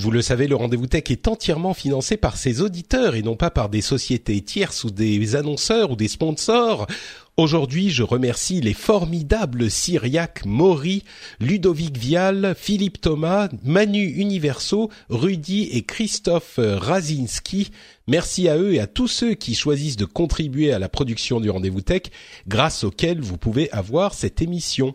Vous le savez, le rendez-vous tech est entièrement financé par ses auditeurs et non pas par des sociétés tierces ou des annonceurs ou des sponsors. Aujourd'hui, je remercie les formidables Cyriac, Maury, Ludovic Vial, Philippe Thomas, Manu Universo, Rudy et Christophe Razinski. Merci à eux et à tous ceux qui choisissent de contribuer à la production du rendez-vous tech, grâce auxquels vous pouvez avoir cette émission.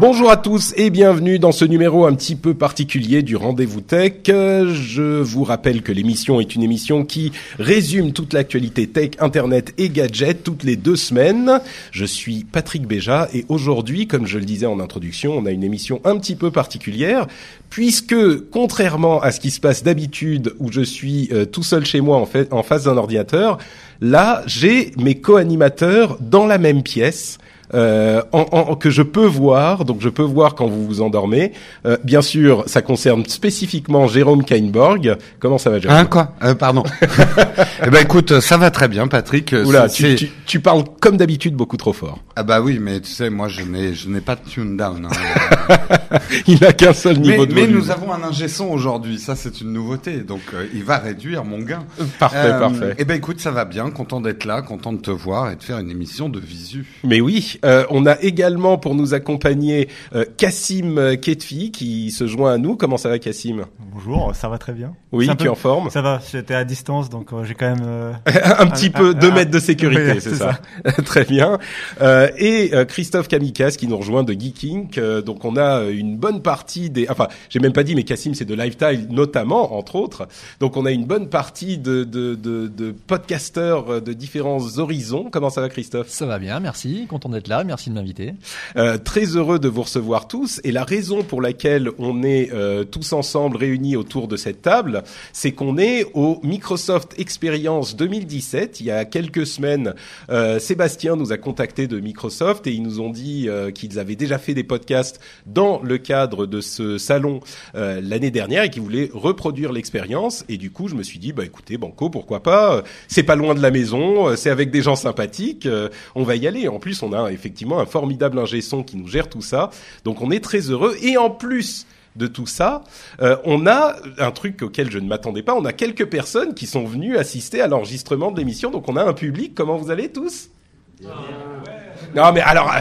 Bonjour à tous et bienvenue dans ce numéro un petit peu particulier du Rendez-vous Tech. Je vous rappelle que l'émission est une émission qui résume toute l'actualité tech, internet et gadgets toutes les deux semaines. Je suis Patrick Béja et aujourd'hui, comme je le disais en introduction, on a une émission un petit peu particulière puisque contrairement à ce qui se passe d'habitude où je suis euh, tout seul chez moi en, en face d'un ordinateur, là j'ai mes co-animateurs dans la même pièce euh, en, en- que je peux voir, donc je peux voir quand vous vous endormez. Euh, bien sûr, ça concerne spécifiquement Jérôme Kainborg. Comment ça va, Jérôme Hein quoi Euh, Pardon. eh ben écoute, ça va très bien, Patrick. Euh, Oula, tu, tu, tu parles comme d'habitude beaucoup trop fort. Ah bah oui, mais tu sais, moi je n'ai je n'ai pas de tune down. hein. Il n'a qu'un seul mais niveau de mais volume. nous avons un ingé son aujourd'hui, ça c'est une nouveauté, donc euh, il va réduire mon gain. Parfait, Euh, parfait. Eh ben écoute, ça va bien, content d'être là, content de te voir et de faire une émission de visu. Mais oui, euh, on a également pour nous accompagner euh, Cassim euh, Ketfi qui se joint à nous. Comment ça va, Cassim Bonjour, ça va très bien. Oui, tu peu- es en forme Ça va, j'étais à distance, donc euh, j'ai quand même... euh, un petit peu deux mètres de sécurité, oui, c'est ça. Très bien. Euh, et euh, Christophe Kamikaze qui nous rejoint de Geeking. Euh, donc on a une bonne partie des. Enfin, j'ai même pas dit, mais Cassim c'est de Lifetime notamment, entre autres. Donc on a une bonne partie de de de, de podcasteurs de différents horizons. Comment ça va, Christophe? Ça va bien, merci. Content d'être là, merci de m'inviter. Euh, très heureux de vous recevoir tous. Et la raison pour laquelle on est euh, tous ensemble réunis autour de cette table, c'est qu'on est au Microsoft Experience 2017. Il y a quelques semaines, euh, Sébastien nous a contacté de Microsoft et ils nous ont dit qu'ils avaient déjà fait des podcasts dans le cadre de ce salon l'année dernière et qu'ils voulaient reproduire l'expérience. Et du coup, je me suis dit, bah écoutez, Banco, pourquoi pas? C'est pas loin de la maison, c'est avec des gens sympathiques, on va y aller. En plus, on a effectivement un formidable ingé son qui nous gère tout ça, donc on est très heureux. Et en plus de tout ça, euh, on a un truc auquel je ne m'attendais pas. On a quelques personnes qui sont venues assister à l'enregistrement de l'émission, donc on a un public. Comment vous allez tous? Non mais alors,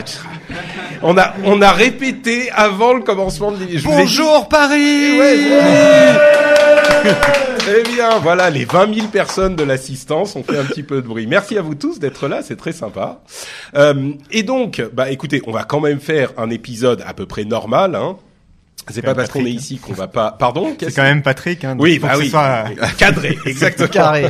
on a on a répété avant le commencement de l'émission. Bonjour Paris Ouais, Eh bien, voilà, les 20 000 personnes de l'assistance ont fait un petit peu de bruit. Merci à vous tous d'être là, c'est très sympa. Euh, et donc, bah, écoutez, on va quand même faire un épisode à peu près normal. Hein. C'est pas parce qu'on est ici qu'on va pas. Pardon. C'est quand même Patrick. Hein, Oui, bah que ce oui. soit- Cadré, exactement. Carré.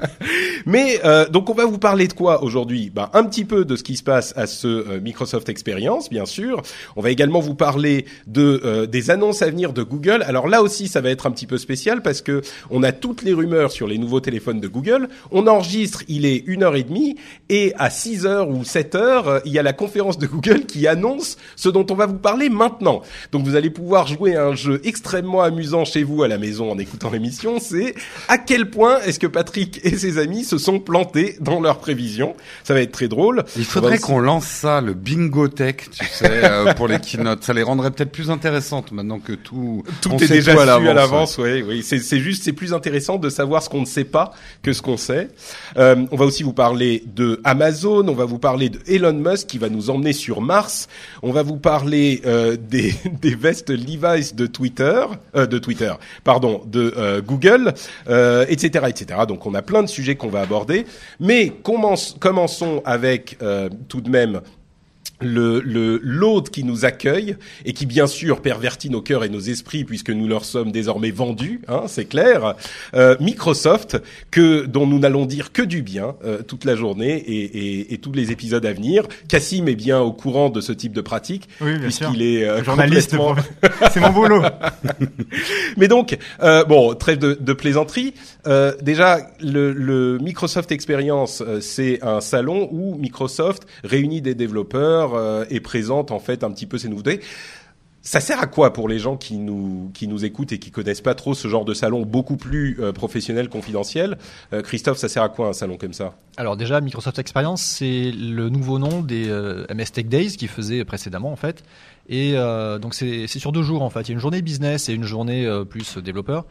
Mais euh, donc on va vous parler de quoi aujourd'hui? Ben, Un petit peu de ce qui se passe à ce euh, Microsoft Experience, bien sûr. On va également vous parler de euh, des annonces à venir de Google. Alors là aussi, ça va être un petit peu spécial parce que on a toutes les rumeurs sur les nouveaux téléphones de Google. On enregistre, il est une heure et demie, et à 6 heures ou 7 heures, euh, il y a la conférence de Google qui annonce ce dont on va vous parler maintenant. Donc vous allez pouvoir jouer à un jeu extrêmement amusant chez vous à la maison en écoutant l'émission. C'est à quel point est-ce que Patrick et ses amis se sont plantés dans leurs prévisions. Ça va être très drôle. Il faudrait aussi- qu'on lance ça, le bingo tech, tu sais, euh, pour les keynotes. Ça les rendrait peut-être plus intéressantes maintenant que tout. Tout on est déjà tout su à l'avance, oui, oui. C'est, c'est juste, c'est plus intéressant de savoir ce qu'on ne sait pas que ce qu'on sait. Euh, on va aussi vous parler de Amazon, on va vous parler de Elon Musk qui va nous emmener sur Mars, on va vous parler euh, des, des vestes Levi's de Twitter, euh, de Twitter, pardon, de euh, Google, euh, etc., etc. Donc on a plein de sujets qu'on va aborder, mais commençons avec euh, tout de même le le- l'hôte qui nous accueille et qui bien sûr pervertit nos cœurs et nos esprits puisque nous leur sommes désormais vendus, hein, c'est clair. Euh, Microsoft que dont nous n'allons dire que du bien euh, toute la journée et, et, et tous les épisodes à venir. Cassim est bien au courant de ce type de pratique Oui, bien sûr. puisqu'il est euh, Journaliste, complètement- c'est mon boulot. mais donc, euh, bon, trêve de, de plaisanterie. Euh, déjà, le, le Microsoft Experience, euh, c'est un salon où Microsoft réunit des développeurs euh, et présente en fait un petit peu ses nouveautés. Ça sert à quoi pour les gens qui nous qui nous écoutent et qui connaissent pas trop ce genre de salon beaucoup plus euh, professionnel, confidentiel Euh, Christophe, ça sert à quoi un salon comme ça? Alors déjà, Microsoft Experience, c'est le nouveau nom des euh, MS Tech Days qu'ils faisaient précédemment en fait. Et euh, donc c'est sur deux jours en fait. Il y a une journée business et une journée euh, plus développeur.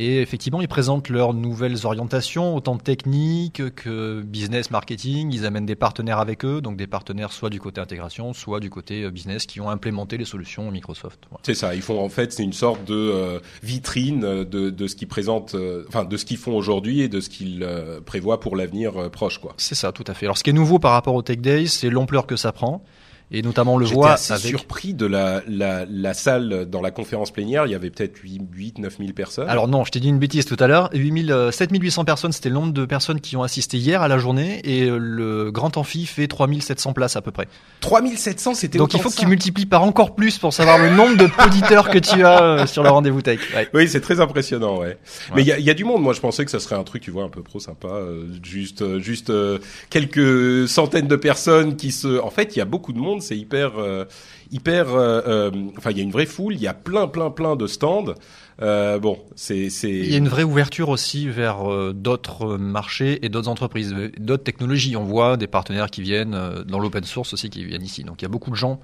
Et effectivement, ils présentent leurs nouvelles orientations, autant techniques que business, marketing. Ils amènent des partenaires avec eux, donc des partenaires soit du côté intégration, soit du côté euh, business qui ont implémenté les solutions Microsoft. Voilà. C'est ça. Ils font en fait, c'est une sorte de euh, vitrine euh, de, de ce qu'ils présentent, euh, enfin de ce qu'ils font aujourd'hui et de ce qu'ils euh, prévoient pour l'avenir proche, quoi. C'est ça, tout à fait. Alors ce qui est nouveau par rapport au Tech Days, c'est l'ampleur que ça prend. Et notamment, on le J'étais voit assez avec... surpris de la, la, la salle dans la conférence plénière. Il y avait peut-être 8, 8 9 000 personnes. Alors non, je t'ai dit une bêtise tout à l'heure. 8000, euh, 7800 personnes, c'était le nombre de personnes qui ont assisté hier à la journée et euh, le grand amphi fait 3700 places à peu près. 3700, c'était Donc il faut que que tu multiplies par encore plus pour savoir le nombre de auditeurs que tu as euh, sur le rendez-vous tech. Ouais. Oui, c'est très impressionnant, ouais. Mais il y a, y a du monde. Moi, je pensais que ça serait un truc, tu vois, un peu pro sympa, euh, juste, juste euh, quelques centaines de personnes qui se. En fait, il y a beaucoup de monde. C'est hyper, euh, hyper. euh, euh, Enfin, il y a une vraie foule. Il y a plein, plein, plein de stands. Bon, c'est. Il y a une vraie ouverture aussi vers d'autres marchés et d'autres entreprises, d'autres technologies. On voit des partenaires qui viennent dans l'open source aussi qui viennent ici. Donc il y a beaucoup de gens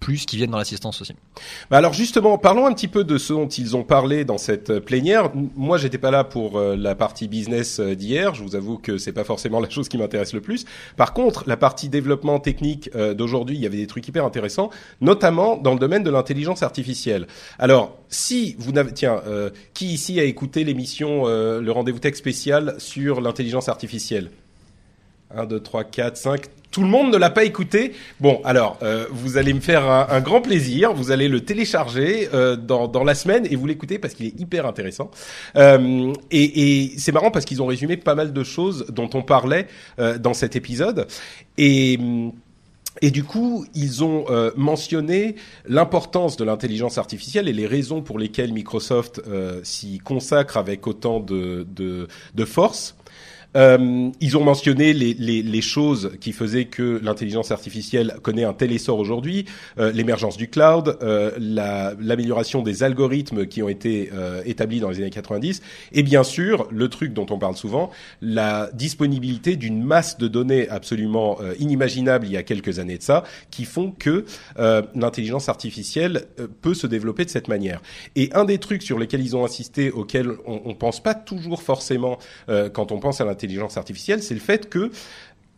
plus qui viennent dans l'assistance aussi. Bah alors justement, parlons un petit peu de ce dont ils ont parlé dans cette euh, plénière. Moi, j'étais pas là pour euh, la partie business euh, d'hier. Je vous avoue que c'est pas forcément la chose qui m'intéresse le plus. Par contre, la partie développement technique d'aujourd'hui, il y avait des trucs hyper intéressants, notamment dans le domaine de l'intelligence artificielle. Alors, si vous n'avez, tiens, qui ici a écouté l'émission le rendez-vous tech spécial sur l'intelligence artificielle? 1, 2, 3, 4, 5. Tout le monde ne l'a pas écouté. Bon, alors, euh, vous allez me faire un, grand plaisir. Vous allez le télécharger euh, dans, la semaine et vous l'écoutez parce qu'il est hyper intéressant. Euh, et et c'est marrant parce qu'ils ont résumé pas mal de choses dont on parlait dans cet épisode. Et... hum, et du coup, ils ont mentionné l'importance de l'intelligence artificielle et les raisons pour lesquelles Microsoft s'y consacre avec autant de force. Euh, ils ont mentionné les, les, les choses qui faisaient que l'intelligence artificielle connaît un tel essor aujourd'hui, euh, l'émergence du cloud, euh, la- l'amélioration des algorithmes qui ont été euh, établis dans les années 90, et bien sûr, le truc dont on parle souvent, la disponibilité d'une masse de données absolument euh, inimaginable il y a quelques années de ça, qui font que euh, l'intelligence artificielle peut se développer de cette manière. Et un des trucs sur lesquels ils ont insisté, auxquels on, on pense pas toujours forcément quand on pense à l'intelligence artificielle, c'est le fait que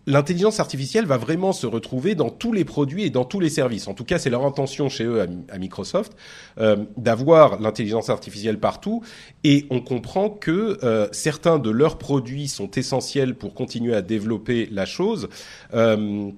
l'intelligence artificielle va vraiment se retrouver dans tous les produits et dans tous les services. En tout cas, c'est leur intention chez eux à, à Microsoft euh, d'avoir l'intelligence artificielle partout. Et on comprend que euh, certains de leurs produits sont essentiels pour continuer à développer la chose. Euh,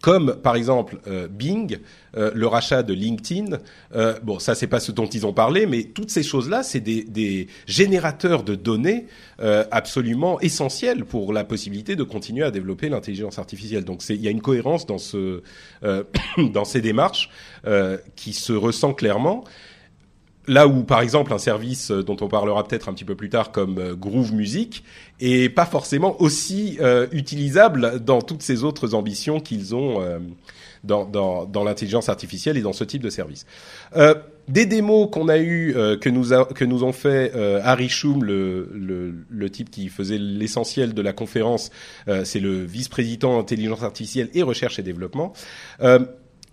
comme par exemple euh, Bing, euh, le rachat de LinkedIn. Euh, bon, ça c'est pas ce dont ils ont parlé, mais toutes ces choses-là, c'est des, des générateurs de données euh, absolument essentiels pour la possibilité de continuer à développer l'intelligence artificielle. Donc il y a une cohérence dans ce euh, dans ces démarches qui se ressent clairement. Là où, par exemple, un service euh, dont on parlera peut-être un petit peu plus tard, comme euh, Groove Music, est pas forcément aussi euh, utilisable dans toutes ces autres ambitions qu'ils ont dans, l'intelligence artificielle et dans ce type de service. Euh, des démos qu'on a eu que nous a, ont fait Harry Schum, le, le, le type qui faisait l'essentiel de la conférence, c'est le vice-président intelligence artificielle et recherche et développement.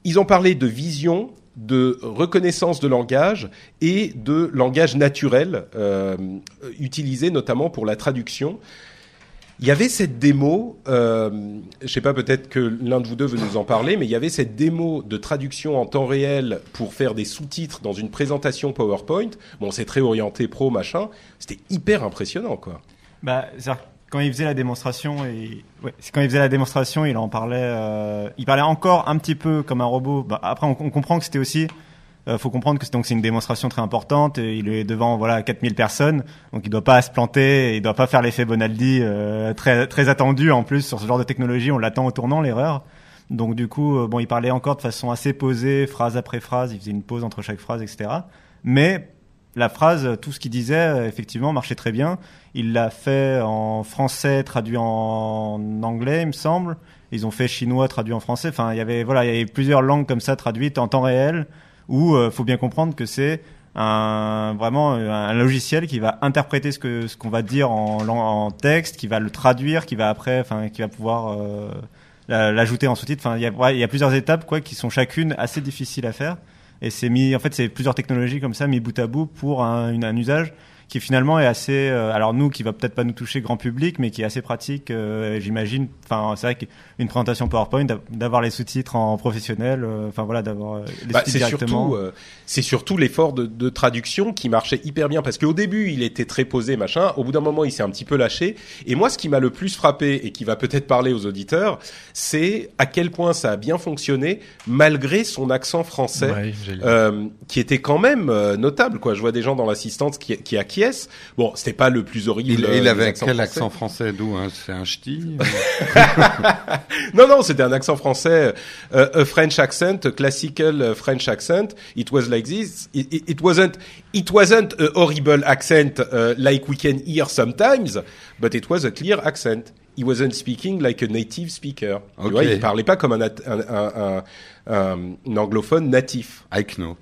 Ils ont parlé de vision, de reconnaissance de langage et de langage naturel euh, utilisé notamment pour la traduction. Il y avait cette démo, euh, je sais pas, peut-être que l'un de vous deux veut nous en parler, mais il y avait cette démo de traduction en temps réel pour faire des sous-titres dans une présentation PowerPoint. Bon, c'est très orienté pro, machin. C'était hyper impressionnant, quoi. Bah, quand il faisait la démonstration, et ouais, c'est quand il faisait la démonstration, il en parlait. euh, il parlait encore un petit peu comme un robot. Bah, après, on, comprend que c'était aussi. Euh, faut comprendre que c'est donc c'est une démonstration très importante. Et il est devant voilà 4000 personnes, donc il doit pas se planter, et il doit pas faire l'effet Bonaldi euh, très très attendu en plus sur ce genre de technologie. On l'attend au tournant l'erreur. Donc du coup, euh, bon, il parlait encore de façon assez posée, phrase après phrase. Il faisait une pause entre chaque phrase, etc. Mais la phrase, tout ce qu'il disait, euh, effectivement, marchait très bien. Il l'a fait en français, traduit en anglais, il me semble. Ils ont fait chinois, traduit en français. Enfin, il y avait, voilà, il y avait plusieurs langues comme ça traduites en temps réel, où euh, faut bien comprendre que c'est un vraiment un logiciel qui va interpréter ce que ce qu'on va dire en, texte, qui va le traduire, qui va après, enfin, qui va pouvoir euh, la- l'ajouter en sous-titre. Enfin, il y a, il y a plusieurs étapes quoi qui sont chacune assez difficiles à faire. Et c'est mis, en fait, c'est plusieurs technologies comme ça mis bout à bout pour un, un usage qui finalement est assez, euh, alors nous, qui va peut-être pas nous toucher grand public, mais qui est assez pratique, euh, j'imagine. Enfin, c'est vrai qu'une présentation PowerPoint, d'av- d'avoir les sous-titres en professionnel, euh, enfin voilà, d'avoir euh, les Bah, sous-titres c'est directement. surtout, euh, c'est surtout l'effort de, de traduction qui marchait hyper bien parce qu'au début il était très posé machin. Au bout d'un moment il s'est un petit peu lâché. Et moi ce qui m'a le plus frappé et qui va peut-être parler aux auditeurs, c'est à quel point ça a bien fonctionné malgré son accent français. Ouais, euh, qui était quand même euh, notable quoi. Je vois des gens dans l'assistance qui, qui acquiescent. Bon, c'était pas le plus horrible. Il, euh, il des avait quel français. accent français d'où hein C'est un ch'ti Non, non, c'était un accent français, euh, a French accent, a classical uh, French accent. It was like this. It, it, it wasn't, it wasn't a horrible accent uh, like we can hear sometimes, but it was a clear accent. He wasn't speaking like a native speaker. Tu Ok. vois, il parlait pas comme un, un, un- un anglophone natif. I know.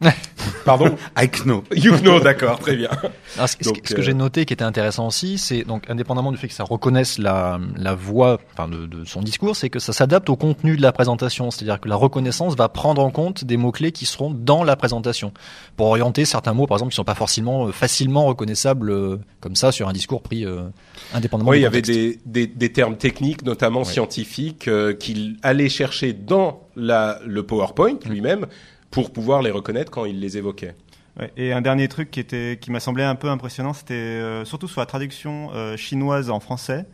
Pardon? I know. You know, d'accord, très bien. Alors, ce, Donc, que- ce que euh, j'ai noté qui était intéressant aussi, c'est donc indépendamment du fait que ça reconnaisse la, la voix enfin de, de son discours, c'est que ça s'adapte au contenu de la présentation. C'est-à-dire que la reconnaissance va prendre en compte des mots-clés qui seront dans la présentation pour orienter certains mots, par exemple, qui sont pas forcément euh, facilement reconnaissables euh, comme ça sur un discours pris euh, indépendamment Oui, il y avait des, des, des termes techniques, notamment Ouais. scientifiques, euh, qu'il allait chercher dans la, le PowerPoint lui-même pour pouvoir les reconnaître quand il les évoquait. Ouais, et un dernier truc qui était qui m'a semblé un peu impressionnant, c'était euh, surtout sur la traduction euh, chinoise en français,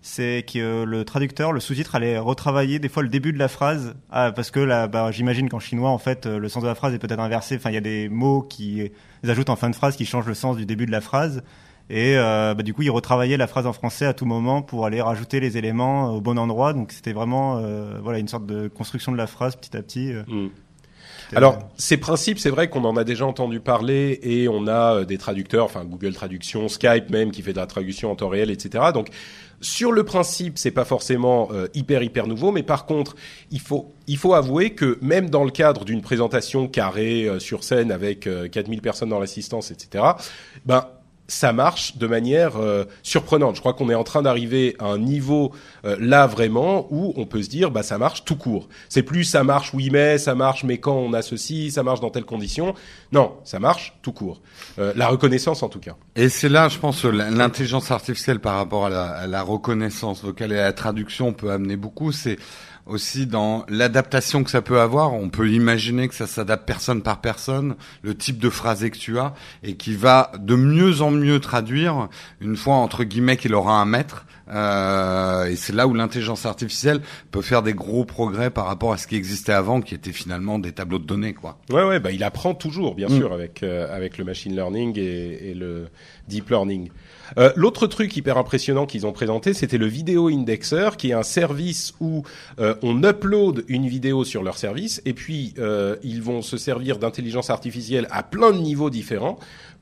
c'est que euh, le traducteur, le sous-titre allait retravailler des fois le début de la phrase, ah, parce que là, bah, j'imagine qu'en chinois, en fait, le sens de la phrase est peut-être inversé. Enfin, il y a des mots qui les ajoutent en fin de phrase qui changent le sens du début de la phrase. Et euh, bah, du coup, il retravaillait la phrase en français à tout moment pour aller rajouter les éléments au bon endroit. Donc, c'était vraiment euh, voilà une sorte de construction de la phrase petit à petit. euh, Mm. Alors, ces principes, c'est vrai qu'on en a déjà entendu parler et on a euh, des traducteurs, enfin Google Traduction, Skype même qui fait de la traduction en temps réel, etc. Donc, sur le principe, c'est pas forcément euh, hyper hyper nouveau, mais par contre, il faut il faut avouer que même dans le cadre d'une présentation carrée euh, sur scène avec euh, 4000 personnes dans l'assistance, etc. Ben ça marche de manière euh, surprenante. Je crois qu'on est en train d'arriver à un niveau euh, là vraiment où on peut se dire bah ça marche tout court. C'est plus ça marche oui mais ça marche mais quand on a ceci, ça marche dans telle condition. Non, ça marche tout court. Euh, la reconnaissance en tout cas. Et c'est là, je pense, l'intelligence artificielle par rapport à la, à la reconnaissance vocale et à la traduction peut amener beaucoup. C'est aussi dans l'adaptation que ça peut avoir. On peut imaginer que ça s'adapte personne par personne, le type de phrasé que tu as, et qui va de mieux en mieux traduire une fois entre guillemets qu'il aura un maître. Euh, et c'est là où l'intelligence artificielle peut faire des gros progrès par rapport à ce qui existait avant, qui était finalement des tableaux de données, quoi. Ouais ouais, bah il apprend toujours bien Mm. sûr avec euh, avec le machine learning et, et le deep learning. Euh, L'autre truc hyper impressionnant qu'ils ont présenté, c'était le vidéo indexer, qui est un service où euh, on upload une vidéo sur leur service et puis euh, ils vont se servir d'intelligence artificielle à plein de niveaux différents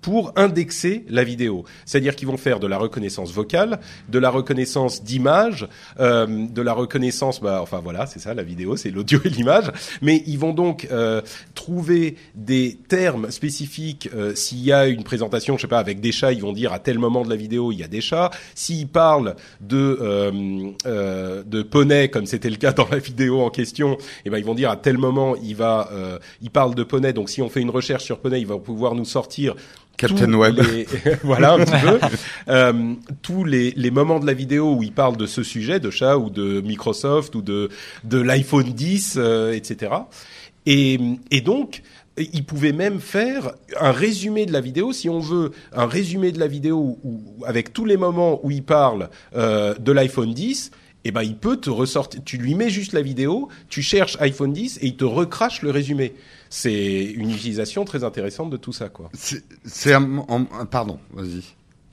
pour indexer la vidéo. C'est-à-dire qu'ils vont faire de la reconnaissance vocale, de la reconnaissance d'image, euh, de la reconnaissance, bah, enfin voilà, c'est ça, la vidéo, c'est l'audio et l'image. Mais ils vont donc euh, trouver des termes spécifiques. Euh, S'il y a une présentation, je sais pas, avec des chats, ils vont dire à tel moment de la vidéo il y a des chats. S'ils parlent de euh, euh, de poney, comme c'était le cas dans la vidéo en question, eh ben ils vont dire à tel moment il va, euh, il parle de poney. Donc si on fait une recherche sur poney, il va pouvoir nous sortir Captain tous Web. les- voilà un petit peu Euh, tous les, les moments de la vidéo où il parle de ce sujet de chat ou de Microsoft ou de de l'iPhone 10 euh, etc et, et donc il pouvait même faire un résumé de la vidéo si on veut un résumé de la vidéo où, où- avec tous les moments où il parle euh, de l'iPhone 10 eh ben, il peut te ressortir. Tu lui mets juste la vidéo, tu cherches iPhone 10 et il te recrache le résumé. C'est une utilisation très intéressante de tout ça, quoi. C'est, c'est un, un- pardon, vas-y.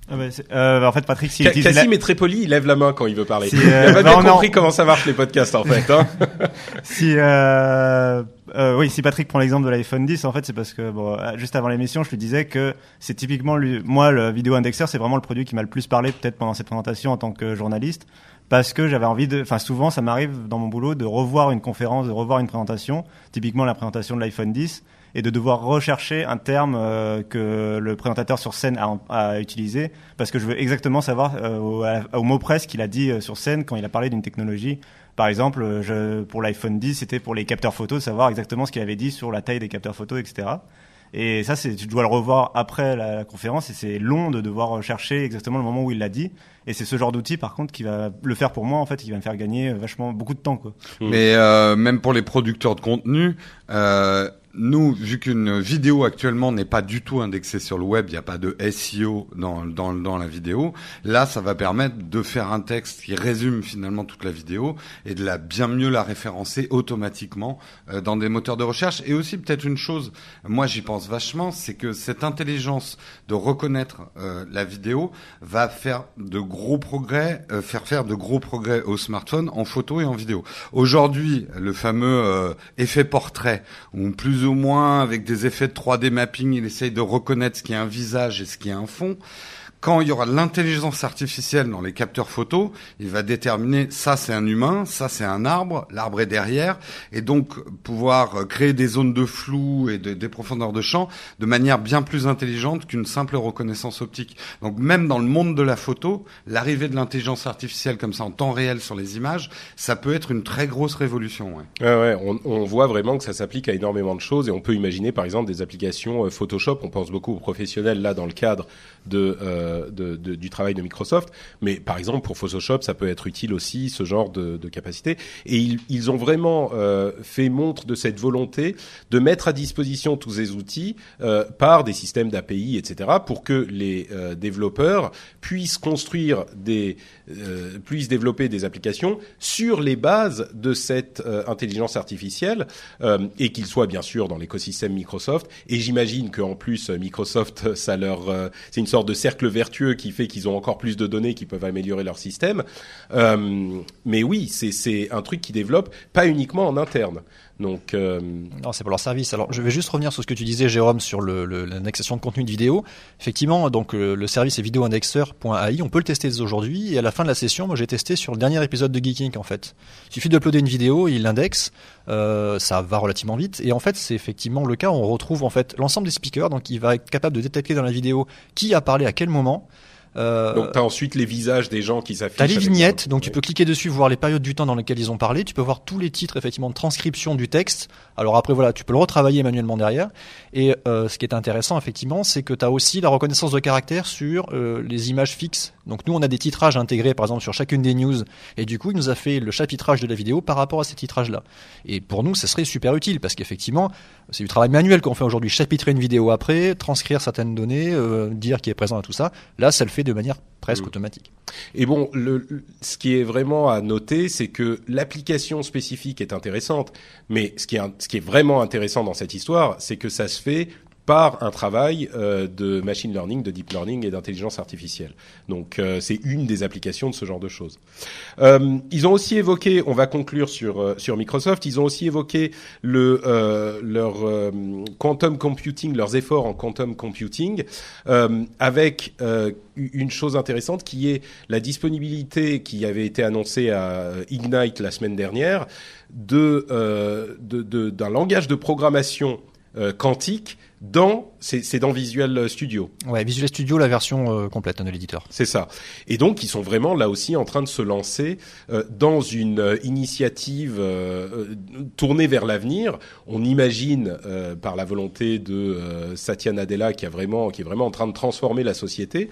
Ah bah, c'est- euh, en fait, Patrick, la- Cassim est très poli, il lève la main quand il veut parler. Si, il euh, a pas bien non, non. compris comment ça marche les podcasts en fait. Hein. si euh, euh, oui, si Patrick prend l'exemple de l'iPhone 10, en fait, c'est parce que bon, euh, juste avant l'émission, je lui disais que c'est typiquement lui, moi le vidéo indexeur, c'est vraiment le produit qui m'a le plus parlé peut-être pendant cette présentation en tant que journaliste, parce que j'avais envie de, enfin souvent ça m'arrive dans mon boulot de revoir une conférence, de revoir une présentation, typiquement la présentation de l'iPhone 10 et de devoir rechercher un terme euh, que le présentateur sur scène a, utilisé parce que je veux exactement savoir euh, au, mot près ce qu'il a dit euh, sur scène quand il a parlé d'une technologie. Par exemple, pour l'iPhone 10, c'était pour les capteurs photos, de savoir exactement ce qu'il avait dit sur la taille des capteurs photos, etc. Et ça, c'est, tu dois le revoir après la, conférence et c'est long de devoir chercher exactement le moment où il l'a dit. Et c'est ce genre d'outil, par contre, qui va le faire pour moi, en fait, qui va me faire gagner vachement beaucoup de temps, quoi. Mais euh, même pour les producteurs de contenu, euh, nous, vu qu'une vidéo actuellement n'est pas du tout indexée sur le web, il n'y a pas de SEO dans, dans, dans la vidéo, là, ça va permettre de faire un texte qui résume finalement toute la vidéo et de la bien mieux la référencer automatiquement euh, dans des moteurs de recherche. Et aussi peut-être une chose, moi j'y pense vachement, c'est que cette intelligence de reconnaître euh, la vidéo va faire de gros progrès, euh, faire faire de gros progrès au smartphone en photo et en vidéo. Aujourd'hui, le fameux euh, effet portrait, où plus ou moins avec des effets de 3D mapping, il essaye de reconnaître ce qui est un visage et ce qui est un fond. Quand il y aura l'intelligence artificielle dans les capteurs photos, il va déterminer ça c'est un humain, ça c'est un arbre, l'arbre est derrière, et donc pouvoir euh, créer des zones de flou et de- des profondeurs de champ de manière bien plus intelligente qu'une simple reconnaissance optique. Donc même dans le monde de la photo, l'arrivée de l'intelligence artificielle comme ça en temps réel sur les images, ça peut être une très grosse révolution. Ouais. Ouais, on voit vraiment que ça s'applique à énormément de choses et on peut imaginer par exemple des applications euh, Photoshop. On pense beaucoup aux professionnels là dans le cadre de, euh, de, de- du travail de Microsoft, mais par exemple pour Photoshop, ça peut être utile aussi ce genre de, de capacité. Et ils, ils ont vraiment euh, fait montre de cette volonté de mettre à disposition tous ces outils euh, par des systèmes d'API, etc., pour que les euh, développeurs puissent construire des, euh, puissent développer des applications sur les bases de cette euh, intelligence artificielle et qu'ils soient bien sûr dans l'écosystème Microsoft. Et j'imagine qu'en plus Microsoft, ça leur, c'est une sorte de cercle vertueux qui fait qu'ils ont encore plus de données qui peuvent améliorer leur système. Euh, mais oui, c'est un truc qui développe pas uniquement en interne. Euh, Non, c'est pour leur service. Alors, je vais juste revenir sur ce que tu disais, Jérôme, sur l'indexation de contenu de vidéo. Effectivement, donc le, le service est vidéoindexeur.ai. On peut le tester dès aujourd'hui. Et à la fin de la session, moi, j'ai testé sur le dernier épisode de Geeking, en fait. Il suffit d'uploader une vidéo, il l'indexe. Euh, ça va relativement vite. Et en fait, c'est effectivement le cas. On retrouve en fait l'ensemble des speakers. Donc, il va être capable de détecter dans la vidéo qui a parlé à quel moment. Euh, donc t'as ensuite les visages des gens qui s'affichent. T'as les avec vignettes, donc tu peux cliquer dessus, voir les périodes du temps dans lesquelles ils ont parlé. Tu peux voir tous les titres effectivement de transcription du texte. Alors après voilà, tu peux le retravailler manuellement derrière. Et euh, ce qui est intéressant effectivement, c'est que tu as aussi la reconnaissance de caractère sur euh, les images fixes. Donc nous on a des titrages intégrés par exemple sur chacune des news, et du coup il nous a fait le chapitrage de la vidéo par rapport à ces titrages-là. Et pour nous, ça serait super utile parce qu'effectivement, c'est du travail manuel qu'on fait aujourd'hui. Chapitrer une vidéo après, transcrire certaines données, euh, dire qui est présent à tout ça. Là, ça le fait de manière presque automatique. Et bon, le, ce qui est vraiment à noter, c'est que l'application spécifique est intéressante, mais ce qui est, ce qui est vraiment intéressant dans cette histoire, c'est que ça se fait par un travail euh, de machine learning, de deep learning et d'intelligence artificielle. Donc euh, c'est une des applications de ce genre de choses. Euh, ils ont aussi évoqué, on va conclure sur euh, sur Microsoft, ils ont aussi évoqué le euh, leur quantum computing, leurs efforts en quantum computing, avec une chose intéressante qui est la disponibilité qui avait été annoncée à Ignite la semaine dernière de d'un de, de, langage de programmation quantique dans c'est dans Visual Studio. Ouais, Visual Studio la version euh, complète hein, de l'éditeur. C'est ça. Et donc ils sont vraiment là aussi en train de se lancer euh, dans une euh, initiative tournée vers l'avenir. On imagine par la volonté de Satya Nadella qui a vraiment qui est vraiment en train de transformer la société.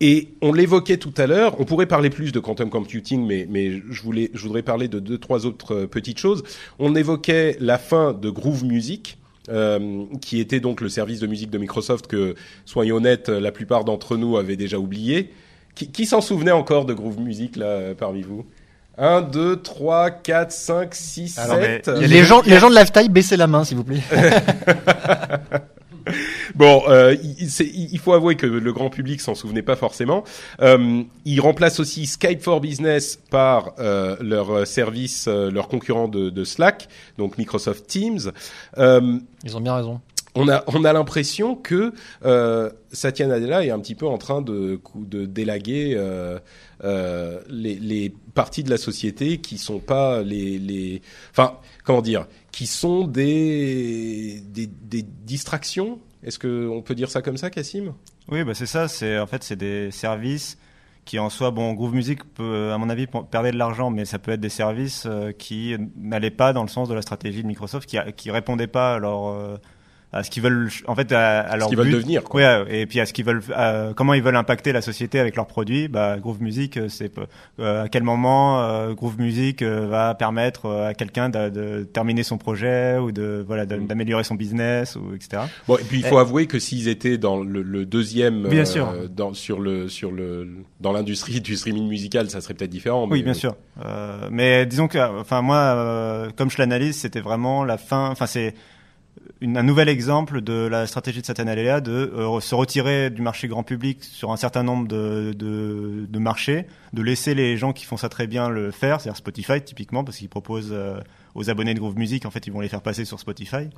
Et on l'évoquait tout à l'heure, on pourrait parler plus de quantum computing, mais, mais je, voulais, je voudrais parler de deux, trois autres petites choses. On évoquait la fin de Groove Music, euh, qui était donc le service de musique de Microsoft que, soyons honnêtes, la plupart d'entre nous avaient déjà oublié. Qui, qui s'en souvenait encore de Groove Music là parmi vous? 1, 2, 3, 4, 5, 6, 7. Les gens, les gens de Lifetime, baissez la main, s'il vous plaît. bon, euh, il, il, faut avouer que le grand public s'en souvenait pas forcément. Euh, ils remplacent aussi Skype for Business par euh, leur service, euh, leur concurrent de, de, Slack, donc Microsoft Teams. Ils ont bien raison. On a, on a l'impression que euh, Satya Nadella est un petit peu en train de, de délaguer les, les parties de la société qui sont pas les, les, enfin, comment dire, qui sont des, des, distractions. Est-ce qu'on peut dire ça comme ça, Cassim? Oui, bah c'est ça. C'est en fait c'est des services qui en soi, bon, Groove Music à mon avis, perdre de l'argent, mais ça peut être des services euh, qui n'allaient pas dans le sens de la stratégie de Microsoft, qui, qui répondaient pas à leur euh, à ce qu'ils veulent en fait à, à leur ce qu'ils veulent devenir quoi. Ouais, et puis à ce qu'ils veulent comment ils veulent impacter la société avec leurs produits bah Groove Music euh, c'est euh, à quel moment euh, Groove Music va permettre à quelqu'un de, de, terminer son projet ou de voilà mm. d'améliorer son business ou etc bon et puis il faut avouer que s'ils étaient dans le, le deuxième bien sûr. dans sur le sur le dans l'industrie du streaming musical ça serait peut-être différent mais... oui bien sûr mais disons que enfin moi comme je l'analyse c'était vraiment la fin enfin c'est une, un nouvel exemple de la stratégie de Satya Nadella de euh, se retirer du marché grand public sur un certain nombre de, de, de, marchés, de laisser les gens qui font ça très bien le faire, c'est-à-dire Spotify typiquement, parce qu'ils proposent euh, aux abonnés de Groove Music, en fait, ils vont les faire passer sur Spotify.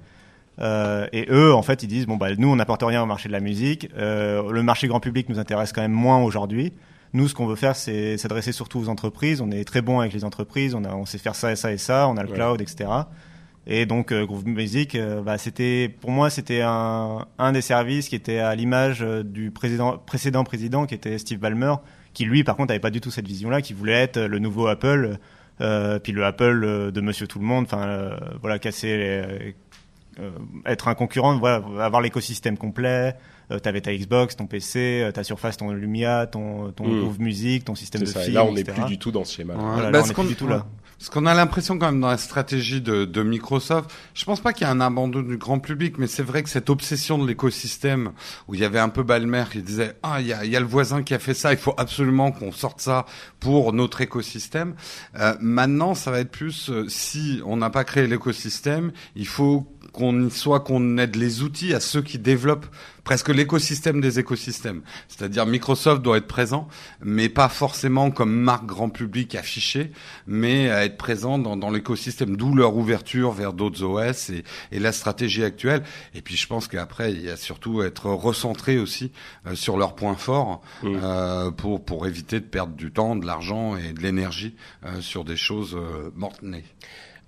Euh, et eux, en fait, ils disent bon bah nous, on n'apporte rien au marché de la musique. Le marché grand public nous intéresse quand même moins aujourd'hui. Nous, ce qu'on veut faire, c'est s'adresser surtout aux entreprises. On est très bon avec les entreprises. On, a, on sait faire ça et ça et ça. On a le cloud, etc. Et donc euh, Groove Music, euh, bah, c'était pour moi c'était un, un des services qui était à l'image euh, du président, précédent président qui était Steve Ballmer, qui lui par contre avait pas du tout cette vision-là, qui voulait être le nouveau Apple, euh, puis le Apple de Monsieur Tout le Monde, enfin voilà casser, les, être un concurrent, voilà avoir l'écosystème complet. T'avais ta Xbox, ton PC, ta Surface, ton Lumia, ton, ton mmh. Groove Music, ton système de ça. film. là, on n'est plus du tout dans ce schéma. Voilà, bah, là, on est plus du tout là. Ce qu'on a l'impression quand même dans la stratégie de, de Microsoft, je pense pas qu'il y ait un abandon du grand public, mais c'est vrai que cette obsession de l'écosystème, où il y avait un peu Balmer qui disait ah il y a, y a, le voisin qui a fait ça, il faut absolument qu'on sorte ça pour notre écosystème. Euh, maintenant, ça va être plus euh, si on n'a pas créé l'écosystème, il faut qu'on soit qu'on aide les outils à ceux qui développent presque l'écosystème des écosystèmes. C'est-à-dire Microsoft doit être présent, mais pas forcément comme marque grand public affichée, mais à être présent dans, dans l'écosystème, d'où leur ouverture vers d'autres OS et, et, la stratégie actuelle. Et puis je pense qu'après, il y a surtout être recentré aussi euh, sur leurs points forts mmh. euh, pour, pour éviter de perdre du temps, de l'argent et de l'énergie euh, sur des choses euh, mortes-nées.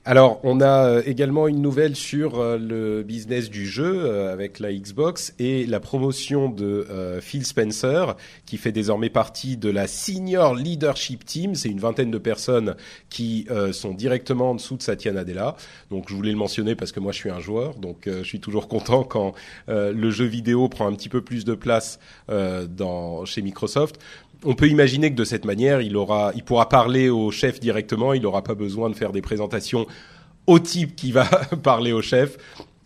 Alors, on a euh, également une nouvelle sur euh, le business du jeu euh, avec la Xbox et la promotion de Phil Spencer, qui fait désormais partie de la Senior Leadership Team. C'est une vingtaine de personnes qui sont directement en dessous de Satya Nadella. Donc, je voulais le mentionner parce que moi, je suis un joueur, donc je suis toujours content quand le jeu vidéo prend un petit peu plus de place chez Microsoft on peut imaginer que de cette manière, il pourra parler au chef directement. Il n'aura pas besoin de faire des présentations au type qui va parler au chef.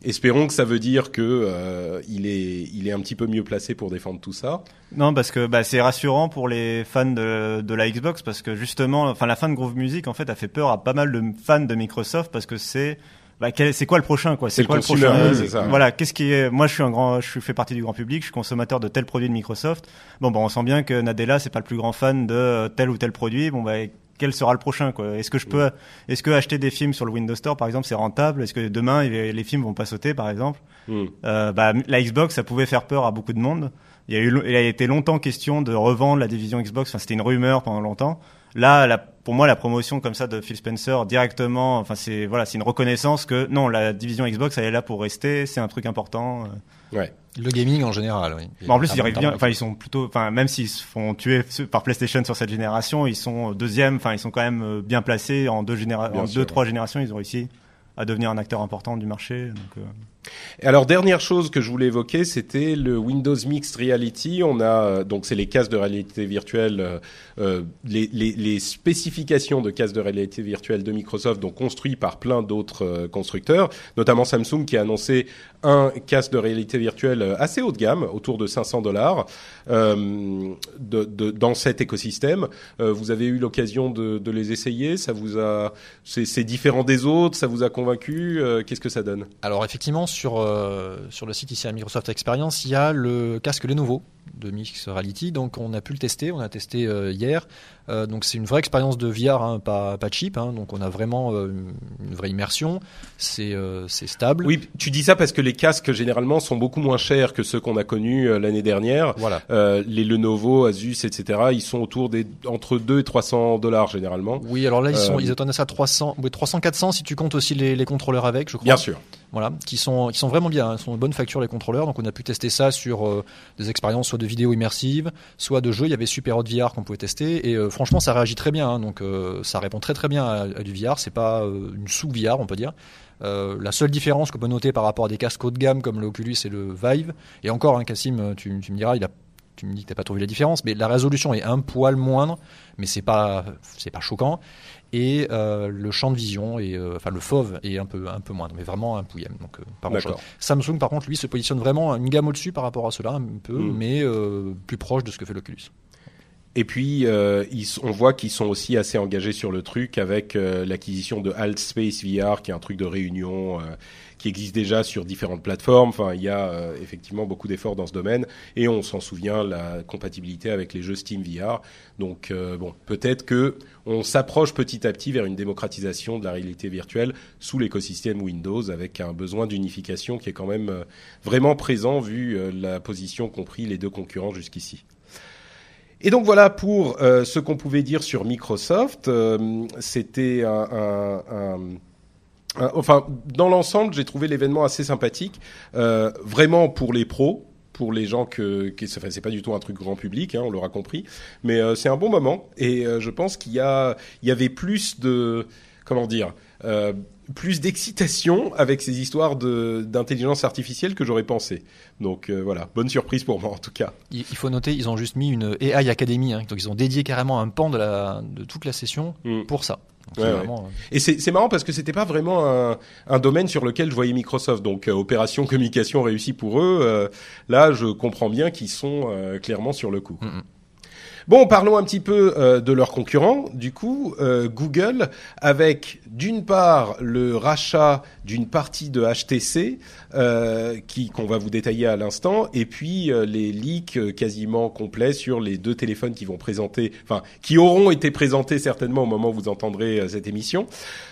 Espérons que ça veut dire que euh, il est un petit peu mieux placé pour défendre tout ça. Non, parce que bah, c'est rassurant pour les fans de, de la Xbox parce que justement, enfin la fin de Groove Music en fait a fait peur à pas mal de fans de Microsoft parce que c'est bah, c'est quoi le prochain quoi? C'est quoi le prochain c'est ça. voilà qu'est-ce qui est moi je suis un grand je fais partie du grand public je suis consommateur de tel produit de Microsoft bon bah on sent bien que Nadella c'est pas le plus grand fan de euh, tel ou tel produit bon bah quel sera le prochain quoi? Est-ce que je peux est-ce que acheter des films sur le Windows Store par exemple c'est rentable? Est-ce que demain les films vont pas sauter par exemple? Hmm. euh, bah, la Xbox, ça pouvait faire peur à beaucoup de monde. Il y a eu, il a été longtemps question de revendre la division Xbox. Enfin, c'était une rumeur pendant longtemps. Là, la, pour moi, la promotion comme ça de Phil Spencer directement, enfin, c'est voilà, c'est une reconnaissance que non, la division Xbox, elle est là pour rester. C'est un truc important. Ouais. Le gaming en général, oui. Bon, en plus, Ah, ils arrivent pardon. bien. Enfin, ils sont plutôt. Enfin, même s'ils se font tuer par PlayStation sur cette génération, ils sont deuxième. Enfin, ils sont quand même euh, bien placés en deux généra- Bien en sûr, deux, trois générations. Ils ont réussi à devenir un acteur important du marché. Donc, euh, Et Alors dernière chose que je voulais évoquer, c'était le Windows Mixed Reality. On a euh, donc c'est les casques de réalité virtuelle, euh, euh, les, les, les spécifications de casques de réalité virtuelle de Microsoft, donc construits par plein d'autres euh, constructeurs, notamment Samsung qui a annoncé un casque de réalité virtuelle assez haut de gamme, autour de 500 dollars, euh, de, de, dans cet écosystème. Vous avez eu l'occasion de, de les essayer, ça vous a, c'est différent des autres, ça vous a convaincu, qu'est-ce que ça donne? Alors effectivement, sur, euh, sur le site ici à Microsoft Experience, il y a le casque Lenovo de Mix Reality. Donc on a pu le tester, on a testé euh, hier. Euh, donc c'est une vraie expérience de VR, hein, pas, pas cheap. hein. donc on a vraiment euh, une vraie immersion. C'est stable. Oui, tu dis ça parce que les casques généralement sont beaucoup moins chers que ceux qu'on a connus l'année dernière. Voilà. Les Lenovo, Asus, etc. Ils sont autour des entre 2 et 300 dollars généralement. Oui, alors là ils sont ils attendent ça à 300, oui, 300 400 si tu comptes aussi les, les contrôleurs avec, je crois. Bien sûr. Voilà, qui sont, qui sont vraiment bien, hein, sont de bonne facture les contrôleurs. Donc on a pu tester ça sur euh, des expériences soit de vidéo immersive, soit de jeux. Il y avait Super Hot VR qu'on pouvait tester et euh, franchement ça réagit très bien. hein. donc euh, ça répond très très bien à, du VR. C'est pas euh, une sous VR on peut dire. La seule différence qu'on peut noter par rapport à des casques haut de gamme comme l'Oculus et le Vive, et encore, hein, Cassim, tu, tu me diras, il a, tu me dis que t'as pas trouvé la différence, mais la résolution est un poil moindre, mais c'est pas, c'est pas choquant. Et euh, le champ de vision, et, euh, enfin le FOV est un peu, un peu moindre, mais vraiment un pouillème. Donc, euh, pas. D'accord. Samsung, par contre, lui, se positionne vraiment une gamme au-dessus par rapport à cela, un peu, Mm. mais plus proche de ce que fait l'Oculus. Et puis, euh, ils, on voit qu'ils sont aussi assez engagés sur le truc avec euh, l'acquisition de Alt Space VR, qui est un truc de réunion euh, qui existe déjà sur différentes plateformes. Enfin, il y a euh, effectivement beaucoup d'efforts dans ce domaine. Et on s'en souvient, la compatibilité avec les jeux Steam VR. Donc, euh, bon, peut-être que on s'approche petit à petit vers une démocratisation de la réalité virtuelle sous l'écosystème Windows, avec un besoin d'unification qui est quand même euh, vraiment présent vu euh, la position qu'ont pris les deux concurrents jusqu'ici. Et donc voilà pour euh, ce qu'on pouvait dire sur Microsoft. C'était un- un- un- enfin dans l'ensemble, j'ai trouvé l'événement assez sympathique, euh, vraiment pour les pros. Pour les gens que, qui, enfin, c'est pas du tout un truc grand public, hein, on l'aura compris, mais euh, c'est un bon moment et euh, je pense qu'il y a, il y avait plus de, comment dire, euh, plus d'excitation avec ces histoires de d'intelligence artificielle que j'aurais pensé. Donc euh, voilà, bonne surprise pour moi en tout cas. Il, il faut noter, ils ont juste mis une AI Academy, hein, donc ils ont dédié carrément un pan de, la, de toute la session Mm. pour ça. Donc, Ouais, c'est ouais. vraiment, euh, Et c'est marrant parce que c'était pas vraiment un, un domaine sur lequel je voyais Microsoft. Donc euh, opération communication réussie pour eux. euh, là, je comprends bien qu'ils sont euh, clairement sur le coup. Mhm. Bon, parlons un petit peu euh, de leurs concurrents. Du coup, euh, Google, avec d'une part le rachat d'une partie de HTC, euh, qui qu'on va vous détailler à l'instant, et puis les leaks quasiment complets sur les deux téléphones qui vont présenter, enfin qui auront été présentés certainement au moment où vous entendrez cette émission.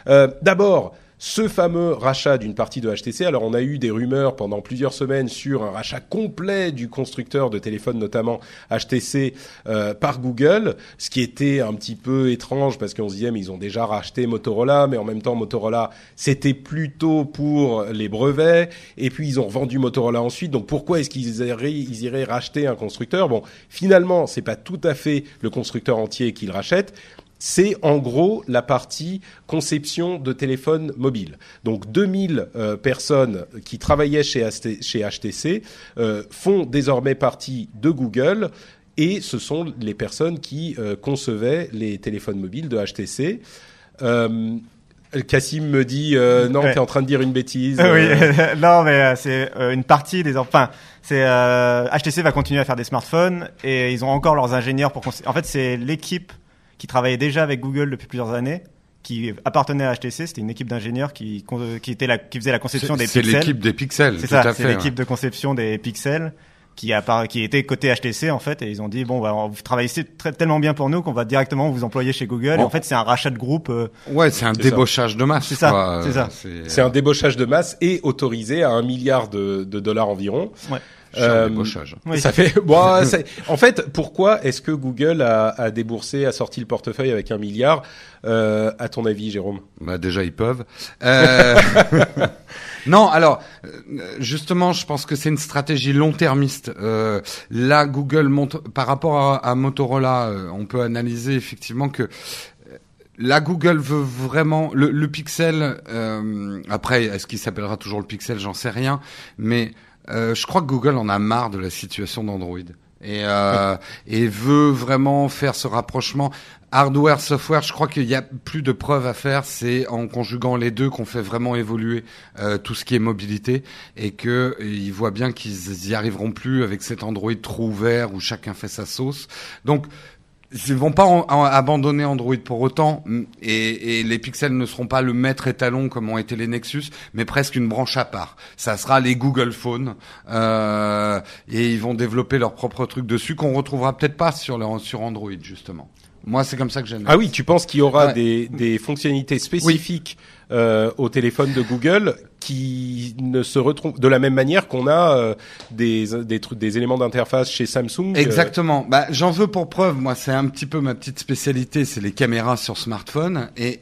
D'abord. Ce fameux rachat d'une partie de HTC. Alors, on a eu des rumeurs pendant plusieurs semaines sur un rachat complet du constructeur de téléphones, notamment HTC, euh, par Google, ce qui était un petit peu étrange parce qu'on se disait mais ils ont déjà racheté Motorola, mais en même temps Motorola c'était plutôt pour les brevets et puis ils ont vendu Motorola ensuite. Donc pourquoi est-ce qu'ils iraient, iraient racheter un constructeur? Bon, finalement c'est pas tout à fait le constructeur entier qu'ils rachètent. C'est en gros la partie conception de téléphones mobiles. Donc 2000 euh, personnes qui travaillaient chez, HT chez HTC euh, font désormais partie de Google et ce sont les personnes qui euh, concevaient les téléphones mobiles de HTC. Cassim me dit euh, non, Ouais. t'es en train de dire une bêtise. oui, non, mais euh, c'est une partie des. Enfin, c'est HTC va continuer à faire des smartphones et ils ont encore leurs ingénieurs pour. En fait, c'est l'équipe qui travaillait déjà avec Google depuis plusieurs années qui appartenait à HTC. C'était une équipe d'ingénieurs qui, qui était la, qui faisait la conception des C'est pixels. l'équipe des pixels, C'est ça, c'est l'équipe de conception des pixels qui a qui était côté HTC en fait et ils ont dit bon bah vous travaillez très- tellement bien pour nous qu'on va directement vous employer chez Google et en fait c'est un rachat de groupe euh, ouais. C'est un C'est ça. débauchage de masse. C'est ça, c'est ça. C'est un débauchage de masse et autorisé à un milliard de, de dollars environ. ouais. Euh. Oui. Ça fait. Bon, en fait, pourquoi est-ce que Google a, a déboursé, a sorti le portefeuille avec un milliard euh, À ton avis, Jérôme? Bah déjà ils peuvent. Euh... non, alors euh, justement, je pense que c'est une stratégie long-termiste. Euh, là, Google monte par rapport à, à Motorola, euh, on peut analyser effectivement que Là, Google veut vraiment le, le Pixel. euh, après, est-ce qu'il s'appellera toujours le Pixel? J'en sais rien. Mais euh, je crois que Google en a marre de la situation d'Android et, euh, et veut vraiment faire ce rapprochement hardware software. Je crois qu'il y a plus de preuves à faire. C'est en conjuguant les deux qu'on fait vraiment évoluer euh, tout ce qui est mobilité et que et ils voient bien qu'ils y arriveront plus avec cet Android trop ouvert où chacun fait sa sauce. Donc ils vont pas en- en- abandonner Android pour autant, et, et les pixels ne seront pas le maître étalon comme ont été les Nexus, mais presque une branche à part. Ça sera les Google Phone, euh, et ils vont développer leur propre truc dessus qu'on retrouvera peut-être pas sur leur, sur Android justement. Moi, c'est comme ça que j'aime. Ah oui, tu penses qu'il y aura Ouais. des, des fonctionnalités spécifiques euh, au téléphone de Google qui ne se retrouvent de la même manière qu'on a euh, des des des éléments d'interface chez Samsung. euh, Exactement. Bah, j'en veux pour preuve. Moi, c'est un petit peu ma petite spécialité, c'est les caméras sur smartphone. Et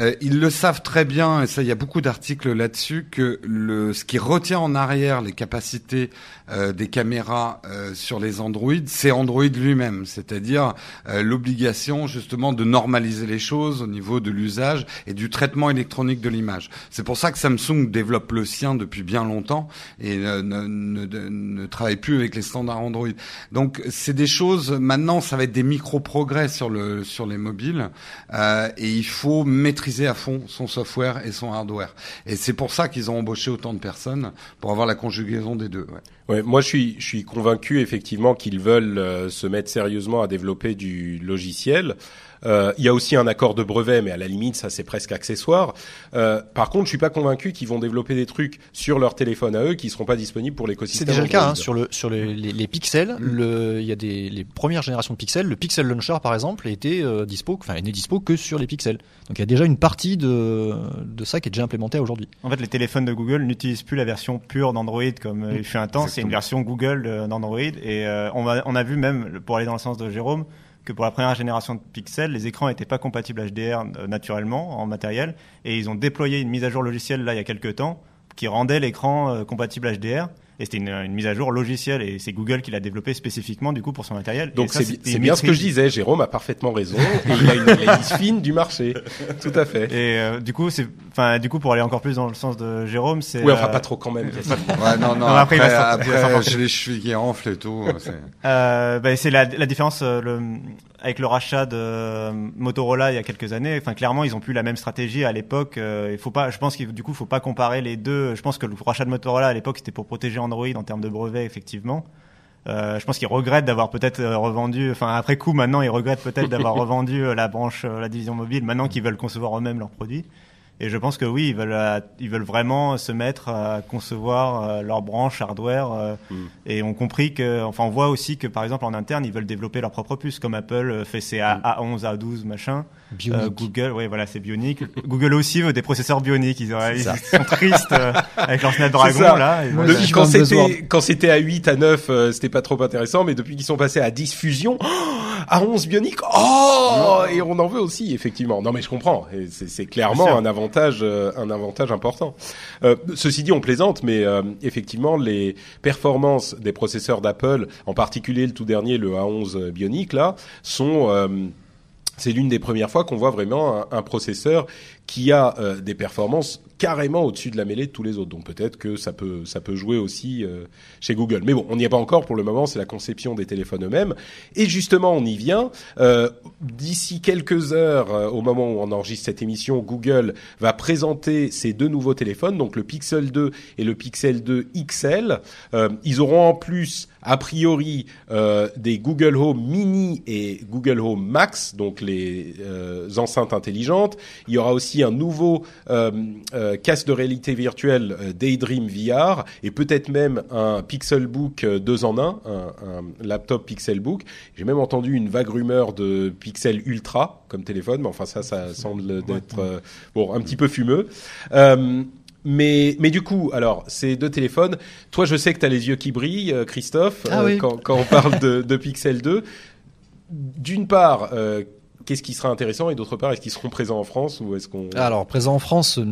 euh, ils le savent très bien, et ça, il y a beaucoup d'articles là-dessus, que le, ce qui retient en arrière les capacités euh, des caméras euh, sur les Android, c'est Android lui-même, c'est-à-dire euh, l'obligation justement de normaliser les choses au niveau de l'usage et du traitement électronique de l'image. C'est pour ça que Samsung développe le sien depuis bien longtemps et ne, ne, ne, ne travaille plus avec les standards Android. Donc c'est des choses. Maintenant, ça va être des micro progrès sur le sur les mobiles euh, et il faut maîtriser à fond son software et son hardware. Et c'est pour ça qu'ils ont embauché autant de personnes pour avoir la conjugaison des deux. Ouais. Moi, je suis, je suis convaincu effectivement qu'ils veulent euh, se mettre sérieusement à développer du logiciel. Euh, il y a aussi un accord de brevet, mais à la limite, ça c'est presque accessoire. Euh, par contre, je suis pas convaincu qu'ils vont développer des trucs sur leur téléphone à eux qui seront pas disponibles pour C'est l'écosystème. déjà le cas hein, Android. sur le sur les, les, les pixels. Le, il y a des les premières générations de pixels. Le Pixel Launcher par exemple était euh, dispo, enfin il n'est dispo que sur les pixels. Donc il y a déjà une partie de de ça qui est déjà implémentée aujourd'hui. En fait, les téléphones de Google n'utilisent plus la version pure d'Android comme il fut un temps. C'est une version Google d'Android. Et euh, on, va, on a vu même, pour aller dans le sens de Jérôme, que pour la première génération de Pixel, les écrans n'étaient pas compatibles HDR euh, naturellement en matériel. Et ils ont déployé une mise à jour logicielle là il y a quelques temps qui rendait l'écran euh, compatible HDR. Et c'était une, une mise à jour logicielle et c'est Google qui l'a développé spécifiquement du coup pour son matériel. Donc c'est bien ce que je disais. Jérôme a parfaitement raison. Et il a une analyse fine du marché. Tout à fait. Et euh, du coup, c'est, enfin, du coup, pour aller encore plus dans le sens de Jérôme, c'est. Oui, enfin euh, pas trop quand même. Ouais, non, non. Non, après, après, après, j'ai les chevilles qui enflent et tout. c'est- Euh, bah, c'est la, la différence euh, le, avec le rachat de euh, Motorola il y a quelques années. Enfin, clairement, ils ont plus la même stratégie à l'époque. Euh, il faut pas, je pense qu'il du coup, faut pas comparer les deux. Je pense que le rachat de Motorola à l'époque, c'était pour protéger Android en termes de brevets, effectivement. Euh, je pense qu'ils regrettent d'avoir peut-être euh, revendu, enfin après coup maintenant ils regrettent peut-être d'avoir revendu euh, la branche, euh, la division mobile, maintenant qu'ils veulent concevoir eux-mêmes leurs produits. Et je pense que oui, ils veulent, euh, ils veulent vraiment se mettre à concevoir euh, leur branche hardware. euh, Et on compris que, enfin, on voit aussi que par exemple en interne, ils veulent développer leur propre puce, comme Apple fait ses A- A11, A12, machin. Bionic. Euh, Google, oui, voilà, c'est bionique. Google aussi veut des processeurs bioniques. Ils, sont tristes euh, avec leur Snapdragon là. Et voilà. Quand c'était quand c'était à 8 à 9 euh, c'était pas trop intéressant mais depuis qu'ils sont passés à 10 fusion à 11 bionique oh et on en veut aussi effectivement non mais je comprends c'est c'est clairement un avantage euh, un avantage important. Euh, ceci dit on plaisante mais euh, effectivement les performances des processeurs d'Apple en particulier le tout dernier le A11 bionique là sont c'est l'une des premières fois qu'on voit vraiment un, processeur qui a des performances carrément au-dessus de la mêlée de tous les autres. Donc peut-être que ça peut ça peut jouer aussi euh, chez Google. Mais bon, on n'y est pas encore pour le moment. C'est la conception des téléphones eux-mêmes. Et justement, on y vient. Euh, D'ici quelques heures, euh, au moment où on enregistre cette émission, Google va présenter ces deux nouveaux téléphones, donc le Pixel 2 et le Pixel 2 XL. Ils auront en plus a priori euh, des Google Home Mini et Google Home Max, donc les euh, enceintes intelligentes. Il y aura aussi un nouveau euh, euh, casque de réalité virtuelle Daydream VR et peut-être même un Pixelbook euh, 2 en 1, un, un laptop Pixelbook. J'ai même entendu une vague rumeur de Pixel Ultra comme téléphone, mais enfin ça, ça semble d'être bon un petit peu fumeux. Euh, mais, mais du coup, alors, ces deux téléphones, toi, je sais que tu as les yeux qui brillent, euh, Christophe, Ah oui. quand, quand on parle de, de Pixel 2. D'une part, euh, qu'est-ce qui sera intéressant et d'autre part, est-ce qu'ils seront présents en France ou est-ce qu'on... Alors présent en France, euh,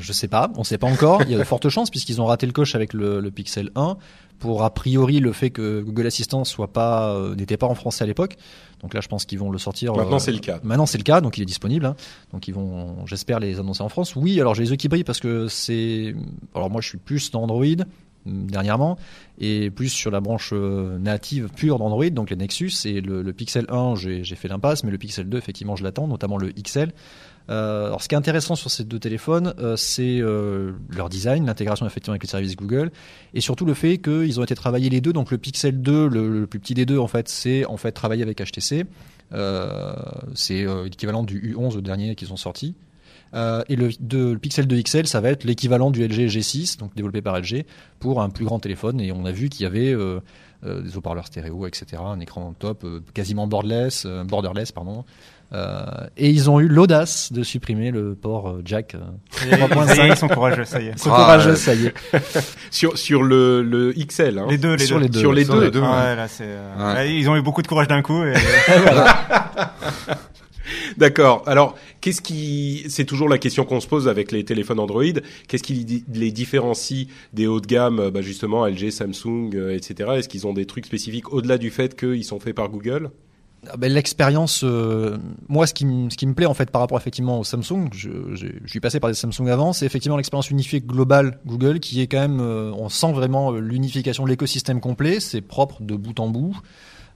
je sais pas, on sait pas encore. Il y a de fortes chances puisqu'ils ont raté le coche avec le, le Pixel 1 pour a priori le fait que Google Assistant soit pas euh, n'était pas en français à l'époque. Donc là, je pense qu'ils vont le sortir. Maintenant, euh, c'est le cas. Maintenant, c'est le cas, donc il est disponible. hein. Donc ils vont, j'espère, les annoncer en France. Oui, alors j'ai les yeux qui brillent parce que c'est. Alors moi, je suis plus dans Android hum, dernièrement et plus sur la branche euh, native pure d'Android, donc les Nexus et le, le Pixel 1, j'ai j'ai fait l'impasse, mais le Pixel 2, effectivement, je l'attends, notamment le XL. Euh, alors, ce qui est intéressant sur ces deux téléphones, euh, c'est euh, leur design, l'intégration effectivement avec les services Google, et surtout le fait qu'ils ont été travaillés les deux. Donc, le Pixel 2, le, plus petit des deux, en fait, c'est en fait travaillé avec HTC. C'est l'équivalent du U11 le dernier qu'ils ont sorti. Euh, et le, Pixel 2 XL, ça va être l'équivalent du LG G6, donc développé par LG, pour un plus grand téléphone. Et on a vu qu'il y avait des haut-parleurs stéréo, etc., un écran top, quasiment borderless, borderless, pardon. Euh, et ils ont eu l'audace de supprimer le port euh, jack. euh, Ça y est, 3.5. Ils sont courageux, ça y est. Ils sont Ah, courageux, ouais. ça y est. Sur, sur le, le XL, hein. Les deux, les Sur deux. les deux. Sur les Sur deux. les deux, Ah ouais. là, c'est, euh, Ouais. là, ils ont eu beaucoup de courage d'un coup. Et... D'accord. Alors, qu'est-ce qui, c'est toujours la question qu'on se pose avec les téléphones Android. Qu'est-ce qui les différencie des hauts de gamme, euh, bah justement LG, Samsung, euh, etc. Est-ce qu'ils ont des trucs spécifiques au-delà du fait qu'ils sont faits par Google? Ah L'expérience, euh, moi, ce qui, me- plaît en fait par rapport effectivement au Samsung, je, suis passé par des Samsung avant, c'est effectivement l'expérience unifiée globale Google qui est quand même, euh, on sent vraiment euh, l'unification de l'écosystème complet, c'est propre de bout en bout.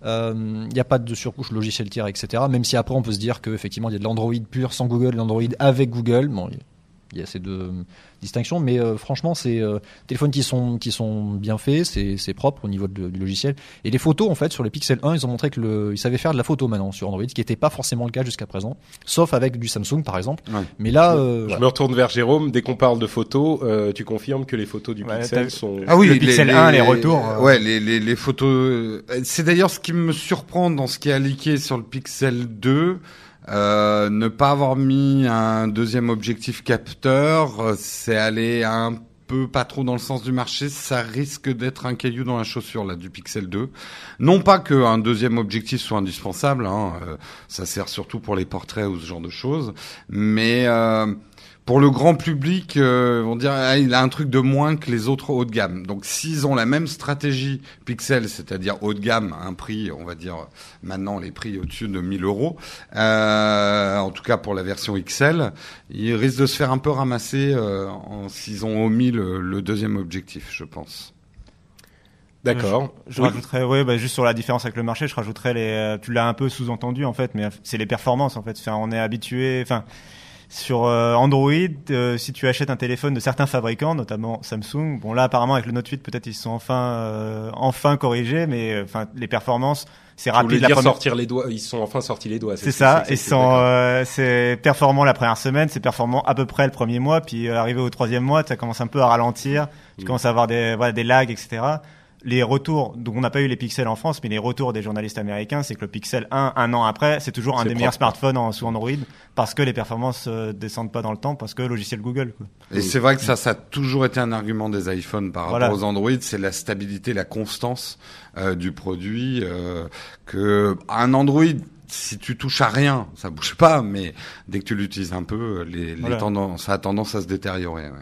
Il n'y a pas de surcouche logiciel tiers, etc. Même si après on peut se dire qu'effectivement il y a de l'Android pur sans Google l'Android avec Google. Bon, il y a ces deux euh, distinctions, mais euh, franchement, c'est euh, téléphones qui sont qui sont bien faits, c'est c'est propre au niveau de- du logiciel. Et les photos, en fait, sur le Pixel 1, ils ont montré que le, ils savaient faire de la photo maintenant sur Android, ce qui n'était pas forcément le cas jusqu'à présent, sauf avec du Samsung par exemple. Ouais. Mais là, euh, Je voilà. me retourne vers Jérôme. Dès qu'on parle de photos, euh, tu confirmes que les photos du Ouais, Pixel sont. Ah oui, Le Pixel 1, les retours, euh. Ouais, les, les, les photos. euh, C'est d'ailleurs ce qui me surprend dans ce qui est leaké sur le Pixel 2. Euh, ne pas avoir mis un deuxième objectif capteur, euh, c'est aller un peu pas trop dans le sens du marché, ça risque d'être un caillou dans la chaussure là du Pixel 2. Non pas qu'un deuxième objectif soit indispensable, hein, euh, ça sert surtout pour les portraits ou ce genre de choses, mais euh, pour le grand public, euh, on dirait ah, il a un truc de moins que les autres haut de gamme. Donc s'ils ont la même stratégie Pixel, c'est-à-dire haut de gamme, un prix, on va dire maintenant les prix au-dessus de 1000 euros, euh, en tout cas pour la version XL, ils risquent de se faire un peu ramasser euh, s'ils ont omis le, le deuxième objectif, je pense. D'accord. Je Oui. rajouterais, ouais, bah, juste sur la différence avec le marché, je rajouterais les, euh, tu l'as un peu sous-entendu en fait, mais euh, c'est les performances en fait. Enfin, on est habitué, enfin, sur euh, Android, euh, si tu achètes un téléphone de certains fabricants, notamment Samsung, bon là apparemment avec le Note 8 peut-être ils se sont enfin, euh, enfin corrigés, mais enfin les performances, c'est rapide. La dire première... sortir les doigts. Ils sont enfin sortis les doigts. C'est ce ça, ils sont, euh, c'est performant la première semaine, c'est performant à peu près le premier mois, puis euh, arrivé au troisième mois, ça commence un peu à ralentir, tu Mm. commences à avoir des, voilà, des lags, etc. Les retours, donc on n'a pas eu les pixels en France, mais les retours des journalistes américains, c'est que le Pixel 1, un an après, c'est toujours un des meilleurs smartphones en, sous Android, parce que les performances euh, descendent pas dans le temps, parce que logiciel Google. Quoi. Et c'est vrai que ça, ça a toujours été un argument des iPhones par rapport Voilà. aux Android, c'est la stabilité, la constance euh, du produit. Euh, que un Android, si tu touches à rien, ça bouge pas, mais dès que tu l'utilises un peu, les, les Voilà. tendances, ça a tendance à se détériorer. ouais.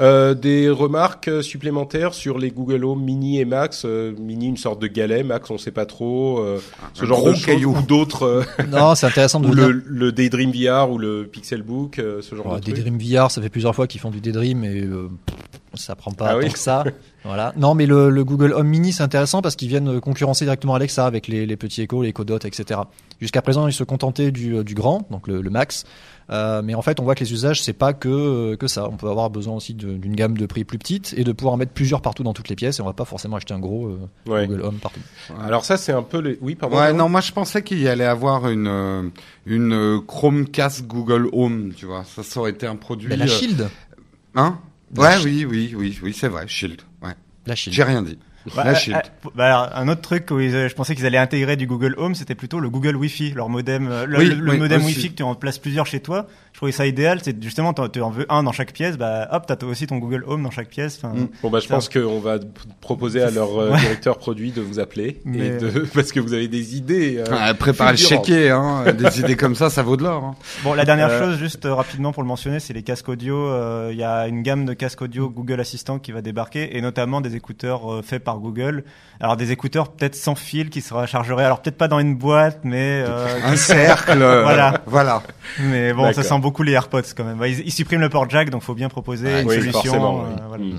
Euh, des remarques euh, supplémentaires sur les Google Home Mini et Max. Euh, Mini, une sorte de galet. Max, on sait pas trop. euh, ce genre gros de choses caillou. ou d'autres. euh, Non, c'est intéressant de ou le, le Daydream VR ou le Pixelbook, euh, ce genre Ouais, de des trucs. Dream VR, ça fait plusieurs fois qu'ils font du Daydream et euh, ça prend pas Ah tant oui. que ça. voilà. Non, mais le, le Google Home Mini, c'est intéressant parce qu'ils viennent concurrencer directement Alexa avec les, les petits échos, les Echo etc. Jusqu'à présent, ils se contentaient du, euh, du grand, donc le, le Max. Euh, mais en fait, on voit que les usages, c'est pas que euh, que ça. On peut avoir besoin aussi d'une gamme de prix plus petite et de pouvoir en mettre plusieurs partout dans toutes les pièces. Et on va pas forcément acheter un gros euh, Ouais. Google Home partout. Alors ça, c'est un peu les. Oui, pardon. Ouais, non, moi je pensais qu'il y allait avoir une une Chromecast Google Home, tu vois. Ça, ça aurait été un produit. Mais la Shield, Hein? Ouais, oui, oui, oui, oui, c'est vrai. Shield. Ouais. la Shield. J'ai rien dit. Bah, la euh, Shield. euh, bah, alors, un autre truc où ils, euh, je pensais qu'ils allaient intégrer du Google Home, c'était plutôt le Google Wi-Fi, leur modem, le, Oui, le- le oui, modem aussi. Wi-Fi que tu en places plusieurs chez toi. Trouvais ça idéal. C'est justement, tu en veux un dans chaque pièce, bah hop, t'as aussi ton Google Home dans chaque pièce. Mm. Bon bah je pense qu'on va proposer à leur euh, Ouais. directeur produit de vous appeler et Mais- de parce que vous avez des idées. euh, Ah, préparez le chéquier, hein. Des idées comme ça, ça vaut de l'or. Hein. Bon, la dernière Euh, chose, juste euh, rapidement pour le mentionner, c'est les casques audio. Euh, Il y a une gamme de casques audio Google Assistant qui va débarquer, et notamment des écouteurs euh, faits par Google. Alors des écouteurs peut-être sans fil qui se rechargeraient. Alors peut-être pas dans une boîte, mais euh, Un cercle. Voilà. Voilà. mais bon, ça sent beaucoup les AirPods quand même. Ils, ils suppriment le port jack, donc faut bien proposer Ah, une oui, solution. euh, oui. voilà. Mm.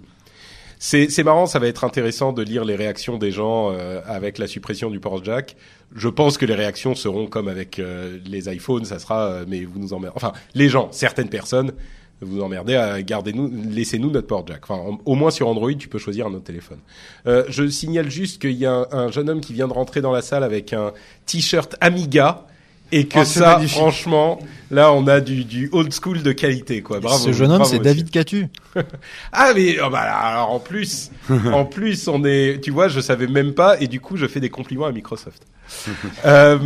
C'est marrant, ça va être intéressant de lire les réactions des gens euh, avec la suppression du port jack. Je pense que les réactions seront comme avec euh, les iPhones, ça sera euh, mais vous nous emmerdez. Enfin, les gens, certaines personnes vous emmerdez à garder nous laissez-nous notre port jack. Enfin, en- au moins sur Android, tu peux choisir un autre téléphone. Je signale juste qu'il y a un, un jeune homme qui vient de rentrer dans la salle avec un t-shirt Amiga et que Oh, ça magnifique. franchement, là on a du, du old school de qualité quoi. Bravo. Ce jeune homme, c'est. David Catu. Ah mais oh, bah, alors en plus, en plus on est, tu vois, je savais même pas et du coup je fais des compliments à Microsoft. Euh,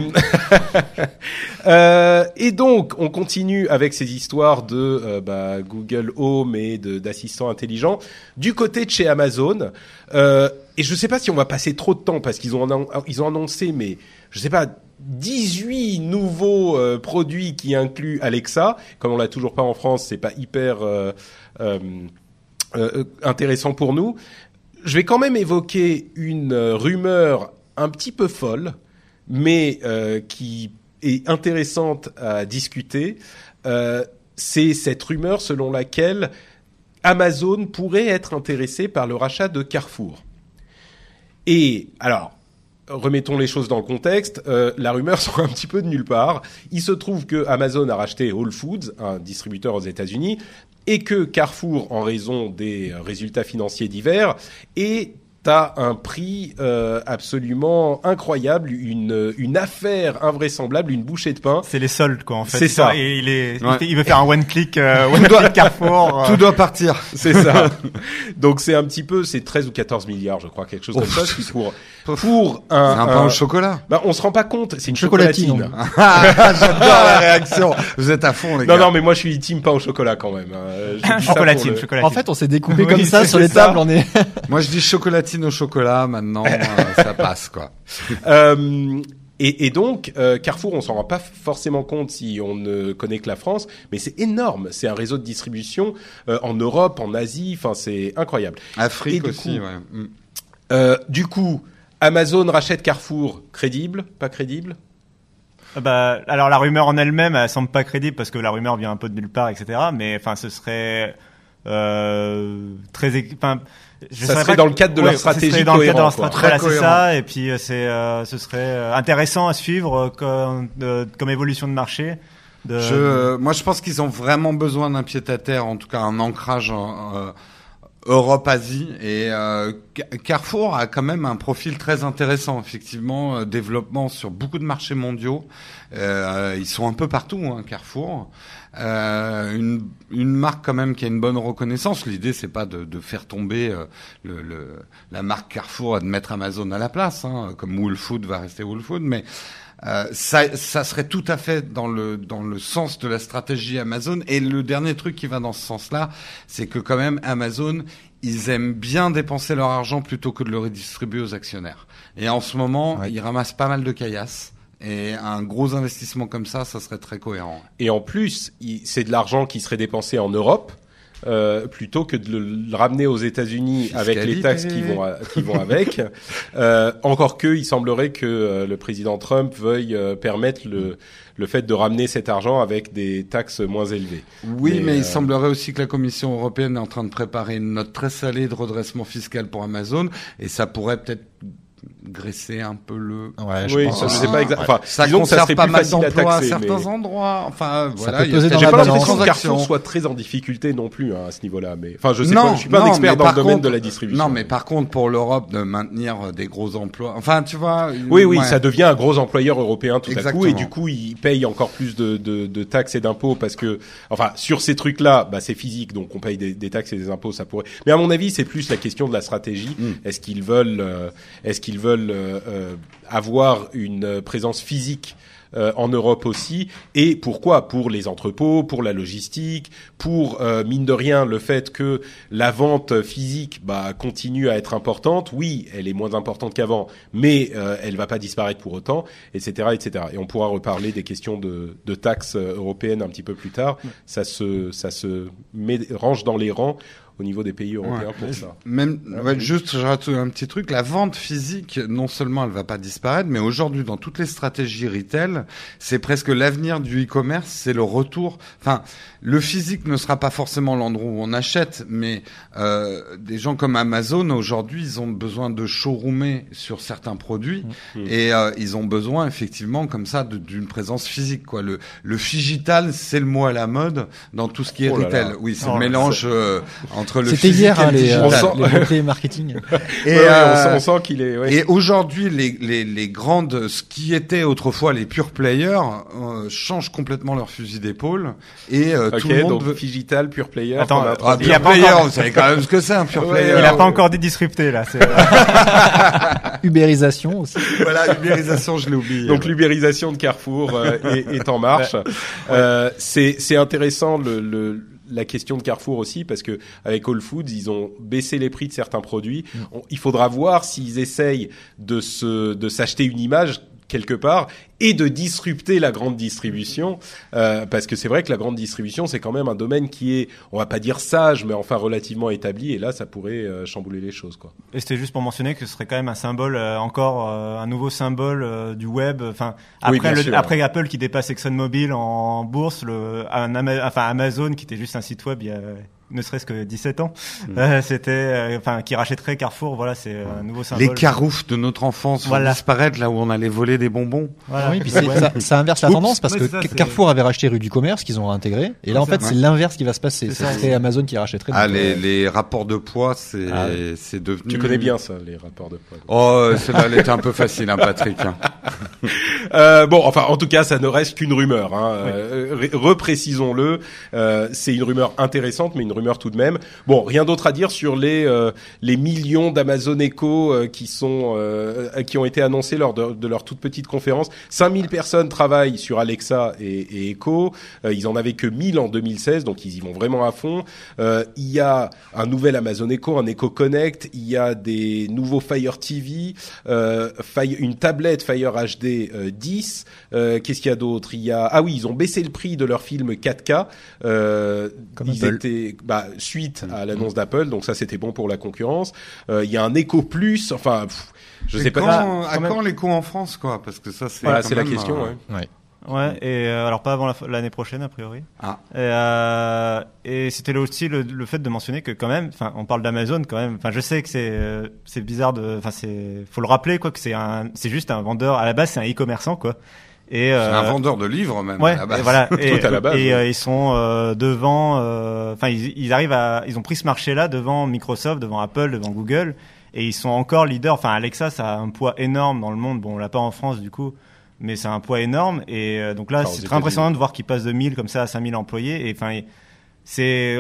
euh, et donc on continue avec ces histoires de euh, bah, Google Home et d'assistants intelligents du côté de chez Amazon. Euh, et je sais pas si on va passer trop de temps parce qu'ils ont ils ont annoncé mais je sais pas 18 nouveaux euh, produits qui incluent Alexa. Comme on l'a toujours pas en France, c'est pas hyper euh, euh, intéressant pour nous. Je vais quand même évoquer une rumeur un petit peu folle, mais qui est intéressante à discuter. C'est cette rumeur selon laquelle Amazon pourrait être intéressé par le rachat de Carrefour. Et alors, remettons les choses dans le contexte. euh, la rumeur sort un petit peu de nulle part. Il se trouve que Amazon a racheté Whole Foods, un distributeur aux États-Unis, et que Carrefour, en raison des résultats financiers divers, est à un prix euh, absolument incroyable, une, une affaire invraisemblable, une bouchée de pain. C'est les soldes quoi en fait. C'est ça. Et il est, Ouais. il veut faire un one click, euh, one click Carrefour. euh, Tout doit partir. C'est ça. Donc c'est un petit peu, c'est 13 ou 14 milliards, je crois, quelque chose comme Oh. ça, qui pour pour un, C'est un pain au chocolat. Bah, on se rend pas compte, c'est une Chocolatine. Ah, J'adore la réaction. Vous êtes à fond, les gars. Non, non, mais moi je suis team pain au chocolat quand même. hein. Chocolatine, le- chocolatine. En fait, on s'est découpé Oui, comme ça sur les ça. tables. On est. Moi, je dis chocolatine au chocolat. Maintenant, euh, ça passe, quoi. Euh, et, et donc, euh, Carrefour, on s'en rend pas forcément compte si on ne connaît que la France, mais c'est énorme. C'est un réseau de distribution euh, en Europe, en Asie. Enfin, c'est incroyable. Afrique aussi, coup- ouais. Mm. Euh, du coup, Amazon rachète Carrefour. Crédible? Pas crédible? Bah, alors la rumeur en elle-même, elle semble pas crédible parce que la rumeur vient un peu de nulle part, etc. Mais enfin, ce serait euh, très, enfin, je Ça serait dans que- le cadre de ouais, leur ça serait stratégie dans le cadre de leur cohérent, quoi. stratégie. Voilà, Très c'est ça. Et puis euh, c'est, euh, ce serait euh, intéressant à suivre euh, comme, euh, comme évolution de marché. De, Je, euh, moi, je pense qu'ils ont vraiment besoin d'un pied à terre, en tout cas un ancrage euh, Europe-Asie. Et euh, Ca- Carrefour a quand même un profil très intéressant, effectivement, euh, développement sur beaucoup de marchés mondiaux. Euh, ils sont un peu partout, hein, Carrefour. Euh, une, une marque quand même qui a une bonne reconnaissance. L'idée, c'est pas de, de faire tomber euh, le, le, la marque Carrefour et de mettre Amazon à la place, hein, comme Whole Food va rester Whole Food, mais euh, ça, ça serait tout à fait dans le dans le sens de la stratégie Amazon. Et le dernier truc qui va dans ce sens-là, c'est que quand même Amazon, ils aiment bien dépenser leur argent plutôt que de le redistribuer aux actionnaires. Et en ce moment, Ouais. ils ramassent pas mal de caillasses. Et un gros investissement comme ça, ça serait très cohérent. Et en plus, c'est de l'argent qui serait dépensé en Europe. euh, plutôt que de le, le ramener aux États-Unis avec les Fiscalité. taxes qui vont, qui vont avec. Euh, encore que, il semblerait que euh, le président Trump veuille euh, permettre le, le fait de ramener cet argent avec des taxes moins élevées. Oui, Mais, mais, euh, il semblerait aussi que la Commission européenne est en train de préparer une note très salée de redressement fiscal pour Amazon, et ça pourrait peut-être graisser un peu le. Ouais, je oui, pense ça, je sais pas exactement. Enfin, Ça disons que ça conserve serait pas plus mal facile à d'emplois à certains mais- endroits. Enfin, voilà. peut il y a peser peut-être dans J'ai la pas l'impression que transactions. Carrefour soit très en difficulté non plus hein, à ce niveau-là. Mais enfin, je sais non, pas, je suis pas un non, expert mais dans le domaine contre- de la distribution. Non, mais par contre, pour l'Europe, de maintenir euh, des gros emplois. Enfin, tu vois. Oui, oui, ouais. ça devient un gros employeur européen tout à coup, et Exactement. du coup, ils payent encore plus de, de, de taxes et d'impôts parce que, enfin, sur ces trucs-là, bah, c'est physique, donc on paye des, des taxes et des impôts, ça pourrait. Mais à mon avis, c'est plus la question de la stratégie. Mm. Est-ce qu'ils veulent, euh, est-ce qu'ils veulent euh, euh, avoir une euh, présence physique euh, en Europe aussi. Et pourquoi? Pour les entrepôts, pour la logistique, pour euh, mine de rien le fait que la vente physique bah, continue à être importante. Oui, elle est moins importante qu'avant, mais euh, elle va pas disparaître pour autant, etc., etc. Et on pourra reparler des questions de, de taxes européennes un petit peu plus tard. Ça se, ça se met, range dans les rangs au niveau des pays européens Ouais. pour ça. Même, ouais, juste, je rajoute un petit truc. La vente physique, non seulement elle va pas disparaître, mais aujourd'hui, dans toutes les stratégies retail, c'est presque l'avenir du e-commerce, c'est le retour. Enfin, le physique ne sera pas forcément l'endroit où on achète, mais euh, des gens comme Amazon aujourd'hui, ils ont besoin de showroomer sur certains produits Mmh. et euh, ils ont besoin effectivement comme ça d'une présence physique. Quoi. Le, le digital, c'est le mot à la mode dans tout ce qui est Oh là retail. là. Oui, c'est Oh le mélange euh, entre le C'était physique hier et hein, le les, digital. On sent- les marketing. Et, Ouais, ouais, euh, on, sent, on sent qu'il est. ouais. et aujourd'hui, les, les, les grandes, ce qui était autrefois les pure players, euh, changent complètement leur fusil d'épaule et euh, Ok, tout le monde donc veut. digital, pure player. Attends, euh, introduit. Ah, Il y a pure pas player, encore- vous savez quand même ce que c'est un pure Ouais, player. Il a pas encore dit disrupté là. c'est- Ubérisation aussi. Voilà, l'ubérisation, je l'ai oublié. Donc l'ubérisation de Carrefour euh, est, est en marche. Euh, c'est c'est intéressant le, le la question de Carrefour aussi parce que avec Whole Foods ils ont baissé les prix de certains produits. On- il faudra voir s'ils essayent de se de s'acheter une image quelque part et de disrupter la grande distribution euh, parce que c'est vrai que la grande distribution c'est quand même un domaine qui est on va pas dire sage mais enfin relativement établi et là ça pourrait euh, chambouler les choses quoi. Et c'était juste pour mentionner que ce serait quand même un symbole euh, encore euh, un nouveau symbole euh, du web. Enfin après le- sûr. après Apple qui dépasse ExxonMobil en bourse, le un Ama- enfin Amazon qui était juste un site web il y a ne serait-ce que 17 ans, Mm. euh, c'était euh, enfin qui rachèterait Carrefour. Voilà, c'est un nouveau symbole. les caroufs de notre enfance vont disparaître là où on allait voler des bonbons. Voilà. Oui, puis Ouais. ça, ça inverse la Oups. tendance parce Ouais, que ça, Carrefour avait racheté rue du commerce qu'ils ont réintégré et là en fait c'est l'inverse qui va se passer. C'est Ce ça. serait Amazon qui rachèterait. Ah, les, euh, les rapports de poids, c'est Ah c'est devenu. Tu connais bien ça les rapports de poids. Oh, celle-là, elle était un peu facile, hein, Patrick. hein. Euh, bon, enfin, en tout cas, ça ne reste qu'une rumeur. Hein. Euh, ré- reprécisons-le. Euh, c'est une rumeur intéressante, mais une rumeur tout de même. Bon, rien d'autre à dire sur les euh, les millions d'Amazon Echo euh, qui sont euh, qui ont été annoncés lors de, de leur toute petite conférence. 5000 personnes travaillent sur Alexa et, et Echo. Euh, ils en avaient que 1000 en 2016, donc ils y vont vraiment à fond. Euh, il y a un nouvel Amazon Echo, un Echo Connect. Il y a des nouveaux Fire TV, euh, Fire- une tablette Fire HD euh, 10. Euh, Qu'est-ce qu'il y a d'autre? Il y a ah oui, ils ont baissé le prix de leur film 4K. Euh, Comme ils Apple. étaient bah, suite à l'annonce d'Apple, donc ça c'était bon pour la concurrence. Euh, Il y a un Echo Plus. Enfin, pff, je Et sais pas. quand, Ah, à quand même. coûts en France, quoi Parce que ça, c'est. Voilà, quand c'est la question. euh, ouais. Ouais, et euh, alors pas avant l'année prochaine a priori. Ah. Et, euh, et c'était là aussi le, le fait de mentionner que quand même, enfin, on parle d'Amazon quand même. Enfin, je sais que c'est euh, c'est bizarre de, enfin, c'est faut le rappeler quoi que c'est un, c'est juste un vendeur à la base, c'est un e-commerçant quoi. Et C'est euh, un vendeur de livres, même. Ouais, à la base. et voilà. Et, Tout à la base, et ouais. euh, ils sont euh, devant. euh, Enfin, ils, ils arrivent à. Ils ont pris ce marché-là devant Microsoft, devant Apple, devant Google, et ils sont encore leaders. Enfin, Alexa, ça a un poids énorme dans le monde. Bon, on l'a pas en France du coup, mais c'est un poids énorme. Et euh, donc là, Enfin, c'est très impressionnant de voir qu'ils passent de 1000 comme ça à 5000 employés. Et enfin. C'est,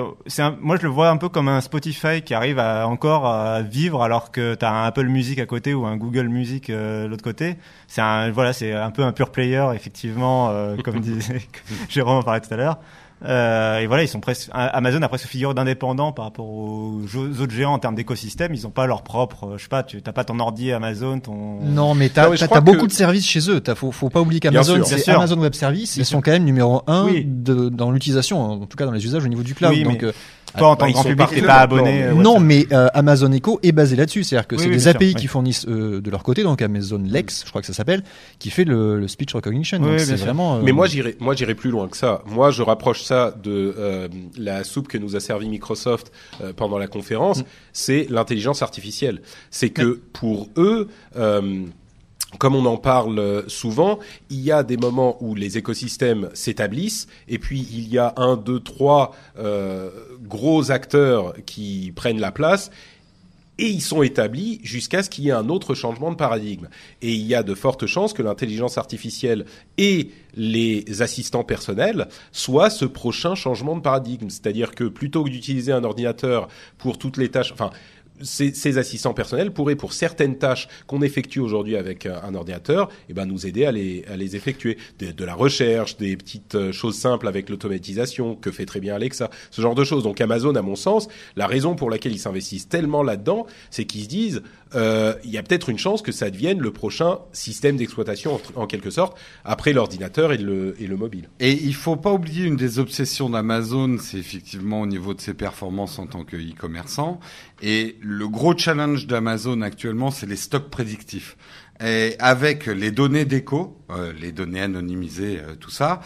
moi je le vois un peu comme un Spotify qui arrive à encore à vivre alors que tu as un Apple Music à côté ou un Google Music euh, de l'autre côté. C'est un voilà, c'est un peu un pure player effectivement, euh, comme disait Jérôme en parlait tout à l'heure. Euh, et voilà, ils sont presque Amazon a presque figure d'indépendant par rapport aux, aux autres géants en termes d'écosystème. Ils ont pas leur propre, euh, je sais pas, tu t'as pas ton ordi Amazon, ton Non, mais t'as crois t'as beaucoup que- de services chez eux. T'as, faut, faut pas oublier qu'Amazon, c'est sûr. Amazon Web Services. Bien Ils sont quand même numéro un Oui. de, dans l'utilisation, en tout cas dans les usages au niveau du cloud. Oui, Donc, mais- euh, Toi, en bah, tant que grand sont public, t'es pas abonné. Non, euh, non, mais euh, Amazon Echo est basé là-dessus, c'est-à-dire que Oui, c'est oui, des sûr, API oui. qui fournissent euh, de leur côté, donc Amazon Lex, je crois que ça s'appelle, qui fait le, le speech recognition. Donc c'est vraiment. euh, Mais moi j'irai, moi j'irai plus loin que ça. Moi je rapproche ça de euh, la soupe que nous a servi Microsoft euh, pendant la conférence. C'est l'intelligence artificielle. C'est que pour eux. Euh, comme on en parle souvent, il y a des moments où les écosystèmes s'établissent, et puis il y a un, deux, trois euh, gros acteurs qui prennent la place, et ils sont établis jusqu'à ce qu'il y ait un autre changement de paradigme. Et il y a de fortes chances que l'intelligence artificielle et les assistants personnels soient ce prochain changement de paradigme. C'est-à-dire que plutôt que d'utiliser un ordinateur pour toutes les tâches, enfin, ces, ces assistants personnels pourraient, pour certaines tâches qu'on effectue aujourd'hui avec un, un ordinateur, eh ben, nous aider à les, à les effectuer. De, de la recherche, des petites euh, choses simples avec l'automatisation que fait très bien Alexa, ce genre de choses. Donc Amazon, à mon sens, la raison pour laquelle ils s'investissent tellement là-dedans, c'est qu'ils se disent, euh, il y a peut-être une chance que ça devienne le prochain système d'exploitation en, en quelque sorte, après l'ordinateur et le, et le mobile. Et il faut pas oublier une des obsessions d'Amazon, c'est effectivement au niveau de ses performances en tant que e-commerçant. Et le gros challenge d'Amazon actuellement, c'est les stocks prédictifs. Et avec les données d'écho, euh, les données anonymisées, euh, tout ça,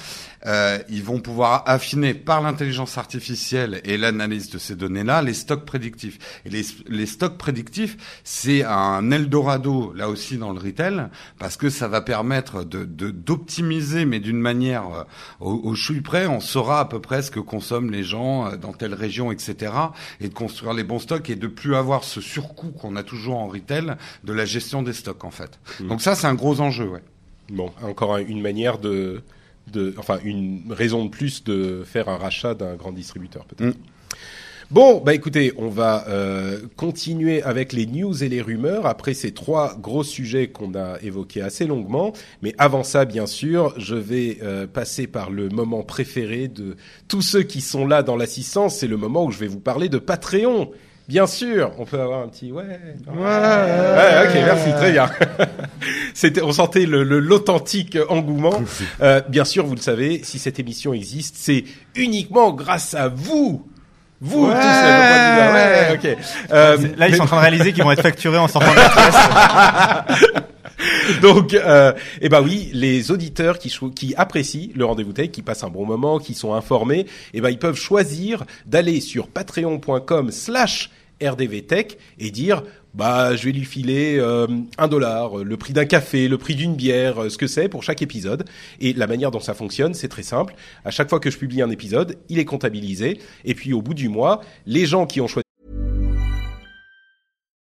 euh, ils vont pouvoir affiner par l'intelligence artificielle et l'analyse de ces données-là les stocks prédictifs. Et les, les stocks prédictifs, c'est un Eldorado là aussi dans le retail parce que ça va permettre de de- d'optimiser, mais d'une manière euh, au, au chouille près, on saura à peu près ce que consomment les gens euh, dans telle région, etc. Et de construire les bons stocks et de plus avoir ce surcoût qu'on a toujours en retail de la gestion des stocks en fait. Donc ça, c'est un gros enjeu. Ouais. Bon, encore un- une manière de, de, enfin, une raison de plus de faire un rachat d'un grand distributeur, peut-être. Mm. Bon, bah écoutez, on va euh, continuer avec les news et les rumeurs après ces trois gros sujets qu'on a évoqués assez longuement. Mais avant ça, bien sûr, je vais euh, passer par le moment préféré de tous ceux qui sont là dans l'assistance. C'est le moment où je vais vous parler de Patreon. Bien sûr, on peut avoir un petit ouais. Ouais, ouais, ok, merci, très bien. C'était, on sentait le, le- l'authentique engouement. Euh, bien sûr, vous le savez, si cette émission existe, c'est uniquement grâce à vous. Vous tous, là, ouais, ouais, ok. Euh, Là, ils sont en train de réaliser qu'ils vont être facturés en sortant de la. Donc, euh, eh ben oui, les auditeurs qui, qui apprécient le rendez-vous tech, qui passent un bon moment, qui sont informés, eh ben ils peuvent choisir d'aller sur patreon.com/slash rdvtech et dire bah je vais lui filer euh, un dollar, euh, le prix d'un café, le prix d'une bière, euh, ce que c'est pour chaque épisode. Et la manière dont ça fonctionne, c'est très simple. À chaque fois que je publie un épisode, il est comptabilisé. Et puis au bout du mois, les gens qui ont choisi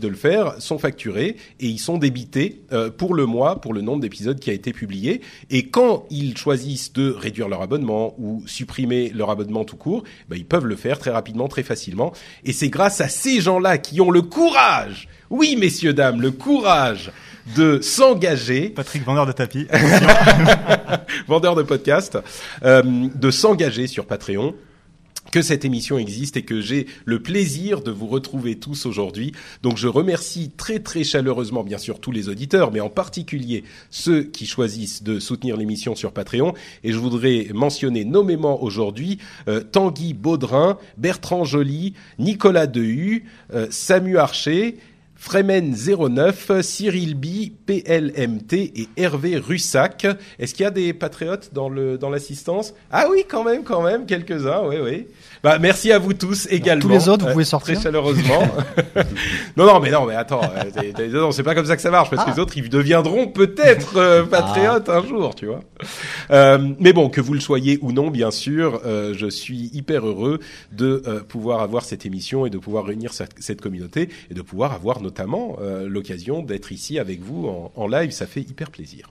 De le faire sont facturés et ils sont débités euh, pour le mois, pour le nombre d'épisodes qui a été publié. Et quand ils choisissent de réduire leur abonnement ou supprimer leur abonnement tout court, ben, ils peuvent le faire très rapidement, très facilement. Et c'est grâce à ces gens-là qui ont le courage, oui messieurs dames, le courage de s'engager Patrick, vendeur de tapis. vendeur de podcast, euh, de s'engager sur Patreon que cette émission existe et que j'ai le plaisir de vous retrouver tous aujourd'hui. Donc je remercie très très chaleureusement bien sûr tous les auditeurs, mais en particulier ceux qui choisissent de soutenir l'émission sur Patreon. Et je voudrais mentionner nommément aujourd'hui euh, Tanguy Baudrin, Bertrand Joly, Nicolas Dehu, euh, Samu Archer, Fremen09, Cyril B, PLMT et Hervé Russac. Est-ce qu'il y a des patriotes dans l'assistance? Ah oui, quand même, quand même, quelques-uns, oui, oui. Bah, merci à vous tous également. tous les autres, vous euh, pouvez sortir. Très chaleureusement. non, non, mais non, mais attends, euh, non, c'est pas comme ça que ça marche, parce que les autres, ils deviendront peut-être euh, patriotes un jour, tu vois. Euh, mais bon, que vous le soyez ou non, bien sûr, euh, je suis hyper heureux de euh, pouvoir avoir cette émission et de pouvoir réunir cette, cette communauté et de pouvoir avoir notamment euh, l'occasion d'être ici avec vous en, en live. Ça fait hyper plaisir.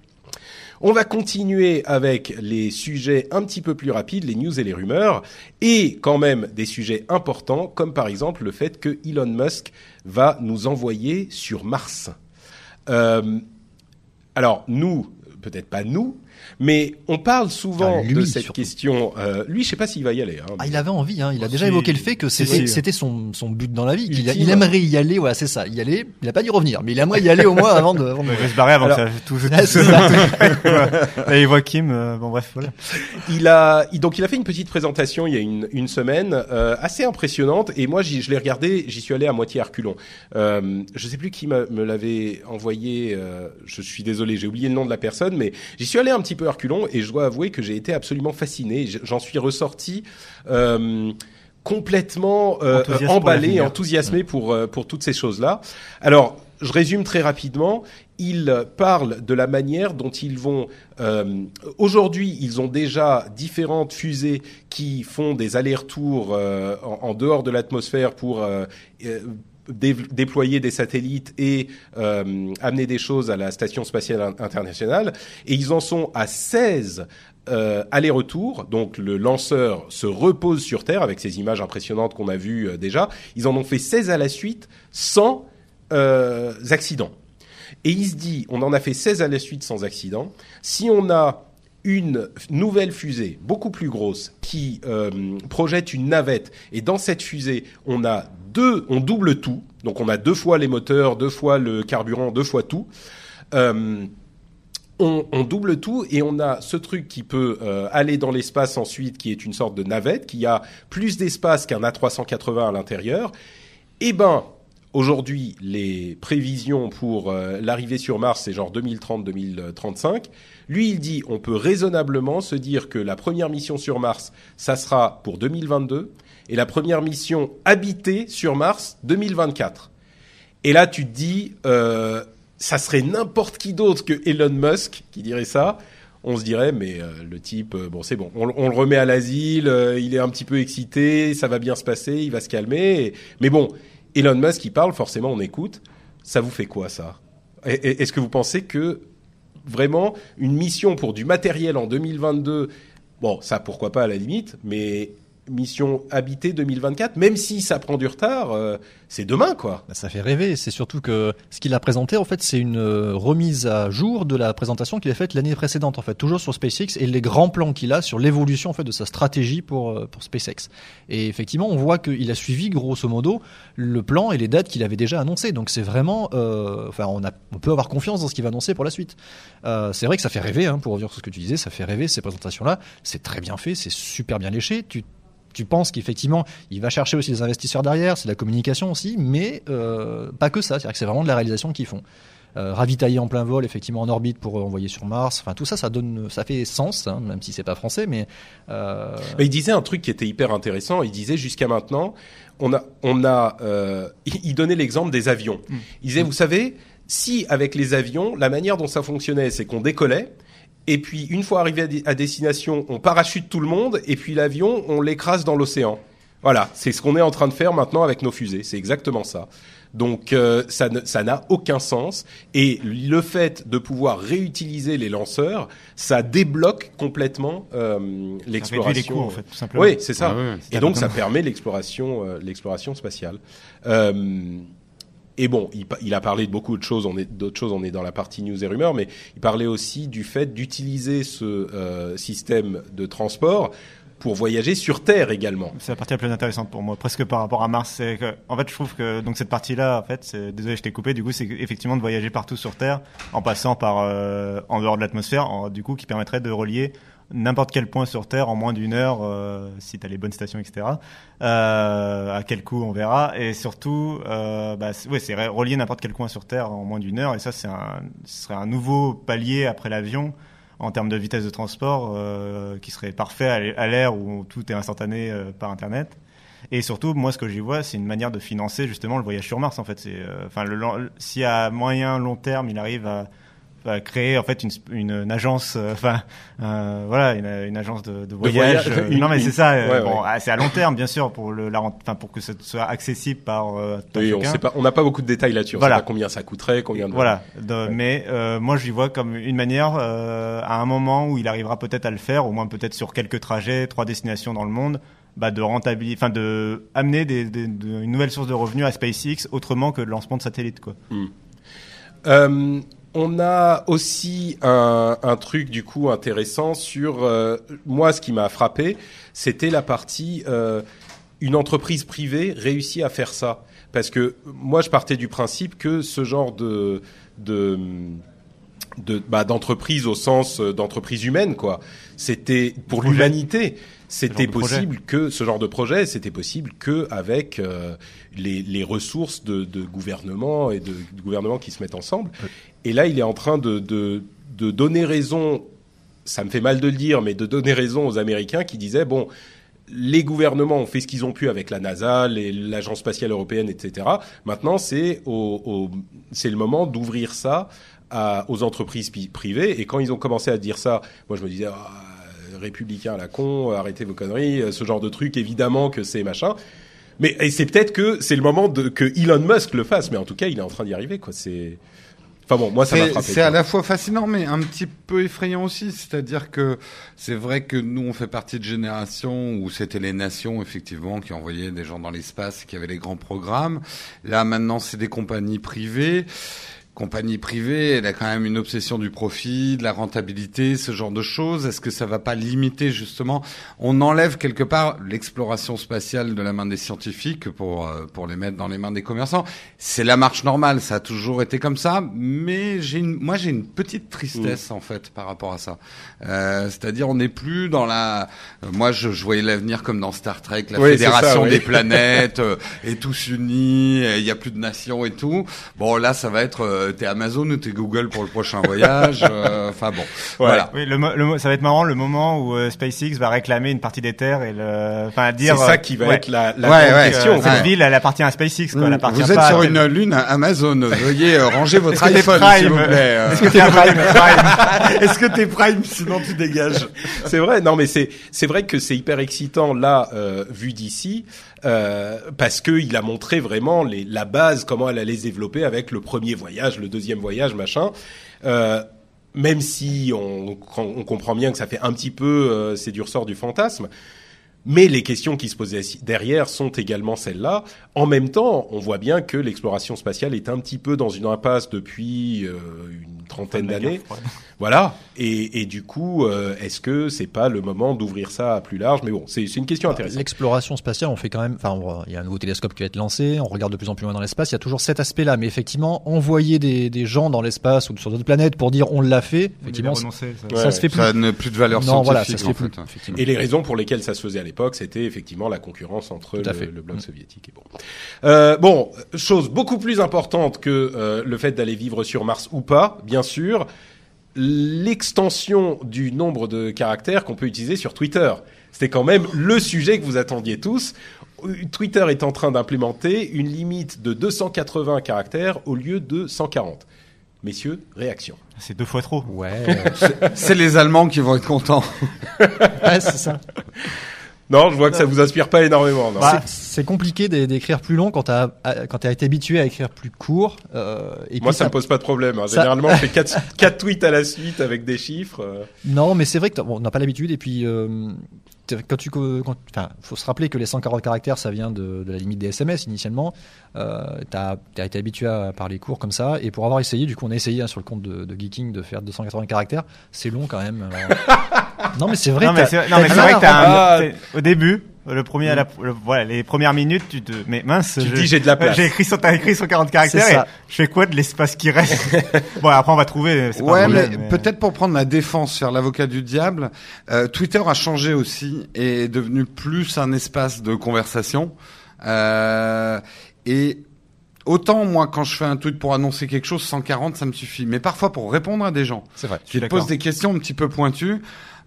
On va continuer avec les sujets un petit peu plus rapides, les news et les rumeurs, et quand même des sujets importants, comme par exemple le fait que Elon Musk va nous envoyer sur Mars. Euh, alors nous, peut-être pas nous, mais on parle souvent Ah, lui, de cette surtout. question. Euh, lui, je sais pas s'il va y aller. hein. Ah, il avait envie, hein. il a Oh, déjà évoqué le fait que c'était son, son but dans la vie, a- il aimerait y aller, voilà, c'est ça, y aller. Il a pas dit revenir, mais il aimerait y aller au moins avant de. avant de- Il va se barrer avant Alors- que ça tout, tout, Ah, c'est ça. Là, il voit Kim. euh, bon, bref, voilà. Il a donc il a fait une petite présentation il y a une, une semaine euh, assez impressionnante et moi je l'ai regardé j'y suis allé à moitié arculon euh, je sais plus qui me l'avait envoyé euh, je suis désolé j'ai oublié le nom de la personne mais j'y suis allé un petit peu arculon et je dois avouer que j'ai été absolument fasciné j'en suis ressorti euh, complètement euh, pour emballé enthousiasmé pour euh, pour toutes ces choses là alors je résume très rapidement. Il parle de la manière dont ils vont. euh, Aujourd'hui, ils ont déjà différentes fusées qui font des allers-retours euh, en, en dehors de l'atmosphère pour euh, dé- déployer des satellites et euh, amener des choses à la station spatiale in- internationale. Et ils en sont à 16 euh, aller-retour. Donc le lanceur se repose sur Terre avec ces images impressionnantes qu'on a vues euh, déjà. Ils en ont fait 16 à la suite sans euh, accidents. Et il se dit, on en a fait 16 à la suite sans accident. Si on a une nouvelle fusée beaucoup plus grosse qui euh, projette une navette et dans cette fusée on a deux, on double tout, donc on a deux fois les moteurs, deux fois le carburant, deux fois tout. Euh, on, double tout et on a ce truc qui peut euh, aller dans l'espace ensuite, qui est une sorte de navette, qui a plus d'espace qu'un A380 à l'intérieur. Eh ben, aujourd'hui, les prévisions pour l'arrivée sur Mars, c'est genre 2030-2035. Lui, il dit, on peut raisonnablement se dire que la première mission sur Mars, ça sera pour 2022, et la première mission habitée sur Mars, 2024. Et là, tu te dis, euh, ça serait n'importe qui d'autre que Elon Musk qui dirait ça. On se dirait, mais euh, le type, euh, bon, c'est bon, on, le remet à l'asile, il est un petit peu excité, ça va bien se passer, il va se calmer. Mais bon, Elon Musk, il parle, forcément, on écoute. Ça vous fait quoi, ça? Est-ce que vous pensez que vraiment une mission pour du matériel en 2022, bon, ça pourquoi pas à la limite, mais mission habitée 2024, même si ça prend du retard, euh, c'est demain, quoi. Bah, ça fait rêver. C'est surtout que ce qu'il a présenté, en fait, c'est une euh, remise à jour de la présentation qu'il a faite l'année précédente, en fait, toujours sur SpaceX et les grands plans qu'il a sur l'évolution, en fait, de sa stratégie pour, euh, pour SpaceX. Et effectivement, on voit qu'il a suivi, grosso modo, le plan et les dates qu'il avait déjà annoncées. Donc, c'est vraiment, enfin, on, a, on peut avoir confiance dans ce qu'il va annoncer pour la suite. C'est vrai que ça fait rêver, hein, pour revenir sur ce que tu disais, ça fait rêver ces présentations-là. C'est très bien fait, c'est super bien léché. Tu tu penses qu'effectivement, il va chercher aussi des investisseurs derrière, c'est de la communication aussi, mais euh, pas que ça. C'est-à-dire que c'est vraiment de la réalisation qu'ils font. Euh, ravitailler en plein vol, effectivement en orbite pour euh, envoyer sur Mars. Enfin, tout ça, ça donne, ça fait sens, hein, même si c'est pas français, mais euh, Mais il disait un truc qui était hyper intéressant. Il disait jusqu'à maintenant, on a, on a, euh, il il donnait l'exemple des avions. Il disait, vous savez, si avec les avions, la manière dont ça fonctionnait, c'est qu'on décollait. Et puis, une fois arrivé à, destination, on parachute tout le monde, et puis l'avion, on l'écrase dans l'océan. Voilà, c'est ce qu'on est en train de faire maintenant avec nos fusées. C'est exactement ça. Donc, euh, ça n'a aucun sens. Et le fait de pouvoir réutiliser les lanceurs, ça débloque complètement euh, l'exploration. réduit les coûts, en fait, tout simplement. Oui, c'est ça. Ah ouais. Et donc, ça permet l'exploration, euh, l'exploration spatiale. Euh, et bon, il, a parlé de beaucoup de choses. D'autres choses. On est dans la partie news et rumeurs, mais il parlait aussi du fait d'utiliser ce euh, système de transport pour voyager sur Terre également. C'est la partie la plus intéressante pour moi, presque par rapport à Mars. En fait, je trouve que donc cette partie-là, en fait, désolé, je t'ai coupé. Du coup, c'est effectivement de voyager partout sur Terre, en passant par euh, en dehors de l'atmosphère, du coup, qui permettrait de relier n'importe quel point sur Terre en moins d'une heure, euh, si tu as les bonnes stations, etc. Euh, à quel coût, on verra. Et surtout, euh, bah, c'est- ouais, relier n'importe quel coin sur Terre en moins d'une heure. Et ça, c'est ce serait un nouveau palier après l'avion en termes de vitesse de transport euh, qui serait parfait à l'ère où tout est instantané par Internet. Et surtout, moi, ce que j'y vois, c'est une manière de financer justement le voyage sur Mars. En fait, c'est, enfin, le, long- si à moyen long terme, il arrive à créer en fait une, une, une agence, euh, enfin, euh, voilà, une, une agence de, de voyage. voyage, euh, non, mais c'est ça. ouais, bon, ouais. ah, c'est à long terme, bien sûr, pour le, la, enfin, pour que ça soit accessible par. Euh, Oui, on chacun. sait pas, on n'a pas beaucoup de détails là-dessus. On Voilà. sait pas combien ça coûterait, combien de Voilà. De- Mais euh, moi, je l'y vois comme une manière, à un moment où il arrivera peut-être à le faire, au moins peut-être sur quelques trajets, trois destinations dans le monde, bah, de rentabiliser, enfin de amener des, des- de- une nouvelle source de revenus à SpaceX autrement que le lancement de satellites, quoi. Euh, on a aussi un, un truc du coup intéressant sur euh, moi ce qui m'a frappé c'était la partie euh, une entreprise privée réussit à faire ça. Parce que moi je partais du principe que ce genre de de de bah, d'entreprise au sens euh, d'entreprise humaine quoi c'était pour l'humanité c'était projet. possible que ce genre de projet c'était possible que avec euh, les, les ressources de, de gouvernement et de, de gouvernements qui se mettent ensemble et là il est en train de, de de donner raison ça me fait mal de le dire mais de donner raison aux Américains qui disaient bon les gouvernements ont fait ce qu'ils ont pu avec la NASA, l'agence spatiale européenne, etc. Maintenant, c'est au, au- c'est le moment d'ouvrir ça à- aux entreprises privées. Et quand ils ont commencé à dire ça, moi je me disais, ah, républicains à la con, arrêtez vos conneries, euh, ce genre de truc, évidemment que c'est machin. Mais et c'est peut-être que c'est le moment de, que Elon Musk le fasse, mais en tout cas, il est en train d'y arriver, quoi. C'est, enfin bon, moi ça m'a frappé. c'est à la fois fascinant, mais un petit peu effrayant aussi. C'est-à-dire que c'est vrai que nous, on fait partie de générations où c'était les nations, effectivement, qui envoyaient des gens dans l'espace, qui avaient les grands programmes. Là, maintenant, c'est des compagnies privées. Compagnie privée, elle a quand même une obsession du profit, de la rentabilité, ce genre de choses. Est-ce que ça va pas limiter justement? On enlève quelque part l'exploration spatiale de la main des scientifiques pour euh, pour les mettre dans les mains des commerçants. C'est la marche normale, ça a toujours été comme ça. Mais j'ai une, moi j'ai une petite tristesse en fait par rapport à ça. Euh, C'est-à-dire on n'est plus dans la. euh, moi je, je voyais l'avenir comme dans Star Trek, la Oui, c'est ça, fédération oui. des planètes euh, et tous unis, il y a plus de nations et tout. Bon là ça va être t'es Amazon ou t'es Google pour le prochain voyage. euh, Enfin bon, voilà. Oui, le, le ça va être marrant le moment où euh, SpaceX va réclamer une partie des terres et le, enfin C'est dire. ça euh, qui va ouais, être la, la Ouais, grande ouais, question. euh, cette ouais. ville, elle appartient à SpaceX, quoi. Elle appartient Vous êtes pas sur à une lune Amazon. Veuillez euh, ranger votre Est-ce que t'es iPhone, s'il vous Prime plaît. euh. Est-ce que t'es Prime Est-ce que t'es Prime Sinon tu dégages? C'est vrai, non mais c'est c'est vrai que c'est hyper excitant là euh, vu d'ici euh, parce que il a montré vraiment les, la base comment elle allait se développer avec le premier voyage, le deuxième voyage, machin. Euh, même si on, on comprend bien que ça fait un petit peu euh, c'est du ressort du fantasme. Mais les questions qui se posaient derrière sont également celles-là. En même temps, on voit bien que l'exploration spatiale est un petit peu dans une impasse depuis euh, une trentaine d'années. Voilà. Et, et du coup, euh, est-ce que c'est pas le moment d'ouvrir ça à plus large? Mais bon, c'est une question intéressante. L'exploration spatiale, on fait quand même. Enfin, il y a un nouveau télescope qui va être lancé. On regarde de plus en plus loin dans l'espace. Il y a toujours cet aspect-là. Mais effectivement, envoyer des, des gens dans l'espace ou sur d'autres planètes pour dire on l'a fait, effectivement, ça, ça. Ouais, se fait plus. Ça n'a plus de valeur non, voilà, ça scientifique se fait en plus. fait. effectivement. Et les raisons pour lesquelles ça se faisait à l'époque, c'était effectivement la concurrence entre le, fait. le bloc Mm. soviétique et bon. Euh, bon, chose beaucoup plus importante que euh, le fait d'aller vivre sur Mars ou pas, bien sûr, l'extension du nombre de caractères qu'on peut utiliser sur Twitter. C'était quand même le sujet que vous attendiez tous. Twitter est en train d'implémenter une limite de 280 caractères au lieu de 140. Messieurs, réaction. C'est deux fois trop. Ouais, C'est les Allemands qui vont être contents. ouais c'est ça. Non, je vois que ça vous inspire pas énormément. C'est- compliqué d'é- d'écrire plus long quand t'as à- quand t'as été habitué à écrire plus court. Euh, et Moi, puis ça me pose pas de problème. hein. ça- Généralement, je fais quatre, quatre tweets à la suite avec des chiffres. euh. Non, mais c'est vrai que bon, on n'a pas l'habitude. Et puis, euh, quand tu, co- quand, enfin, faut se rappeler que les 140 caractères, ça vient de, de la limite des SMS initialement. Euh, t'as as été habitué à parler court comme ça. Et pour avoir essayé, du coup, on a essayé hein, sur le compte de, de Geeking de faire 280 caractères. C'est long quand même. alors. non, mais c'est vrai. Non, mais t'as- c'est vrai que t'as Ah. un, au début, Le premier, à la, le- voilà, les premières minutes, tu te, mais mince, Tu je- dis, j'ai de la place. J'ai écrit, sur- t'as écrit 140 caractères et je fais quoi de l'espace qui reste Bon, après on va trouver. Ouais, mais, peut-être pour prendre la défense, faire l'avocat du diable, euh, Twitter a changé aussi et est devenu plus un espace de conversation. Euh, et autant moi, quand je fais un tweet pour annoncer quelque chose, 140, ça me suffit. Mais parfois pour répondre à des gens C'est vrai. qui te posent des questions un petit peu pointues.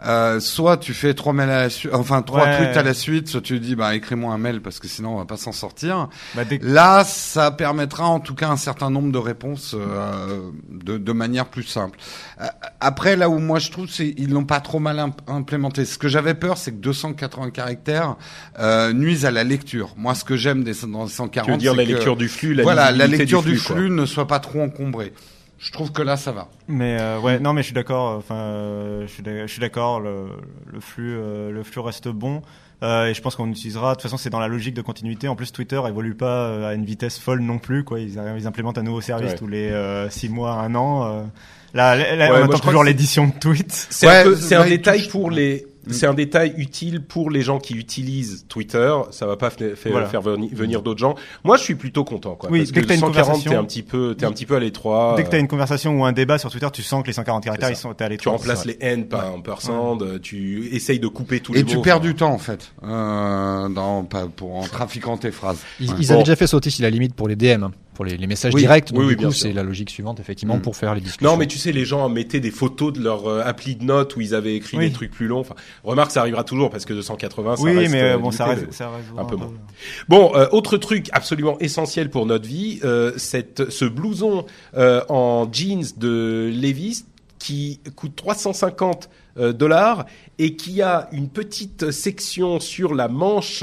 Euh, soit tu fais trois mails à la suite, enfin trois Ouais. tweets à la suite, soit tu dis bah écris-moi un mail parce que sinon on va pas s'en sortir. Bah, dès- Là, ça permettra en tout cas un certain nombre de réponses euh, de, de manière plus simple. Euh, Après, là où moi je trouve, c'est ils l'ont pas trop mal imp- implémenté. Ce que j'avais peur, c'est que 280 caractères euh, nuisent à la lecture. Moi, ce que j'aime des dans les 140, Tu veux dire c'est la que, lecture du flux, la voilà, la lecture du flux, ne soit pas trop encombrée. Je trouve que là, ça va. Mais euh, ouais, non, mais je suis d'accord. Enfin, euh, je suis d'accord. Le, le flux, euh, le flux reste bon. Euh, et je pense qu'on utilisera. De toute façon, c'est dans la logique de continuité. En plus, Twitter évolue pas euh, à une vitesse folle non plus. Quoi, ils, implémentent un nouveau service Ouais. tous les euh, six mois, un an. Euh. Là, là, là, Ouais, moi, on je attend toujours l'édition de tweets. C'est Ouais, un, peu- c'est un là, il détail touche- pour les. C'est un détail utile pour les gens qui utilisent Twitter. Ça va pas Voilà. faire veni- venir d'autres gens. Moi, je suis plutôt content, quoi. Oui, parce dès que que t'as une 140, conversation- t'es un petit peu, t'es un petit peu à l'étroit. Dès que tu as euh, une conversation ou un débat sur Twitter, tu sens que les 140 caractères, ils sont t'es allé Tu remplaces les N par un percent, tu essayes de couper tous les Et tu mots, perds enfin. du temps en fait, euh, dans, pas- pour en trafiquant tes phrases. Ils, Ouais. ils Bon. avaient déjà fait sauter si la limite pour les DM, hein, pour les, les messages Oui. directs. Donc Oui, oui, du bien coup, sûr. c'est la logique suivante, effectivement, Mm. pour faire les discussions. Non, mais tu sais, les gens mettaient des photos de leur euh, appli de notes où ils avaient écrit des trucs plus longs. Enfin, remarque, ça arrivera toujours parce que 280, ça Oui, reste, mais euh, bon, ça reste, ça reste un peu moins. Bon, euh, autre truc absolument essentiel pour notre vie, cette, ce blouson en jeans de Levi's qui coûte 350 euh, dollars et qui a une petite section sur la manche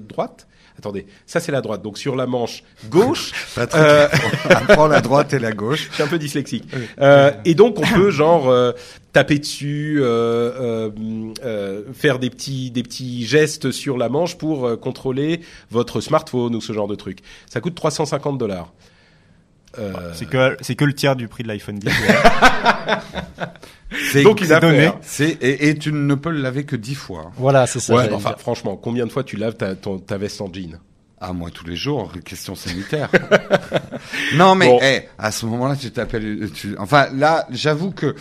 droite. Attendez, ça c'est la droite. Donc sur la manche gauche, Patrick, euh, apprends la droite et la gauche. je suis un peu dyslexique. Euh, et donc on peut genre euh, taper dessus, euh, euh, euh, faire des petits des petits gestes sur la manche pour euh, contrôler votre smartphone ou ce genre de truc. Ça coûte 350 dollars. Euh, C'est que, c'est que le tiers du prix de l'iPhone 10. C'est donc une affaire. c'est et, et tu ne peux le laver que dix fois. Voilà, c'est ça. Ouais, enfin dire. franchement, combien de fois tu laves ta, ton, ta veste en jean? Ah moi tous les jours, question sanitaire. non mais Bon. eh, à ce moment-là tu t'appelles tu enfin là, j'avoue que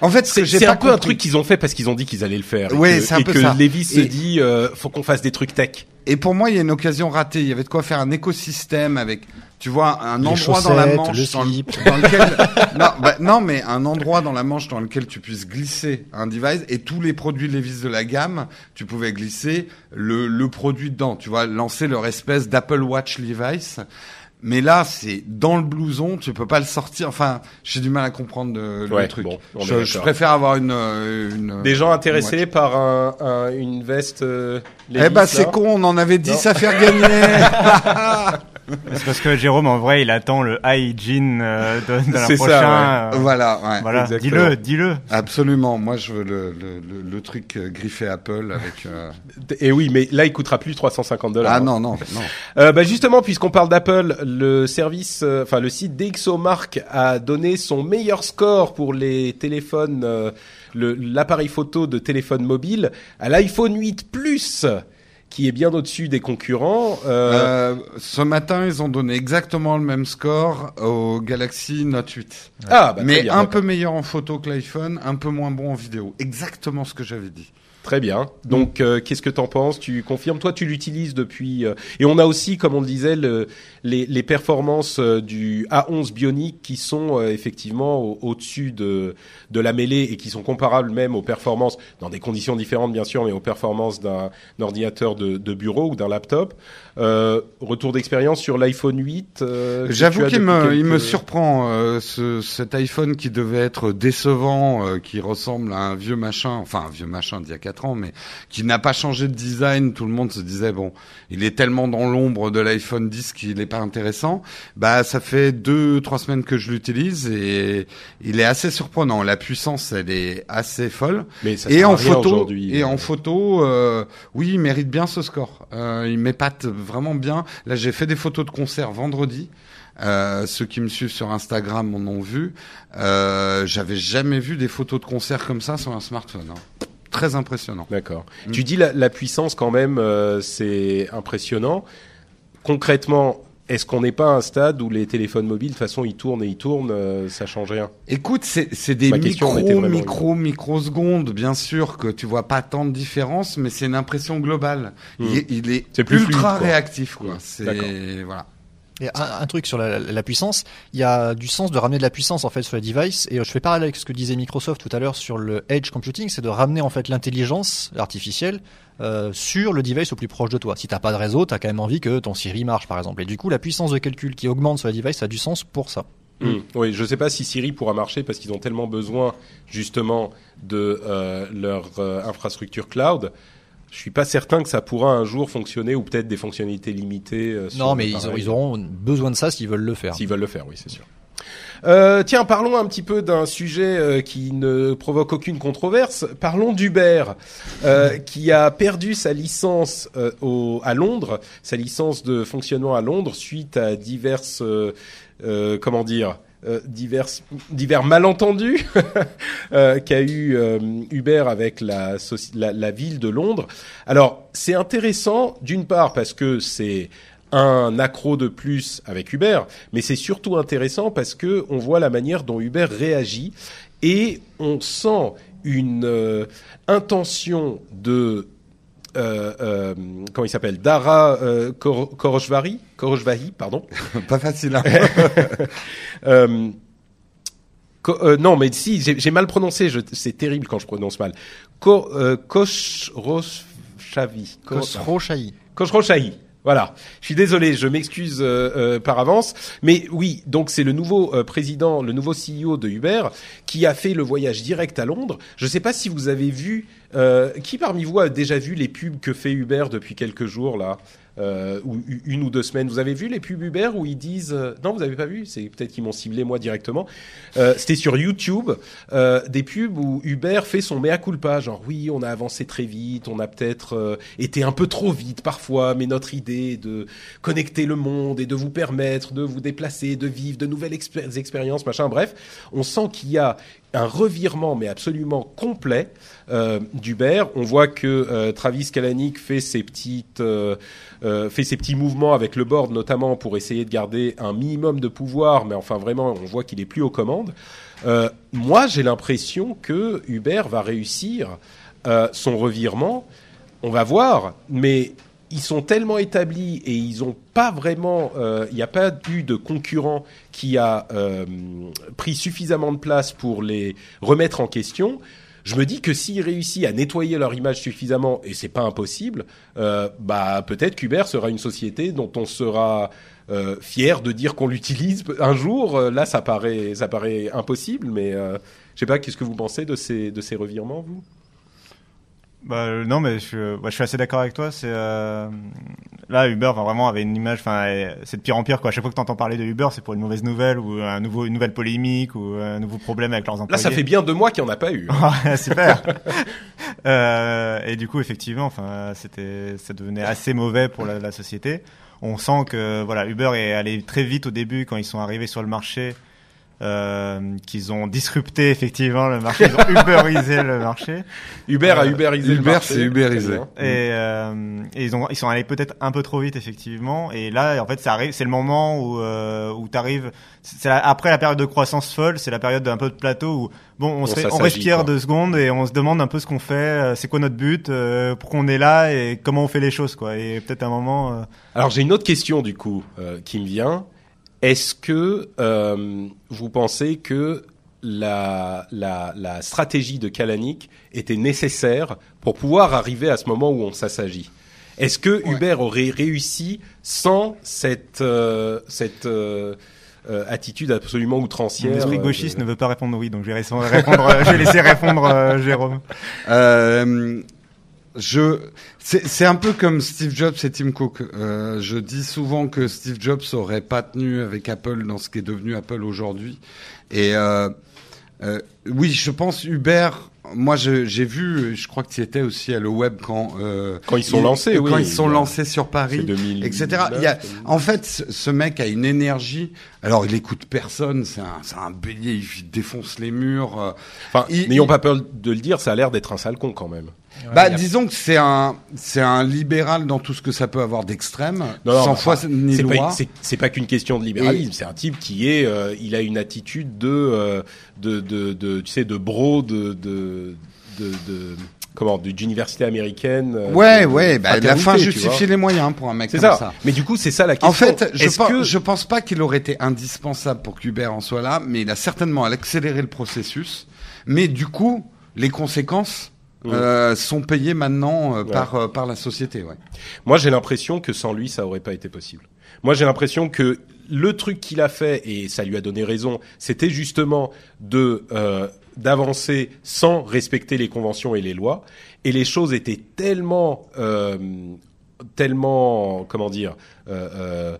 en fait ce C'est que j'ai c'est pas un peu un truc qu'ils ont fait parce qu'ils ont dit qu'ils allaient le faire. que, c'est un et peu que ça. Levis se Et- dit, euh, faut qu'on fasse des trucs tech. Et pour moi, il y a une occasion ratée. Il y avait de quoi faire un écosystème avec, tu vois, un Les endroit dans la manche le dans, slip. dans lequel, non, bah, non, mais un endroit dans la manche dans lequel tu puisses glisser un device et tous les produits Levi's de la gamme, tu pouvais glisser le, le produit dedans. Tu vois, lancer leur espèce d'Apple Watch Levi's. Mais là, c'est dans le blouson, tu peux pas le sortir. Enfin, j'ai du mal à comprendre le, le Ouais, truc. bon, je, je préfère avoir une, euh, une Des gens intéressés par un, un- une veste. Euh, Eh ben, c'est con, on en avait 10 Non. à faire gagner. c'est parce que Jérôme, en vrai, il attend le hygiene euh, de, de l'an ça, euh, voilà, ouais. Voilà, dis-le, dis-le. Absolument. Moi, je veux le, le, le, le truc euh, griffé Apple avec. euh, Et oui, mais là, il coûtera plus 350 dollars. Ah non, non, non. Euh, bah justement, puisqu'on parle d'Apple, le service, euh, enfin le site DxOMark a donné son meilleur score pour les téléphones, euh, le- l'appareil photo de téléphone mobile à l'iPhone 8 Plus, qui est bien au-dessus des concurrents. Euh, Euh, ce matin, ils ont donné exactement le même score au Galaxy Note 8. ah, bah, Mais bien, un peu meilleur en photo que l'iPhone, un peu moins bon en vidéo. Exactement ce que j'avais dit. Très bien. Donc, euh, qu'est-ce que t'en penses? Tu confirmes? Toi, tu l'utilises depuis. euh, Et on a aussi, comme on le disait, le, les, les performances euh, du A11 Bionic qui sont euh, effectivement au- au-dessus de de la mêlée et qui sont comparables même aux performances dans des conditions différentes bien sûr, mais aux performances d'un ordinateur de, de bureau ou d'un laptop. Euh, retour d'expérience sur l'iPhone 8. euh, J'avoue qu'il me, il me surprend euh, ce, cet iPhone qui devait être décevant, euh, qui ressemble à un vieux machin, enfin un vieux machin d'il y a ans, mais qui n'a pas changé de design. Tout le monde se disait bon, il est tellement dans l'ombre de l'iPhone 10 qu'il n'est pas intéressant. Bah ça fait deux trois semaines que je l'utilise et il est assez surprenant. La puissance elle est assez folle. Mais ça Et en photo, et en photo, euh, oui, il mérite bien ce score. Euh, il m'épate vraiment bien. Là, j'ai fait des photos de concert vendredi. Euh, ceux qui me suivent sur Instagram en ont vu. Euh, J'avais jamais vu des photos de concert comme ça sur un smartphone. hein. Très impressionnant. D'accord. Mm. Tu dis la, la puissance quand même, euh, c'est impressionnant. Concrètement, est-ce qu'on n'est pas à un stade où les téléphones mobiles, de toute façon, ils tournent et ils tournent, euh, ça change rien? Écoute, c'est des micro, micro, microsecondes, bien sûr que tu vois pas tant de différence, mais c'est une impression globale. Hmm. Il, est- il est, C'est plus ultra fluide, quoi. réactif, quoi. Hmm. C'est voilà. Et un, un truc sur la, puissance, il y a du sens de ramener de la puissance en fait sur les devices. Et euh, je fais parallèle avec ce que disait Microsoft tout à l'heure sur le edge computing, c'est de ramener en fait l'intelligence artificielle euh, sur le device au plus proche de toi. Si t'as pas de réseau, t'as quand même envie que ton Siri marche par exemple. Et du coup, la puissance de calcul qui augmente sur les devices, ça a du sens pour ça. Hmm. Oui, je sais pas si Siri pourra marcher parce qu'ils ont tellement besoin justement de euh, leur infrastructure cloud. Je suis pas certain que ça pourra un jour fonctionner ou peut-être des fonctionnalités limitées. euh, Non, mais ils, auront- ils auront besoon de ça s'ils veulent le faire. S'ils veulent le faire, oui, c'est sûr. Euh, tiens, parlons un petit peu d'un sujet euh, qui ne provoque aucune controverse. Parlons d'Uber, euh, qui a perdu sa licence euh, au, à Londres, sa licence de fonctionnement à Londres, suite à diverses, euh, euh, comment dire, divers, divers malentendus euh, qu'a eu euh, Uber avec la, ville de Londres. Alors, c'est intéressant d'une part parce que c'est un accro de plus avec Uber, mais c'est surtout intéressant parce que on voit la manière dont Uber réagit et on sent une euh, intention de euh, euh, comment il s'appelle Dara euh, Kor- Koroshvari Koroshvahi, pardon Pas facile. Hein. euh, euh, non, mais si, j'ai mal prononcé. C'est terrible quand je prononce mal. Ko, euh, Khosrow-Shahi. Voilà. Je suis désolé, je m'excuse euh, euh, par avance, mais oui, donc c'est le nouveau euh, président, le nouveau CEO de Uber qui a fait le voyage direct à Londres. Je ne sais pas si vous avez vu, euh, qui parmi vous a déjà vu les pubs que fait Uber depuis quelques jours là, euh, ou une ou deux semaines. Vous avez vu les pubs Uber où ils disent, euh, non, vous avez pas vu, c'est peut-être qu'ils m'ont ciblé moi directement. Euh, C'était sur YouTube, euh, des pubs où Uber fait son mea culpa, genre oui, on a avancé très vite, on a peut-être euh, été un peu trop vite parfois, mais notre idée de connecter le monde et de vous permettre de vous déplacer, de vivre de nouvelles expé- expériences, machin, bref, on sent qu'il y a un revirement mais absolument complet d'Uber. On voit que Travis Kalanick fait ses petites euh, fait ses petits mouvements avec le board notamment pour essayer de garder un minimum de pouvoir, mais enfin vraiment on voit qu'il est plus aux commandes. Euh, moi j'ai l'impression que Uber va réussir euh, son revirement. On va voir, mais ils sont tellement établis et ils ont pas vraiment, il n'y a pas eu de concurrent qui a pris suffisamment de place pour les remettre en question. Je me dis que s'ils réussissent à nettoyer leur image suffisamment, et c'est pas impossible, euh, bah peut-être qu'Uber sera une société dont on sera euh, fier de dire qu'on l'utilise un jour. Euh, Là, ça paraît, ça paraît impossible, mais euh, je sais pas. Qu'est-ce que vous pensez de ces de ces revirements, vous? Bah, euh, non, mais je, bah, je suis assez d'accord avec toi. C'est euh, là Uber, enfin, vraiment avait une image, enfin, c'est de pire en pire quoi. À chaque fois que t'entends parler de Uber, c'est pour une mauvaise nouvelle ou un nouveau, une nouvelle polémique ou un nouveau problème avec leurs employés. Là, ça fait bien deux mois qu'il n'y en a pas eu. hein. Ah, Super. euh, et du coup, effectivement, enfin, c'était, ça devenait assez mauvais pour la, la société. On sent que voilà, Uber est allé très vite au début quand ils sont arrivés sur le marché, euh, qu'ils ont disrupté effectivement le marché, ils ont uberisé le marché. Uber a Euh, ubérisé le Uber, marché. c'est bien. Et, euh, et ils ont ils sont allés peut-être un peu trop vite effectivement et là en fait ça arrive c'est le moment où euh, où t'arrives c'est la- après la période de croissance folle c'est la période d'un peu de plateau où bon on, Bon, se, on respire quoi. deux secondes et on se demande un peu ce qu'on fait euh, c'est quoi notre but euh, pourquoi on est là et comment on fait les choses quoi et peut-être un moment euh, Alors j'ai une autre question du coup euh, qui me vient. Est-ce que euh, vous pensez que la, la, la stratégie de Kalanick était nécessaire pour pouvoir arriver à ce moment où on s'assagit? Est-ce que Uber aurait réussi sans cette, euh, cette euh, euh, attitude absolument outrancière mon esprit euh, gauchiste de- ne veut pas répondre oui donc je vais répondre, je vais laisser répondre euh, Jérôme. Euh, je, c'est c'est un peu comme Steve Jobs et Tim Cook. Euh, je dis souvent que Steve Jobs aurait pas tenu avec Apple dans ce qui est devenu Apple aujourd'hui. Et euh, euh, oui, je pense Uber moi, j'ai vu, je crois que tu étais aussi à le web quand euh, Quand ils sont lancés, quand oui. ils sont Il a- lancés sur Paris, C'est 2009, etc. Il y a, en fait, ce mec a une énergie. Alors, il écoute personne. C'est un, c'est un bélier. Il défonce les murs. euh. Enfin, Il- n'ayons il- pas peur de le dire, ça a l'air d'être un sale con quand même. Bah, disons que c'est un, c'est un libéral dans tout ce que ça peut avoir d'extrême, Non, non, sans bah, foi ni c'est loi. pas, c'est, c'est pas qu'une question de libéralisme. C'est un type qui est, euh, il a une attitude de, euh, de, de, de, tu sais, de bro, de, de, de, de comment, d'université américaine. euh, Ouais, de ouais, bah, la fin justifie les moyens pour un mec comme ça. ça. Mais du coup, c'est ça la question. En fait, je pense, que je pense pas qu'il aurait été indispensable pour qu'Uber en soit là, mais il a certainement accéléré le processus. Mais du coup, les conséquences euh, sont payées maintenant euh, Ouais. par euh, par la société. Ouais. Moi, j'ai l'impression que sans lui, ça aurait pas été possible. Moi, j'ai l'impression que le truc qu'il a fait, et ça lui a donné raison, c'était justement de euh, d'avancer sans respecter les conventions et les lois. Et les choses étaient tellement, euh, tellement, comment dire, euh, euh,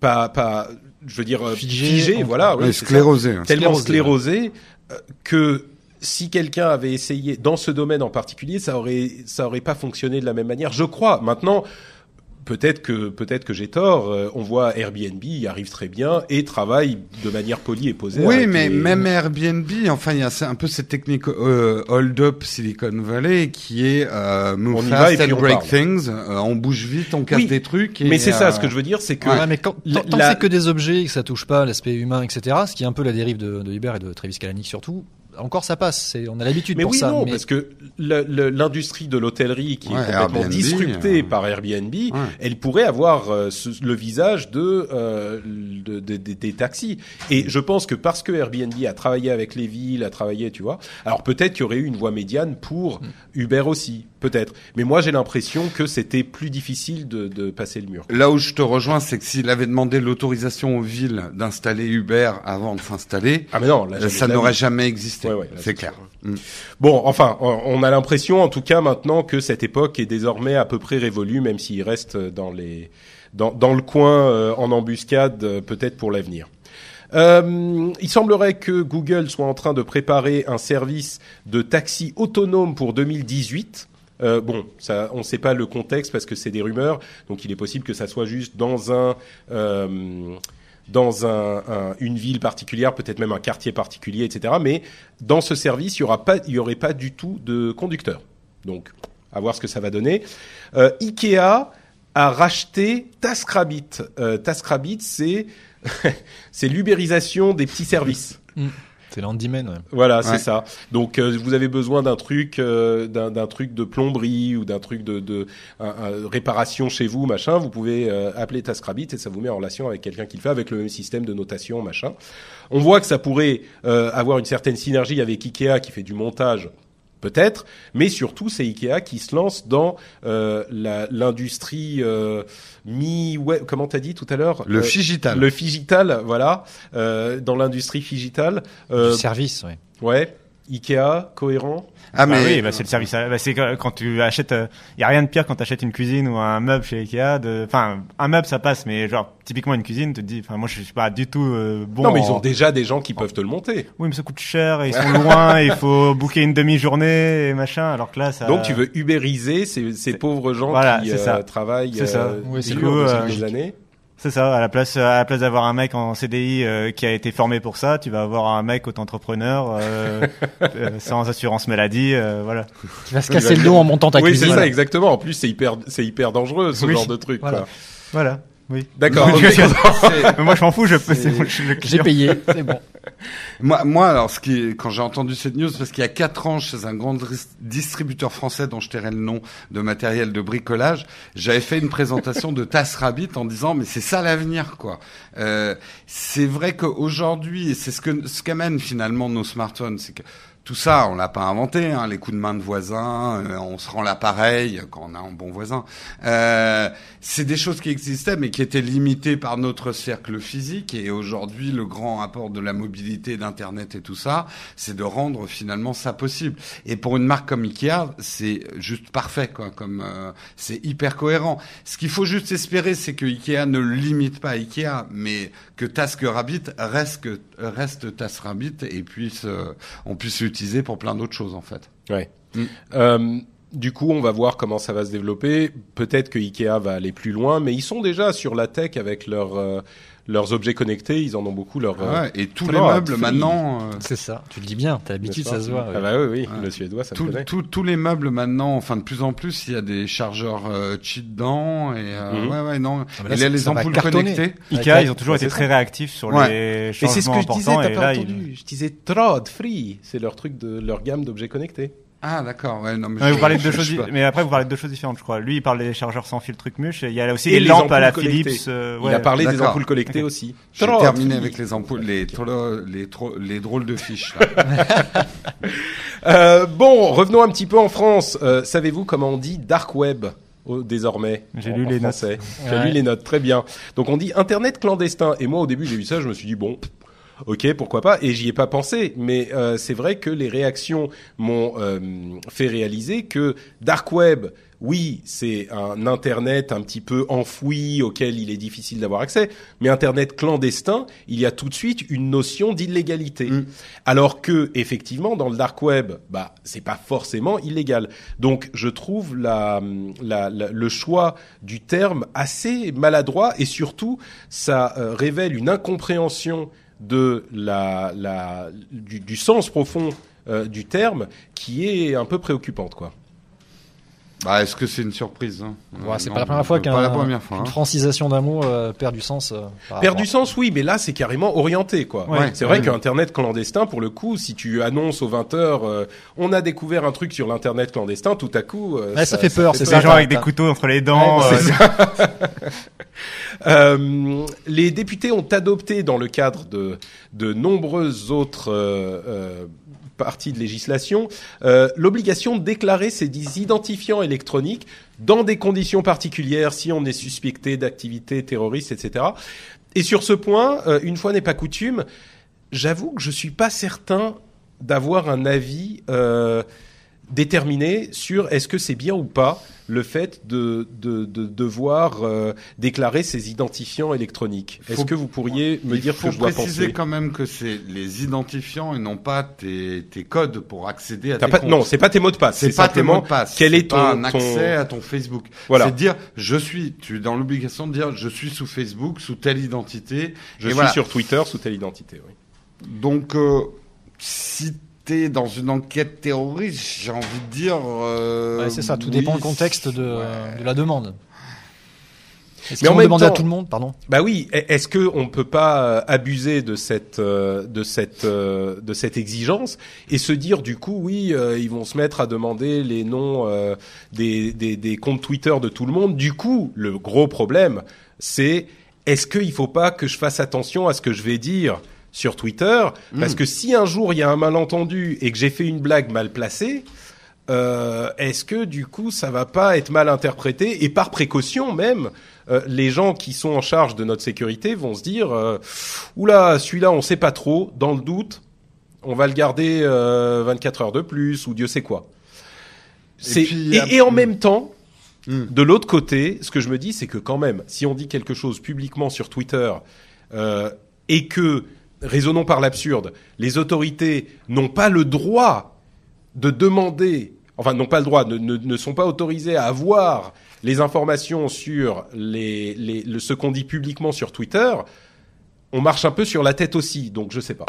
pas, pas, je veux dire, Figé, figé, en- voilà, oui, Ouais, sclérosé. hein. tellement Sclérosé, sclérosé euh, que si quelqu'un avait essayé dans ce domaine en particulier, ça aurait ça aurait pas fonctionné de la même manière. Je crois. Maintenant, peut-être que peut-être que j'ai tort. euh, on voit Airbnb y arrive très bien et travaille de manière polie et posée. Oui, mais les- même Airbnb, enfin, il y a c'est un peu cette technique euh, hold up Silicon Valley qui est euh, move On fast and break parle. things. Euh, on bouge vite, on casse Oui, des trucs. Et, Mais c'est ça. euh, Ce que je veux dire, c'est que Ouais, mais quand, la- tant, que c'est que des objets et que ça touche pas l'aspect humain, etc., ce qui est un peu la dérive de, de Uber et de Travis Kalanick surtout, encore ça passe. C'est, on a l'habitude Mais pour oui, ça. non, mais parce que le- le- l'industrie de l'hôtellerie qui Ouais, est complètement Airbnb, disruptée euh, par Airbnb, Ouais. elle pourrait avoir euh, ce- le visage de, euh, de- de- de- des taxis. Et je pense que parce que Airbnb a travaillé avec les villes, a travaillé, tu vois, alors peut-être qu'il y aurait eu une voie médiane pour Mm. Uber aussi, peut-être. Mais moi, j'ai l'impression que c'était plus difficile de, de passer le mur. Là où je te rejoins, c'est que s'il avait demandé l'autorisation aux villes d'installer Uber avant de s'installer, Ah mais non, là, euh, ça n'aurait jamais existé. Ouais, c'est clair. Mm. Bon, enfin, on on a l'impression, en tout cas, maintenant que cette époque est désormais à peu près révolue, même s'il reste dans les dans, dans le coin euh, en embuscade, euh, peut-être pour l'avenir. Euh, il semblerait que Google soit en train de préparer un service de taxi autonome pour 2018. Euh, bon, ça, on ne sait pas le contexte parce que c'est des rumeurs, donc il est possible que ça soit juste dans un euh, dans un, un- une ville particulière, peut-être même un quartier particulier, etc. Mais dans ce service, il y aura pas, il y aurait pas du tout de conducteur. Donc, à voir ce que ça va donner. Euh, Ikea a racheté TaskRabbit. Euh, TaskRabbit, c'est c'est l'ubérisation des petits services. C'est l'handyman. Ouais. Voilà, Ouais. c'est ça. Donc euh, vous avez besoin d'un truc, euh, d'un d'un truc de plomberie ou d'un truc de, de un- un- réparation chez vous, machin. Vous pouvez euh, appeler TaskRabbit et ça vous met en relation avec quelqu'un qui le fait avec le même système de notation, machin. On voit que ça pourrait euh, avoir une certaine synergie avec Ikea qui fait du montage. Peut-être, mais surtout c'est Ikea qui se lance dans euh, la- l'industrie euh, mi web. Comment t'as dit tout à l'heure? Le Euh, figital. Le figital, voilà, euh, dans l'industrie figital. Euh, Du service, ouais. Ouais, Ikea, cohérent. Ah Bah mais oui, bah c'est le service. Bah c'est quand tu achètes, il y a rien de pire quand tu achètes une cuisine ou un meuble chez Ikea. De, enfin, un meuble ça passe, mais genre typiquement une cuisine, tu te dis, enfin moi je suis pas du tout euh, bon. non, mais ils en- ont déjà des gens qui peuvent te le monter. Oui, mais ça coûte cher et ils sont loin. Il faut booker une demi-journée et machin. Alors que là, ça. Donc tu veux ubériser ces, ces pauvres gens Voilà, qui euh, ça. travaillent C'est ça. euh, Ouais, c'est euh, des années. C'est ça. À la place, à la place d'avoir un mec en CDI euh, qui a été formé pour ça, tu vas avoir un mec auto-entrepreneur euh, euh, sans assurance maladie. euh, voilà. Qui va se casser le dos en montant ta oui, c'est cuisine. ça, exactement. En plus, c'est hyper, c'est hyper dangereux ce Oui, genre de truc. voilà. quoi. Voilà. Oui. D'accord. Moi, je m'en fous. Je peux. c'est moi, je suis le J'ai payé, c'est bon. moi, moi, alors, ce qui, est- quand j'ai entendu cette news, parce qu'il y a quatre ans, chez un grand distributeur français dont je tairai le nom de matériel de bricolage, j'avais fait une présentation de TassRabbit en disant, mais c'est ça l'avenir, quoi. Euh, c'est vrai qu'aujourd'hui, et c'est ce que ce qu'amènent finalement nos smartphones, c'est que tout ça, on l'a pas inventé, hein, les coups de main de voisins, euh, on se rend l'appareil quand on a un bon voisin. Euh, c'est des choses qui existaient, mais qui étaient limitées par notre cercle physique. Et aujourd'hui, le grand apport de la mobilité, d'Internet et tout ça, c'est de rendre finalement ça possible. Et pour une marque comme Ikea, c'est juste parfait, quoi. Comme euh, c'est hyper cohérent. Ce qu'il faut juste espérer, c'est que Ikea ne limite pas Ikea, mais que TaskRabbit reste que reste TaskRabbit et puisse euh, on puisse l'utiliser utiliser pour plein d'autres choses en fait. Ouais. Mm. Euh, du coup, on va voir comment ça va se développer. Peut-être que Ikea va aller plus loin, mais ils sont déjà sur la tech avec leurs euh, leurs objets connectés. Ils en ont beaucoup. Leur, euh, Ouais, et tous les meubles maintenant. euh, C'est ça. Tu le dis bien. T'as l'habitude, ça se voit. Ah bah oui, oui, Ouais. le suédois, ça tout- me tout- tous les meubles maintenant, enfin de plus en plus, il y a des chargeurs euh, cheat dedans et euh, Mhm. ouais ouais non. mais là, il y a ça- les ampoules connectées. Ikea, ils ont toujours ouais, été très réactifs sur Ouais. les Et c'est ce changements que je disais, t'as pas là, entendu. Je disais Trod Free, c'est leur truc de leur gamme d'objets connectés. Ah d'accord, ouais non mais, Non, mais je- vous parlez de deux choses, mais après vous parlez de deux choses différentes, je crois. Lui, il parle des chargeurs sans fil truc muche. et Il y a aussi Et les lampes à la. Philips. euh, Il a parlé des ampoules connectées Ok. aussi. J'ai terminé avec les ampoules, les, les, tro- les drôles de fiches. là. Euh, bon, revenons un petit peu en France. Euh, Savez-vous comment on dit dark web désormais J'ai lu les français J'ai Ouais. lu les notes, très bien. Donc on dit internet clandestin. Et moi au début j'ai vu ça, je me suis dit bon. Ok, pourquoi pas Et j'y ai pas pensé, mais euh, c'est vrai que les réactions m'ont euh, fait réaliser que dark web, oui, c'est un internet un petit peu enfoui auquel il est difficile d'avoir accès, mais internet clandestin, il y a tout de suite une notion d'illégalité. Mm. Alors que effectivement dans le dark web, bah c'est pas forcément illégal. Donc je trouve la, la- la- le choix du terme assez maladroit et surtout ça euh, révèle une incompréhension de la, la du, sens profond euh, du terme qui est un peu préoccupante quoi. Bah est-ce que c'est une surprise hein? Ouais, c'est pas la première fois pas qu'un la première fois. qu'une hein. francisation d'un mot euh, perd du sens. euh, Perd du sens, oui, mais là, c'est carrément orienté, quoi. Ouais, c'est vrai ouais. qu'Internet clandestin, pour le coup, si tu annonces aux 20 heures, euh, on a découvert un truc sur l'Internet clandestin, tout à coup, euh, Ouais, ça fait peur, c'est Ces ça, gens avec des couteaux entre les dents. Ouais, euh, c'est Euh, les députés ont adopté dans le cadre de, de nombreuses autres parties de législation euh, l'obligation de déclarer ses identifiants électroniques dans des conditions particulières si on est suspecté d'activités terroristes, etc. Et sur ce point, euh, une fois n'est pas coutume, j'avoue que je suis pas certain d'avoir un avis euh, déterminé sur est-ce que c'est bien ou pas le fait de, de, de devoir euh, déclarer ses identifiants électroniques. Est-ce Faut- que vous pourriez me Il dire faut que je dois préciser penser? quand même que c'est les identifiants et non pas tes, tes codes pour accéder à tes pas- comptes. Non, c'est pas tes mots de passe. C'est pas tes mots de passe. quel est ton, pas un ton- accès à ton Facebook. Voilà. C'est de dire je suis. Tu es dans l'obligation de dire je suis sous Facebook sous telle identité. Je suis voilà. sur Twitter sous telle identité. Oui. Donc euh, si t'es dans une enquête terroriste, j'ai envie de dire. euh, Ouais, c'est ça, tout oui, dépend du contexte de, ouais. de la demande. Est-ce Mais même demander à tout le monde Pardon? Bah oui. e- Est-ce que on peut pas euh, abuser de cette euh, de cette euh, de cette exigence et se dire du coup oui euh, ils vont se mettre à demander les noms euh, des, des des comptes Twitter de tout le monde? Du coup le gros problème c'est est-ce qu'il faut pas que je fasse attention à ce que je vais dire? Sur Twitter parce que si un jour il y a un malentendu et que j'ai fait une blague mal placée euh, est-ce que du coup ça va pas être mal interprété et par précaution même euh, les gens qui sont en charge de notre sécurité vont se dire euh, oula celui-là on sait pas trop dans le doute on va le garder euh, 24 heures de plus ou Dieu sait quoi. Et, puis, il y a- et en même temps Hmm. de l'autre côté ce que je me dis c'est que quand même si on dit quelque chose publiquement sur Twitter euh, et que raisonnons par l'absurde les autorités n'ont pas le droit de demander, enfin n'ont pas le droit, ne, ne, ne sont pas autorisés à avoir les informations sur les, les, le- ce qu'on dit publiquement sur Twitter, on marche un peu sur la tête aussi, donc je sais pas.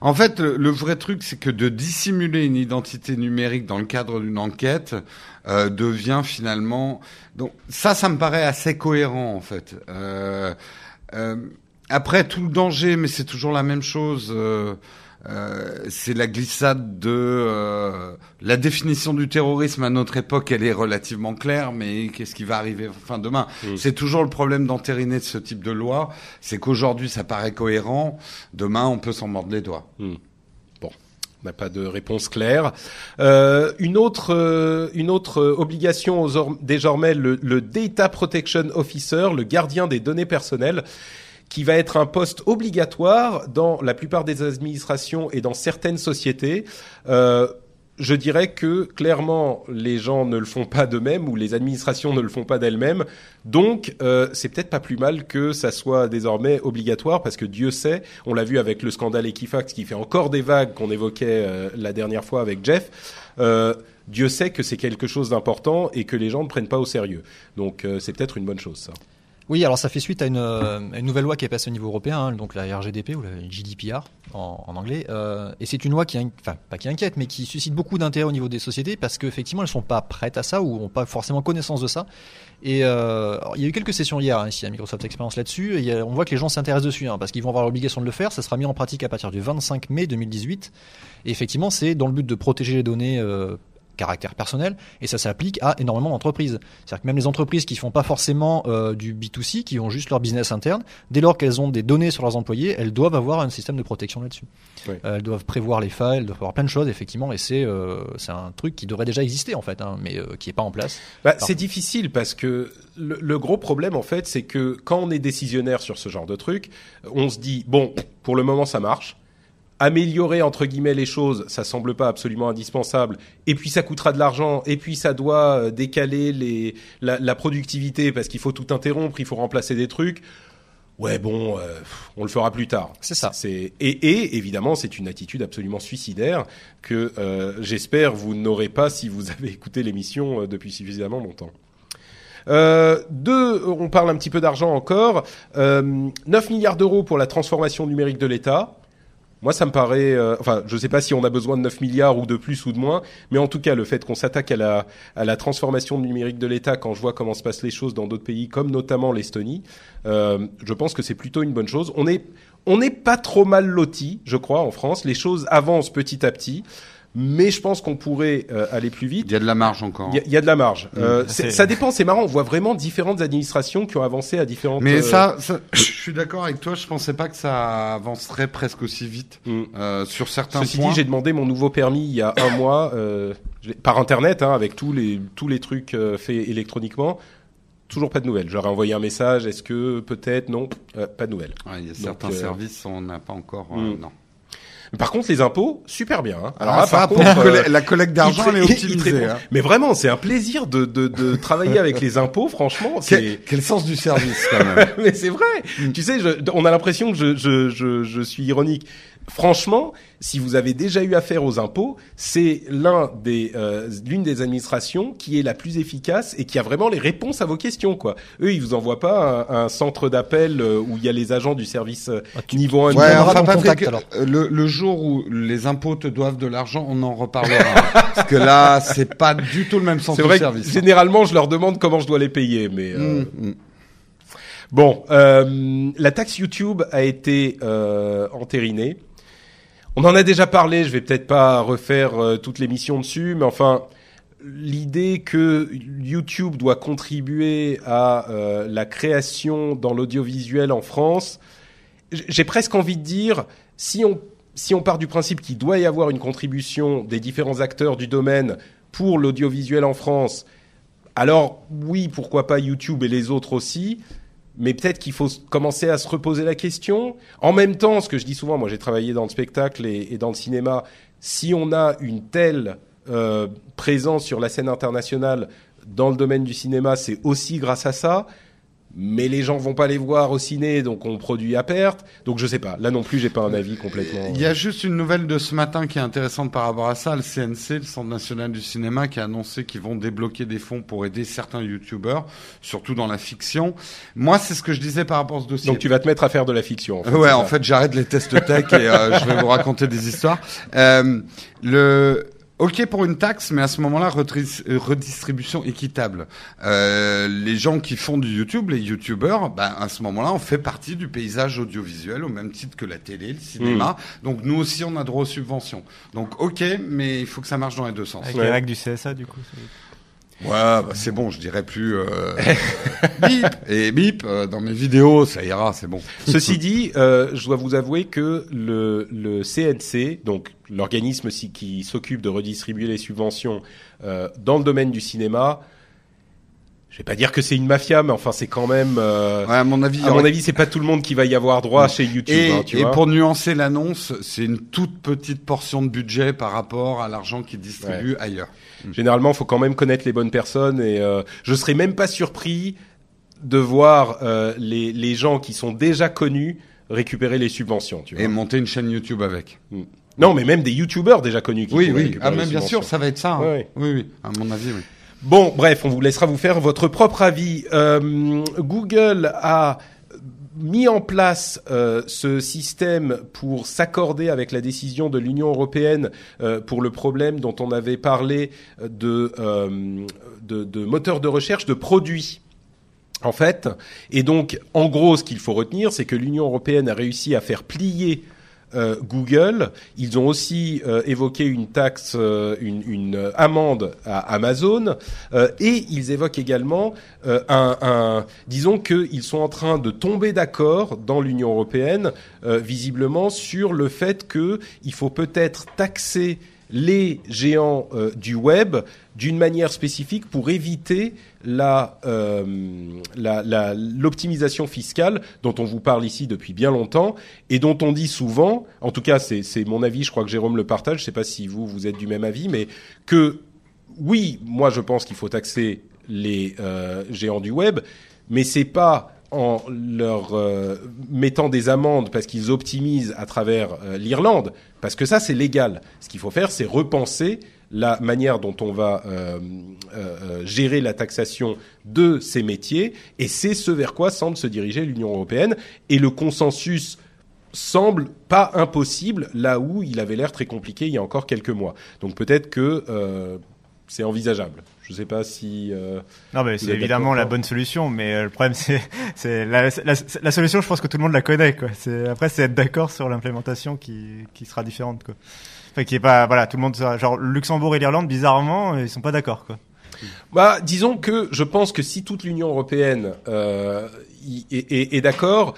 En fait, le vrai truc, c'est que de dissimuler une identité numérique dans le cadre d'une enquête euh, devient finalement. Donc ça, ça me paraît assez cohérent en fait. Euh, euh, après, tout le danger, mais c'est toujours la même chose. euh, euh, c'est la glissade de euh, la définition du terrorisme à notre époque, elle est relativement claire, mais qu'est-ce qui va arriver enfin demain? Mm. C'est toujours le problème d'entériner de ce type de loi, c'est qu'aujourd'hui ça paraît cohérent, demain on peut s'en mordre les doigts. On n'a pas de réponse claire. Euh, une autre, euh, une autre obligation aux or- désormais le, le Data Protection Officer, le gardien des données personnelles, qui va être un poste obligatoire dans la plupart des administrations et dans certaines sociétés. Euh, je dirais que clairement les gens ne le font pas d'eux-mêmes ou les administrations ne le font pas d'elles-mêmes. Donc euh, c'est peut-être pas plus mal que ça soit désormais obligatoire parce que Dieu sait, on l'a vu avec le scandale Equifax qui fait encore des vagues qu'on évoquait euh, la dernière fois avec Jeff. Euh, Dieu sait que c'est quelque chose d'important et que les gens ne prennent pas au sérieux. Donc euh, c'est peut-être une bonne chose ça. Oui, alors ça fait suite à une, euh, une nouvelle loi qui est passée au niveau européen, hein, donc la RGDP ou la GDPR en, anglais. Euh, et c'est une loi qui, in- enfin pas qui inquiète, mais qui suscite beaucoup d'intérêt au niveau des sociétés parce qu'effectivement elles sont pas prêtes à ça ou ont pas forcément connaissance de ça. Et euh, il y a eu quelques sessions hier hein, ici à Microsoft Experience là-dessus. Et on voit que les gens s'intéressent dessus hein, parce qu'ils vont avoir l'obligation de le faire. Ça sera mis en pratique à partir du 25 mai 2018. Et effectivement, c'est dans le but de protéger les données. Caractère personnel et ça s'applique à énormément d'entreprises. C'est-à-dire que même les entreprises qui font pas forcément euh, du B2C, qui ont juste leur business interne, dès lors qu'elles ont des données sur leurs employés, elles doivent avoir un système de protection là-dessus. Euh, elles doivent prévoir les failles, elles doivent avoir plein de choses effectivement et c'est euh, un truc qui devrait déjà exister en fait, hein, mais euh, qui est pas en place. Bah, c'est difficile parce que le, le gros problème en fait, c'est que quand on est décisionnaire sur ce genre de truc, on se dit bon, pour le moment ça marche. Améliorer entre guillemets les choses, ça semble pas absolument indispensable. Et puis ça coûtera de l'argent. Et puis ça doit euh, décaler les, la, la productivité parce qu'il faut tout interrompre, il faut remplacer des trucs. Ouais bon, euh, on le fera plus tard. C'est ça. C'est et, et évidemment c'est une attitude absolument suicidaire que euh, j'espère vous n'aurez pas si vous avez écouté l'émission depuis suffisamment longtemps. Euh, deux, on parle un petit peu d'argent encore. Euh, 9 milliards d'euros pour la transformation numérique de l'État. Moi, ça me paraît. euh, enfin, je ne sais pas si on a besoin de 9 milliards ou de plus ou de moins, mais en tout cas, le fait qu'on s'attaque à la, à la transformation numérique de l'État, quand je vois comment se passent les choses dans d'autres pays, comme notamment l'Estonie, euh, je pense que c'est plutôt une bonne chose. On est, on n'est pas trop mal loti, je crois, en France. Les choses avancent petit à petit, mais je pense qu'on pourrait euh, aller plus vite. Il y a de la marge encore. Il y, a- il y a de la marge. Euh, c'est- c'est- ça dépend, c'est marrant. On voit vraiment différentes administrations qui ont avancé à différentes. Mais euh, ça, ça, je suis d'accord avec toi. Je pensais pas que ça avancerait presque aussi vite Mm. euh, sur certains Ceci points. dit, j'ai demandé mon nouveau permis il y a un mois euh, par internet, hein, avec tous les tous les trucs euh, faits électroniquement. Toujours pas de nouvelles. J'aurais envoyé un message. Est-ce que peut-être non Euh, Pas de nouvelles. Ouais, il y a Donc, certains euh, services, on n'a pas encore. euh, Mm. non. Par contre, les impôts, super bien. Hein. Alors là, ça, par pour contre, colle- euh, la collecte d'argent, elle est optimisée. hein. Mais vraiment, c'est un plaisir de, de, de travailler avec les impôts. Franchement. Quel, quel sens du service quand même. mais c'est vrai. Tu sais, je, on a l'impression que je, je, je, je suis ironique. Franchement, si vous avez déjà eu affaire aux impôts, c'est l'un des euh, l'une des administrations qui est la plus efficace et qui a vraiment les réponses à vos questions. Quoi. Eux, ils vous envoient pas un, un centre d'appel euh, où il y a les agents du service euh, niveau 1 tu Ouais, enfin Patrick, euh, le, le jour où les impôts te doivent de l'argent, on en reparlera. parce que là, c'est pas du tout le même du vrai que service. généralement, je leur demande comment je dois les payer, mais euh, Mm, mm. Bon, euh, la taxe YouTube a été euh, entérinée. On en a déjà parlé, je vais peut-être pas refaire euh, toute l'émission dessus, mais enfin, l'idée que YouTube doit contribuer à euh, la création dans l'audiovisuel en France, j'ai presque envie de dire, si on, si on part du principe qu'il doit y avoir une contribution des différents acteurs du domaine pour l'audiovisuel en France, alors oui, pourquoi pas YouTube et les autres aussi, mais peut-être qu'il faut commencer à se reposer la question. En même temps, ce que je dis souvent, moi j'ai travaillé dans le spectacle et, et dans le cinéma, si on a une telle euh, présence sur la scène internationale dans le domaine du cinéma, c'est aussi grâce à ça. Mais les gens vont pas les voir au ciné, donc on produit à perte. Donc je sais pas. Là non plus, j'ai pas un avis complètement. Il y a juste une nouvelle de ce matin qui est intéressante par rapport à ça. Le CNC, le Centre national du cinéma, qui a annoncé qu'ils vont débloquer des fonds pour aider certains youtubeurs, surtout dans la fiction. Moi, c'est ce que je disais par rapport à ce dossier. Donc tu vas te mettre à faire de la fiction. En fait, ouais, en ça. fait, j'arrête les tests tech et euh, je vais vous raconter des histoires. Euh, le Ok pour une taxe, mais à ce moment-là, euh, redistribution équitable. Euh, les gens qui font du YouTube, les YouTubeurs, ben, à ce moment-là, on fait partie du paysage audiovisuel au même titre que la télé, le cinéma. Donc nous aussi, on a droit aux subventions. Donc ok, mais il faut que ça marche dans les deux sens. Avec Ouais. les règles du CSA, du coup. Ouais, bah, c'est bon, je dirais plus euh, bip et bip euh, dans mes vidéos, ça ira, c'est bon. Ceci dit, euh, je dois vous avouer que le, le CNC, donc l'organisme qui s'occupe de redistribuer les subventions euh, dans le domaine du cinéma, je vais pas dire que c'est une mafia, mais enfin c'est quand même. euh, Ouais, à mon avis, à mon avis, c'est pas tout le monde qui va y avoir droit chez YouTube. Et, hein, tu et vois. pour nuancer l'annonce, c'est une toute petite portion de budget par rapport à l'argent qu'ils distribuent ailleurs. Généralement, faut quand même connaître les bonnes personnes et euh, je serais même pas surpris de voir euh, les les gens qui sont déjà connus récupérer les subventions. Tu vois. Et monter une chaîne YouTube avec. Non, mais même des YouTubers déjà connus. Qui Oui, oui. Ah, même bien sûr, ça va être ça. hein. Oui, oui. À mon avis, oui. Bon, bref, on vous laissera vous faire votre propre avis. Euh, Google a mis en place euh, ce système pour s'accorder avec la décision de l'Union européenne euh, pour le problème dont on avait parlé de, de, de moteurs de recherche de produits. En fait, et donc, en gros, ce qu'il faut retenir, c'est que l'Union européenne a réussi à faire plier euh, Google. Ils ont aussi euh, évoqué une taxe, euh, une, amende à Amazon, et ils évoquent également un, un, disons qu'ils sont en train de tomber d'accord dans l'Union européenne, visiblement sur le fait que il faut peut-être taxer les géants euh, du web d'une manière spécifique pour éviter la, euh, la- l'optimisation fiscale dont on vous parle ici depuis bien longtemps et dont on dit souvent, en tout cas c'est, mon avis, je crois que Jérôme le partage, je sais pas si vous vous êtes du même avis, mais que oui, moi je pense qu'il faut taxer les euh, géants du web, mais c'est pas en leur euh, mettant des amendes parce qu'ils optimisent à travers euh, l'Irlande, parce que ça c'est légal. Ce qu'il faut faire, c'est repenser la manière dont on va euh, gérer la taxation de ces métiers, et c'est ce vers quoi semble se diriger l'Union européenne, et le consensus semble pas impossible là où il avait l'air très compliqué il y a encore quelques mois. Donc peut-être que c'est envisageable. Je sais pas si. euh, Non, mais c'est évidemment la bonne solution, mais euh, le problème c'est c'est la, la, la solution. Je pense que tout le monde la connaît, quoi. C'est après c'est être d'accord sur l'implémentation qui qui sera différente, quoi. Enfin, qui est pas voilà, tout le monde sera- genre Luxembourg et l'Irlande bizarrement ils sont pas d'accord, quoi. Bah, disons que je pense que si toute l'Union européenne euh, y- est, est- est d'accord,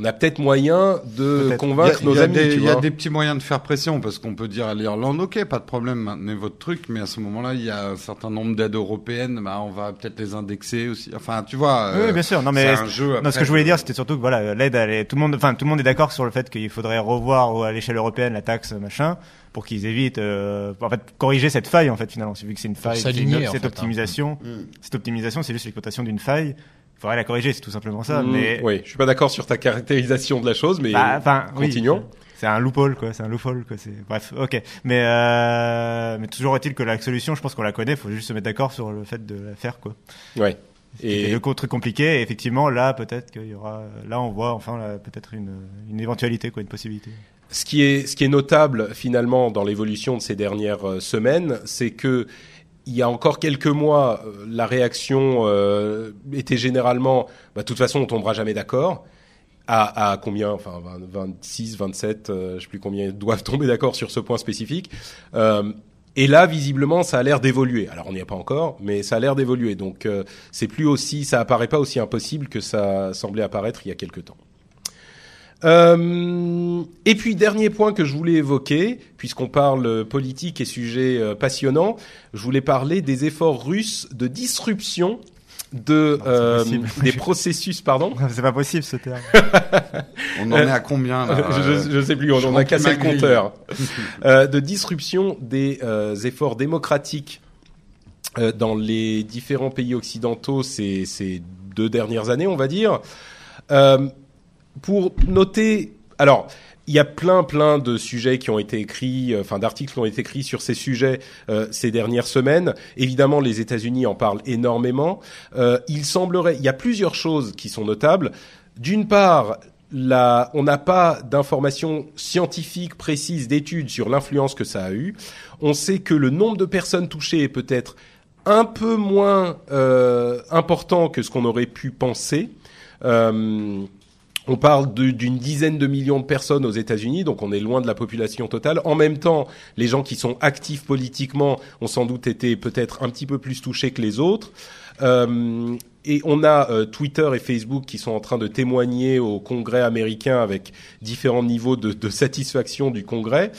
on a peut-être moyen de convaincre a- nos il y a amis. Il y a des petits moyens de faire pression parce qu'on peut dire à l'Irlande, ok, pas de problème, maintenez votre truc, mais à ce moment-là, il y a un certain nombre d'aides européennes, bah, on va peut-être les indexer aussi. Enfin, tu vois. Oui, euh, bien sûr. Non, mais c'est un jeu. non, ce que je voulais dire, c'était surtout que voilà, l'aide, elle est- tout le monde, enfin, tout le monde est d'accord sur le fait qu'il faudrait revoir au- à l'échelle européenne la taxe machin pour qu'ils évitent, euh, en fait, corriger cette faille en fait finalement. Vu que c'est une faille, cette hein. optimisation, cette optimisation, c'est juste l'exploitation d'une faille. Il faudrait la corriger, c'est tout simplement ça. Mmh, mais Oui, je suis pas d'accord sur ta caractérisation de la chose, mais bah, oui, continuons. c'est un loophole, quoi. C'est un loophole, quoi. C'est bref, ok. Mais euh, mais toujours est-il que la solution, je pense qu'on la connaît. Il faut juste se mettre d'accord sur le fait de la faire, quoi. ouais. Et le truc compliqué, et effectivement, là, peut-être qu'il y aura, là, on voit enfin peut-être une, une éventualité, quoi, une possibilité. ce qui est ce qui est notable finalement dans l'évolution de ces dernières euh, semaines, c'est que il y a encore quelques mois, euh, la réaction euh, était généralement, bah, de toute façon, on tombera jamais d'accord. À, combien Enfin, 20, 26, 27, euh, je sais plus combien doivent tomber d'accord sur ce point spécifique. Euh, et là, visiblement, ça a l'air d'évoluer. Alors, on n'y est pas encore, mais ça a l'air d'évoluer. Donc, euh, c'est plus aussi, ça apparaît pas aussi impossible que ça semblait apparaître il y a quelque temps. Euh, et puis dernier point que je voulais évoquer, puisqu'on parle politique et sujet euh, passionnant, je voulais parler des efforts russes de disruption de euh, des processus, pardon. C'est pas possible, ce terme. On en est à combien là je, je, je sais plus, on je en a cassé le compteur. Euh, de disruption des euh, efforts démocratiques euh, dans les différents pays occidentaux ces, ces deux dernières années, on va dire. Euh, pour noter, alors il y a plein plein de sujets qui ont été écrits, euh, enfin d'articles qui ont été écrits sur ces sujets euh, ces dernières semaines. Évidemment, les États-Unis en parlent énormément. Euh, il semblerait, il y a plusieurs choses qui sont notables. D'une part, la, on n'a pas d'informations scientifiques précises, d'études sur l'influence que ça a eu. On sait que le nombre de personnes touchées est peut-être un peu moins euh, important que ce qu'on aurait pu penser. Euh, on parle d'une dizaine de millions de personnes aux États-Unis, donc on est loin de la population totale. En même temps, les gens qui sont actifs politiquement ont sans doute été peut-être un petit peu plus touchés que les autres. Euh, et on a euh, Twitter et Facebook qui sont en train de témoigner au Congrès américain avec différents niveaux de, de satisfaction du Congrès.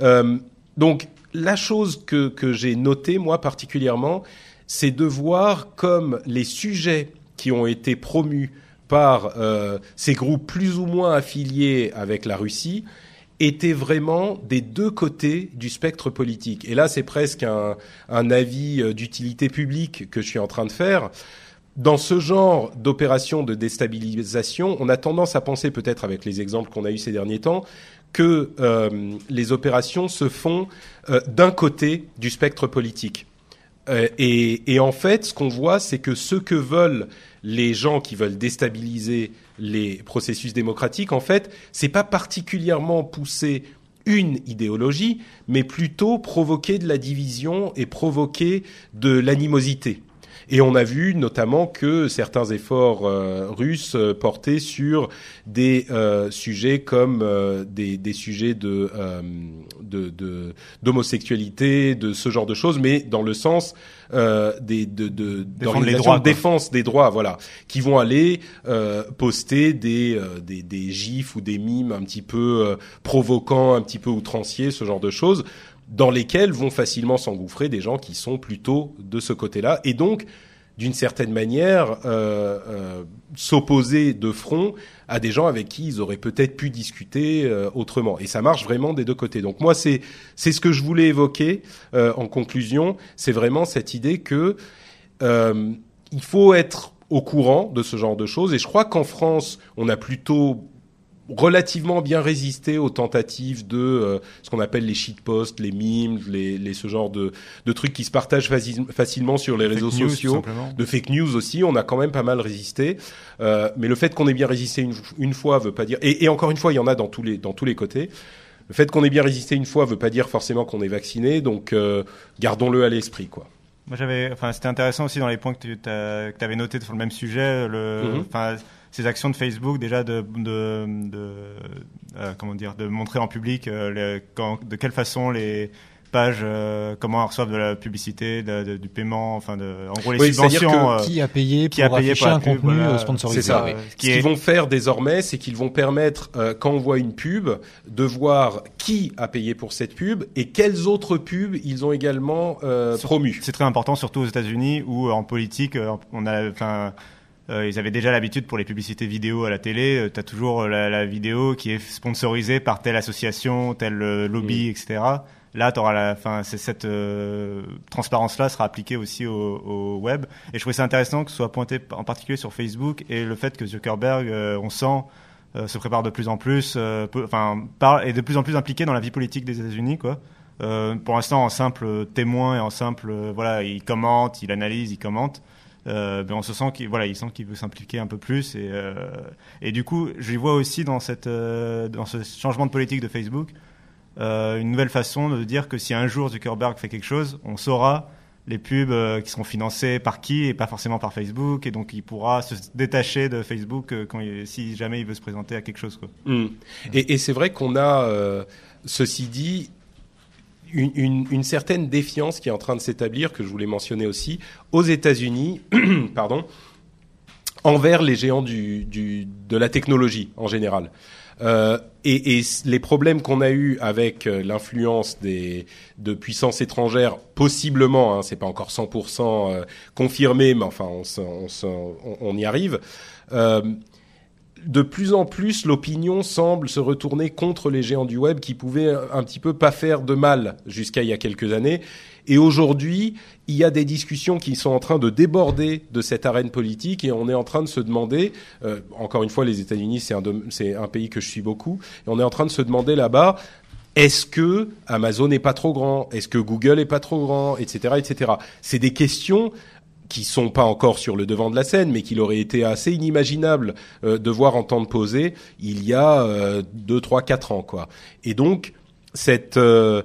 Euh, donc la chose que, que j'ai notée moi particulièrement, c'est de voir comme les sujets qui ont été promus par euh, ces groupes plus ou moins affiliés avec la Russie étaient vraiment des deux côtés du spectre politique. Et là, c'est presque un, avis euh, d'utilité publique que je suis en train de faire. Dans ce genre d'opération de déstabilisation, on a tendance à penser, peut-être avec les exemples qu'on a eus ces derniers temps, que euh, les opérations se font d'un côté du spectre politique. Euh, et, en fait, ce qu'on voit, c'est que ce que veulent les gens qui veulent déstabiliser les processus démocratiques, en fait, c'est pas particulièrement pousser une idéologie, mais plutôt provoquer de la division et provoquer de l'animosité. Et on a vu notamment que certains efforts euh, russes euh, portaient sur des euh, sujets comme euh, des, des, sujets de d'homosexualité, de, de, ce genre de choses, mais dans le sens des de, de, les droits, de défense des droits, voilà, qui vont aller poster des, des, des gifs ou des mimes un petit peu provoquants, un petit peu outranciers, ce genre de choses dans lesquels vont facilement s'engouffrer des gens qui sont plutôt de ce côté-là, et donc d'une certaine manière euh, euh, s'opposer de front à des gens avec qui ils auraient peut-être pu discuter euh, autrement. Et ça marche vraiment des deux côtés. Donc moi, c'est ce que je voulais évoquer en conclusion. C'est vraiment cette idée que il faut être au courant de ce genre de choses. Et je crois qu'en France, on a plutôt relativement bien résisté aux tentatives de euh, ce qu'on appelle les shitposts, les memes, les, les, ce genre de, de trucs qui se partagent facile, facilement sur les réseaux news, sociaux, de fake news aussi. On a quand même pas mal résisté, euh, mais le fait qu'on ait bien résisté une, une, fois veut pas dire. Et, et encore une fois, il y en a dans tous les dans tous les côtés. Le fait qu'on ait bien résisté une fois veut pas dire forcément qu'on est vacciné, donc euh, gardons-le à l'esprit, quoi. Moi, j'avais, enfin, c'était intéressant aussi dans les points que tu avais notés sur le même sujet, le, Mhm. enfin. Mm -hmm ces actions de Facebook déjà de, de, de euh, comment dire de montrer en public euh, les, quand, de quelle façon les pages euh, comment elles reçoivent de la publicité de, de, du paiement enfin de en gros les oui, subventions que qui a payé qui a pour payé afficher pour un pub, contenu voilà. sponsorisé c'est ça oui. ce qu'ils vont faire désormais c'est qu'ils vont permettre euh, quand on voit une pub de voir qui a payé pour cette pub et quelles autres pubs ils ont également euh, promues c'est très important surtout aux États-Unis où en politique on a enfin euh, ils avaient déjà l'habitude pour les publicités vidéo à la télé. Euh, tu as toujours la, la, vidéo qui est sponsorisée par telle association, tel euh, lobby, mmh. etc. Là, auras la, fin, cette euh, transparence-là sera appliquée aussi au, au, web. Et je trouvais ça intéressant que ce soit pointé en particulier sur Facebook et le fait que Zuckerberg, euh, on sent, euh, se prépare de plus en plus, enfin, est de plus en plus impliqué dans la vie politique des États-Unis, quoi. pour l'instant, en simple témoin et en simple, voilà, il commente, il analyse, il commente. Euh, ben on se sent qu'il voilà, il sent qu'il veut s'impliquer un peu plus et euh, et du coup, je vois aussi dans cette euh, dans ce changement de politique de Facebook une nouvelle façon de dire que si un jour Zuckerberg fait quelque chose, on saura les pubs qui seront financées par qui et pas forcément par Facebook et donc il pourra se détacher de Facebook quand si jamais il veut se présenter à quelque chose quoi. Mmh. Et c'est vrai qu'on a ceci dit une, certaine défiance qui est en train de s'établir, que je voulais mentionner aussi, aux États-Unis, pardon, envers les géants du, du, de la technologie en général. Euh, et, et, les problèmes qu'on a eu avec l'influence des de puissances étrangères, possiblement, hein, c'est pas encore 100% euh, confirmé, mais enfin on, on, on, on y arrive. Euh, de plus en plus, l'opinion semble se retourner contre les géants du web qui pouvaient un petit peu pas faire de mal jusqu'à il y a quelques années. Et aujourd'hui, il y a des discussions qui sont en train de déborder de cette arène politique et on est en train de se demander, euh, encore une fois, les États-Unis, c'est un, c'est un pays que je suis beaucoup, et on est en train de se demander là-bas, est-ce que Amazon n'est pas trop grand? Est-ce que Google est pas trop grand? Etc. Etc. C'est des questions qui sont pas encore sur le devant de la scène, mais qu'il aurait été assez inimaginable euh, de voir en temps de poser il y a euh, deux, trois, quatre ans, quoi. Et donc cette euh,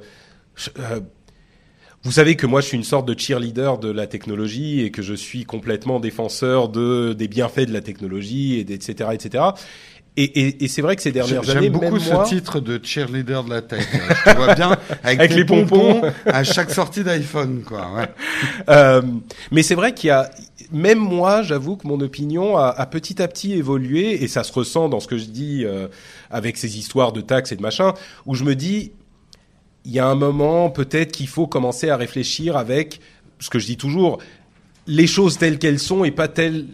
vous savez que moi je suis une sorte de cheerleader de la technologie et que je suis complètement défenseur de des bienfaits de la technologie et etc etc. Et, et, et c'est vrai que ces dernières années, j'aime beaucoup ce moi, titre de cheerleader de la tech. Je te vois bien avec, les pompons. à chaque sortie d'iPhone, quoi. Ouais. Euh, mais c'est vrai qu'il y a, même moi, j'avoue que mon opinion a, a, petit à petit évolué et ça se ressent dans ce que je dis euh, avec ces histoires de taxes et de machin, où je me dis, il y a un moment peut-être qu'il faut commencer à réfléchir avec ce que je dis toujours. Les choses telles qu'elles sont et pas telles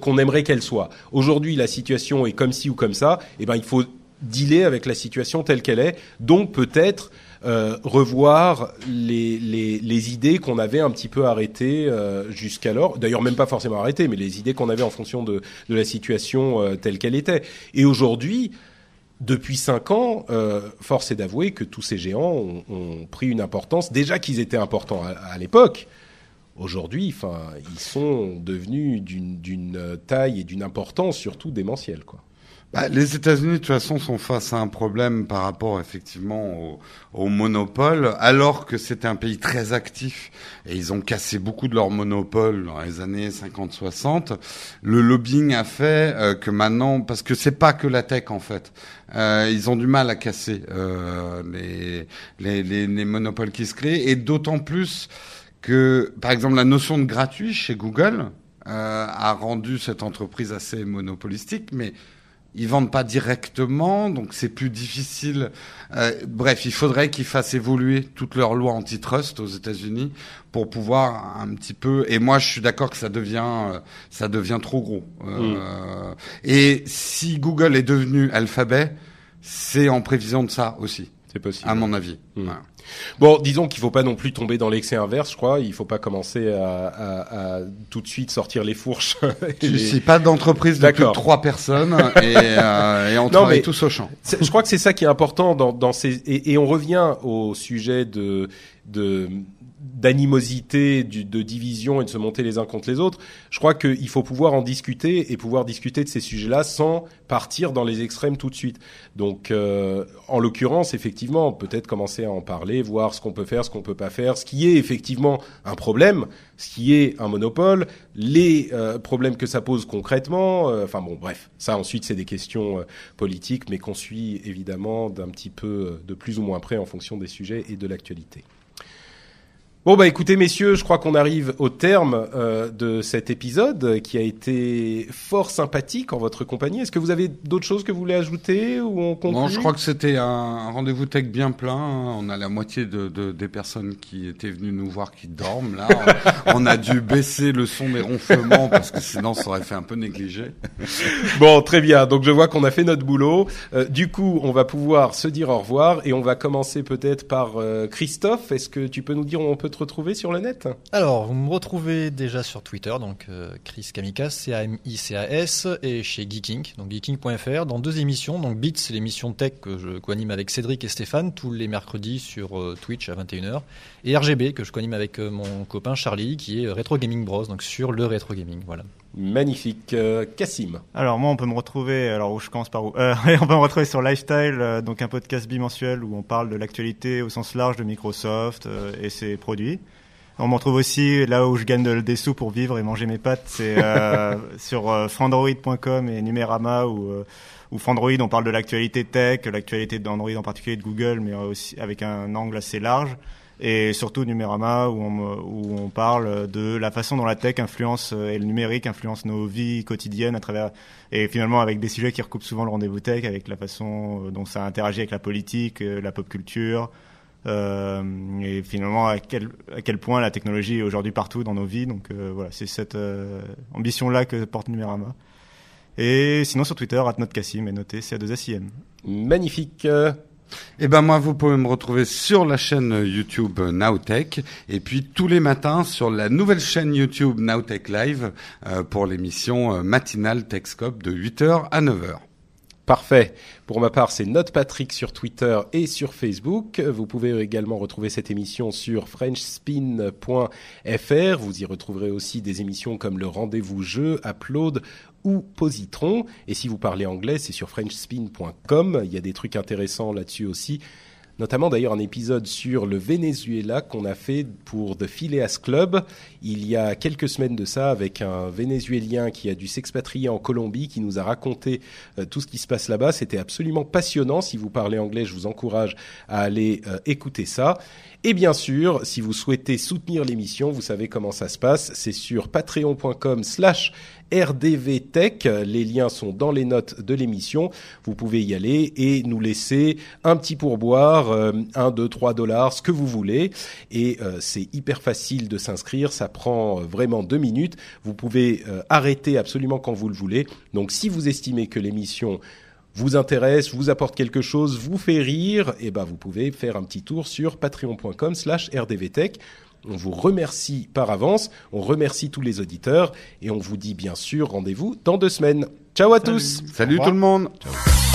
qu'on aimerait qu'elles soient. Aujourd'hui, la situation est comme ci ou comme ça. Et ben, il faut dealer avec la situation telle qu'elle est. Donc, peut-être euh, revoir les, les, les idées qu'on avait un petit peu arrêtées euh, jusqu'alors. D'ailleurs, même pas forcément arrêtées, mais les idées qu'on avait en fonction de, de la situation euh, telle qu'elle était. Et aujourd'hui, depuis cinq ans, euh, force est d'avouer que tous ces géants ont, ont pris une importance. Déjà qu'ils étaient importants à, à l'époque. Aujourd'hui, enfin, ils sont devenus d'une taille et d'une importance surtout démentielle, quoi. Bah, les États-Unis, de toute façon, sont face à un problème par rapport effectivement au, monopole, alors que c'était un pays très actif et ils ont cassé beaucoup de leur monopole dans les années 50-60. Le lobbying a fait euh, que maintenant, parce que c'est pas que la tech en fait, euh, ils ont du mal à casser euh, les, les, les monopoles qui se créent et d'autant plus que, par exemple, la notion de gratuit chez Google euh, a rendu cette entreprise assez monopolistique, mais ils vendent pas directement, donc c'est plus difficile. Euh, bref, il faudrait qu'ils fassent évoluer toutes leurs lois antitrust aux États-Unis pour pouvoir un petit peu. Et moi, je suis d'accord que ça devient, euh, ça devient trop gros. Euh, Et si Google est devenu Alphabet, c'est en prévision de ça aussi, C'est possible. à mon avis. Mm. Voilà. Bon, disons qu'il faut pas non plus tomber dans l'excès inverse, je crois. Il faut pas commencer à, à, à tout de suite sortir les fourches. et Je les- suis pas d'entreprise de plus de trois personnes et, euh, et on Non, travaille mais- tous au champ. C'est- Je crois que c'est ça qui est important dans, dans ces et, et on revient au sujet de de d'animosité, de division et de se monter les uns contre les autres. Je crois qu'il faut pouvoir en discuter et pouvoir discuter de ces sujets-là sans partir dans les extrêmes tout de suite. Donc, euh, en l'occurrence, effectivement, peut-être commencer à en parler, voir ce qu'on peut faire, ce qu'on peut pas faire, ce qui est effectivement un problème, ce qui est un monopole, les euh, problèmes que ça pose concrètement. euh, Enfin bon, bref, ça ensuite c'est des questions euh, politiques, mais qu'on suit évidemment d'un petit peu euh, de plus ou moins près en fonction des sujets et de l'actualité. Bon bah écoutez messieurs, je crois qu'on arrive au terme euh, de cet épisode euh, qui a été fort sympathique en votre compagnie. Est-ce que vous avez d'autres choses que vous voulez ajouter ou on conclut Non, je crois que c'était un, rendez-vous tech bien plein. On a la moitié de, de- des personnes qui étaient venues nous voir qui dorment là. on a dû baisser le son des ronflements parce que sinon ça aurait fait un peu négligé. Bon, très bien. Donc je vois qu'on a fait notre boulot. Euh, du coup, on va pouvoir se dire au revoir et on va commencer peut-être par euh, Christophe. Est-ce que tu peux nous dire où on peut te retrouver sur le net Alors, vous me retrouvez déjà sur Twitter, donc euh, Chris Kamikas, C-A-M-I-C-A-S, et chez Geeking, donc geeking.fr, dans deux émissions. Donc Beats, c'est l'émission tech que je co-anime avec Cédric et Stéphane, tous les mercredis sur euh, Twitch à 21h. Et RGB, que je co-anime avec euh, mon copain Charlie, qui est euh, Retro Gaming Bros, donc sur le Retro Gaming, voilà. Magnifique. Euh, Cassim. Alors moi, on peut me retrouver. Alors où je commence par où? Euh, On peut me retrouver sur Lifestyle, euh, donc un podcast bimensuel où on parle de l'actualité au sens large de Microsoft euh, et ses produits. On me retrouve aussi là où je gagne de- des sous pour vivre et manger mes pâtes, c'est euh, sur euh, frandroid.com et Numérama où euh, où Frandroid on parle de l'actualité tech, l'actualité d'Android en particulier de Google, mais aussi avec un angle assez large. Et surtout Numérama où on, où on parle de la façon dont la tech influence euh, et le numérique influence nos vies quotidiennes à travers et finalement avec des sujets qui recoupent souvent le rendez-vous tech avec la façon euh, dont ça interagit avec la politique, la pop culture euh, et finalement à quel à quel point la technologie est aujourd'hui partout dans nos vies. Donc euh, voilà, c'est cette euh, ambition là que porte Numérama. Et sinon sur Twitter, @notcassim et noté CA2SIM. Magnifique. Et ben moi, vous pouvez me retrouver sur la chaîne YouTube Nowtech et puis tous les matins sur la nouvelle chaîne YouTube Nowtech Live euh, pour l'émission euh, matinale Techscope de 8h à 9h. Parfait. Pour ma part, c'est Note Patrick sur Twitter et sur Facebook. Vous pouvez également retrouver cette émission sur frenchspin.fr. Vous y retrouverez aussi des émissions comme le Rendez-vous Jeu, Upload ou Positron. Et si vous parlez anglais, c'est sur frenchspin.com. Il y a des trucs intéressants là-dessus aussi. Notamment d'ailleurs un épisode sur le Venezuela qu'on a fait pour The Phileas Club il y a quelques semaines de ça avec un Vénézuélien qui a dû s'expatrier en Colombie qui nous a raconté euh, tout ce qui se passe là-bas. C'était absolument passionnant. Si vous parlez anglais, je vous encourage à aller euh, écouter ça. Et bien sûr, si vous souhaitez soutenir l'émission, vous savez comment ça se passe. C'est sur patreon.com slash RDV Tech. Les liens sont dans les notes de l'émission. Vous pouvez y aller et nous laisser un petit pourboire, euh, 1, 2, 3 dollars, ce que vous voulez. Et euh, c'est hyper facile de s'inscrire. Ça prend euh, vraiment deux minutes. Vous pouvez euh, arrêter absolument quand vous le voulez. Donc si vous estimez que l'émission vous intéresse, vous apporte quelque chose, vous fait rire, et ben vous pouvez faire un petit tour sur patreon.com slash rdvtech. On vous remercie par avance, on remercie tous les auditeurs et on vous dit bien sûr rendez-vous dans deux semaines. Ciao à tous Salut tout le monde. Ciao.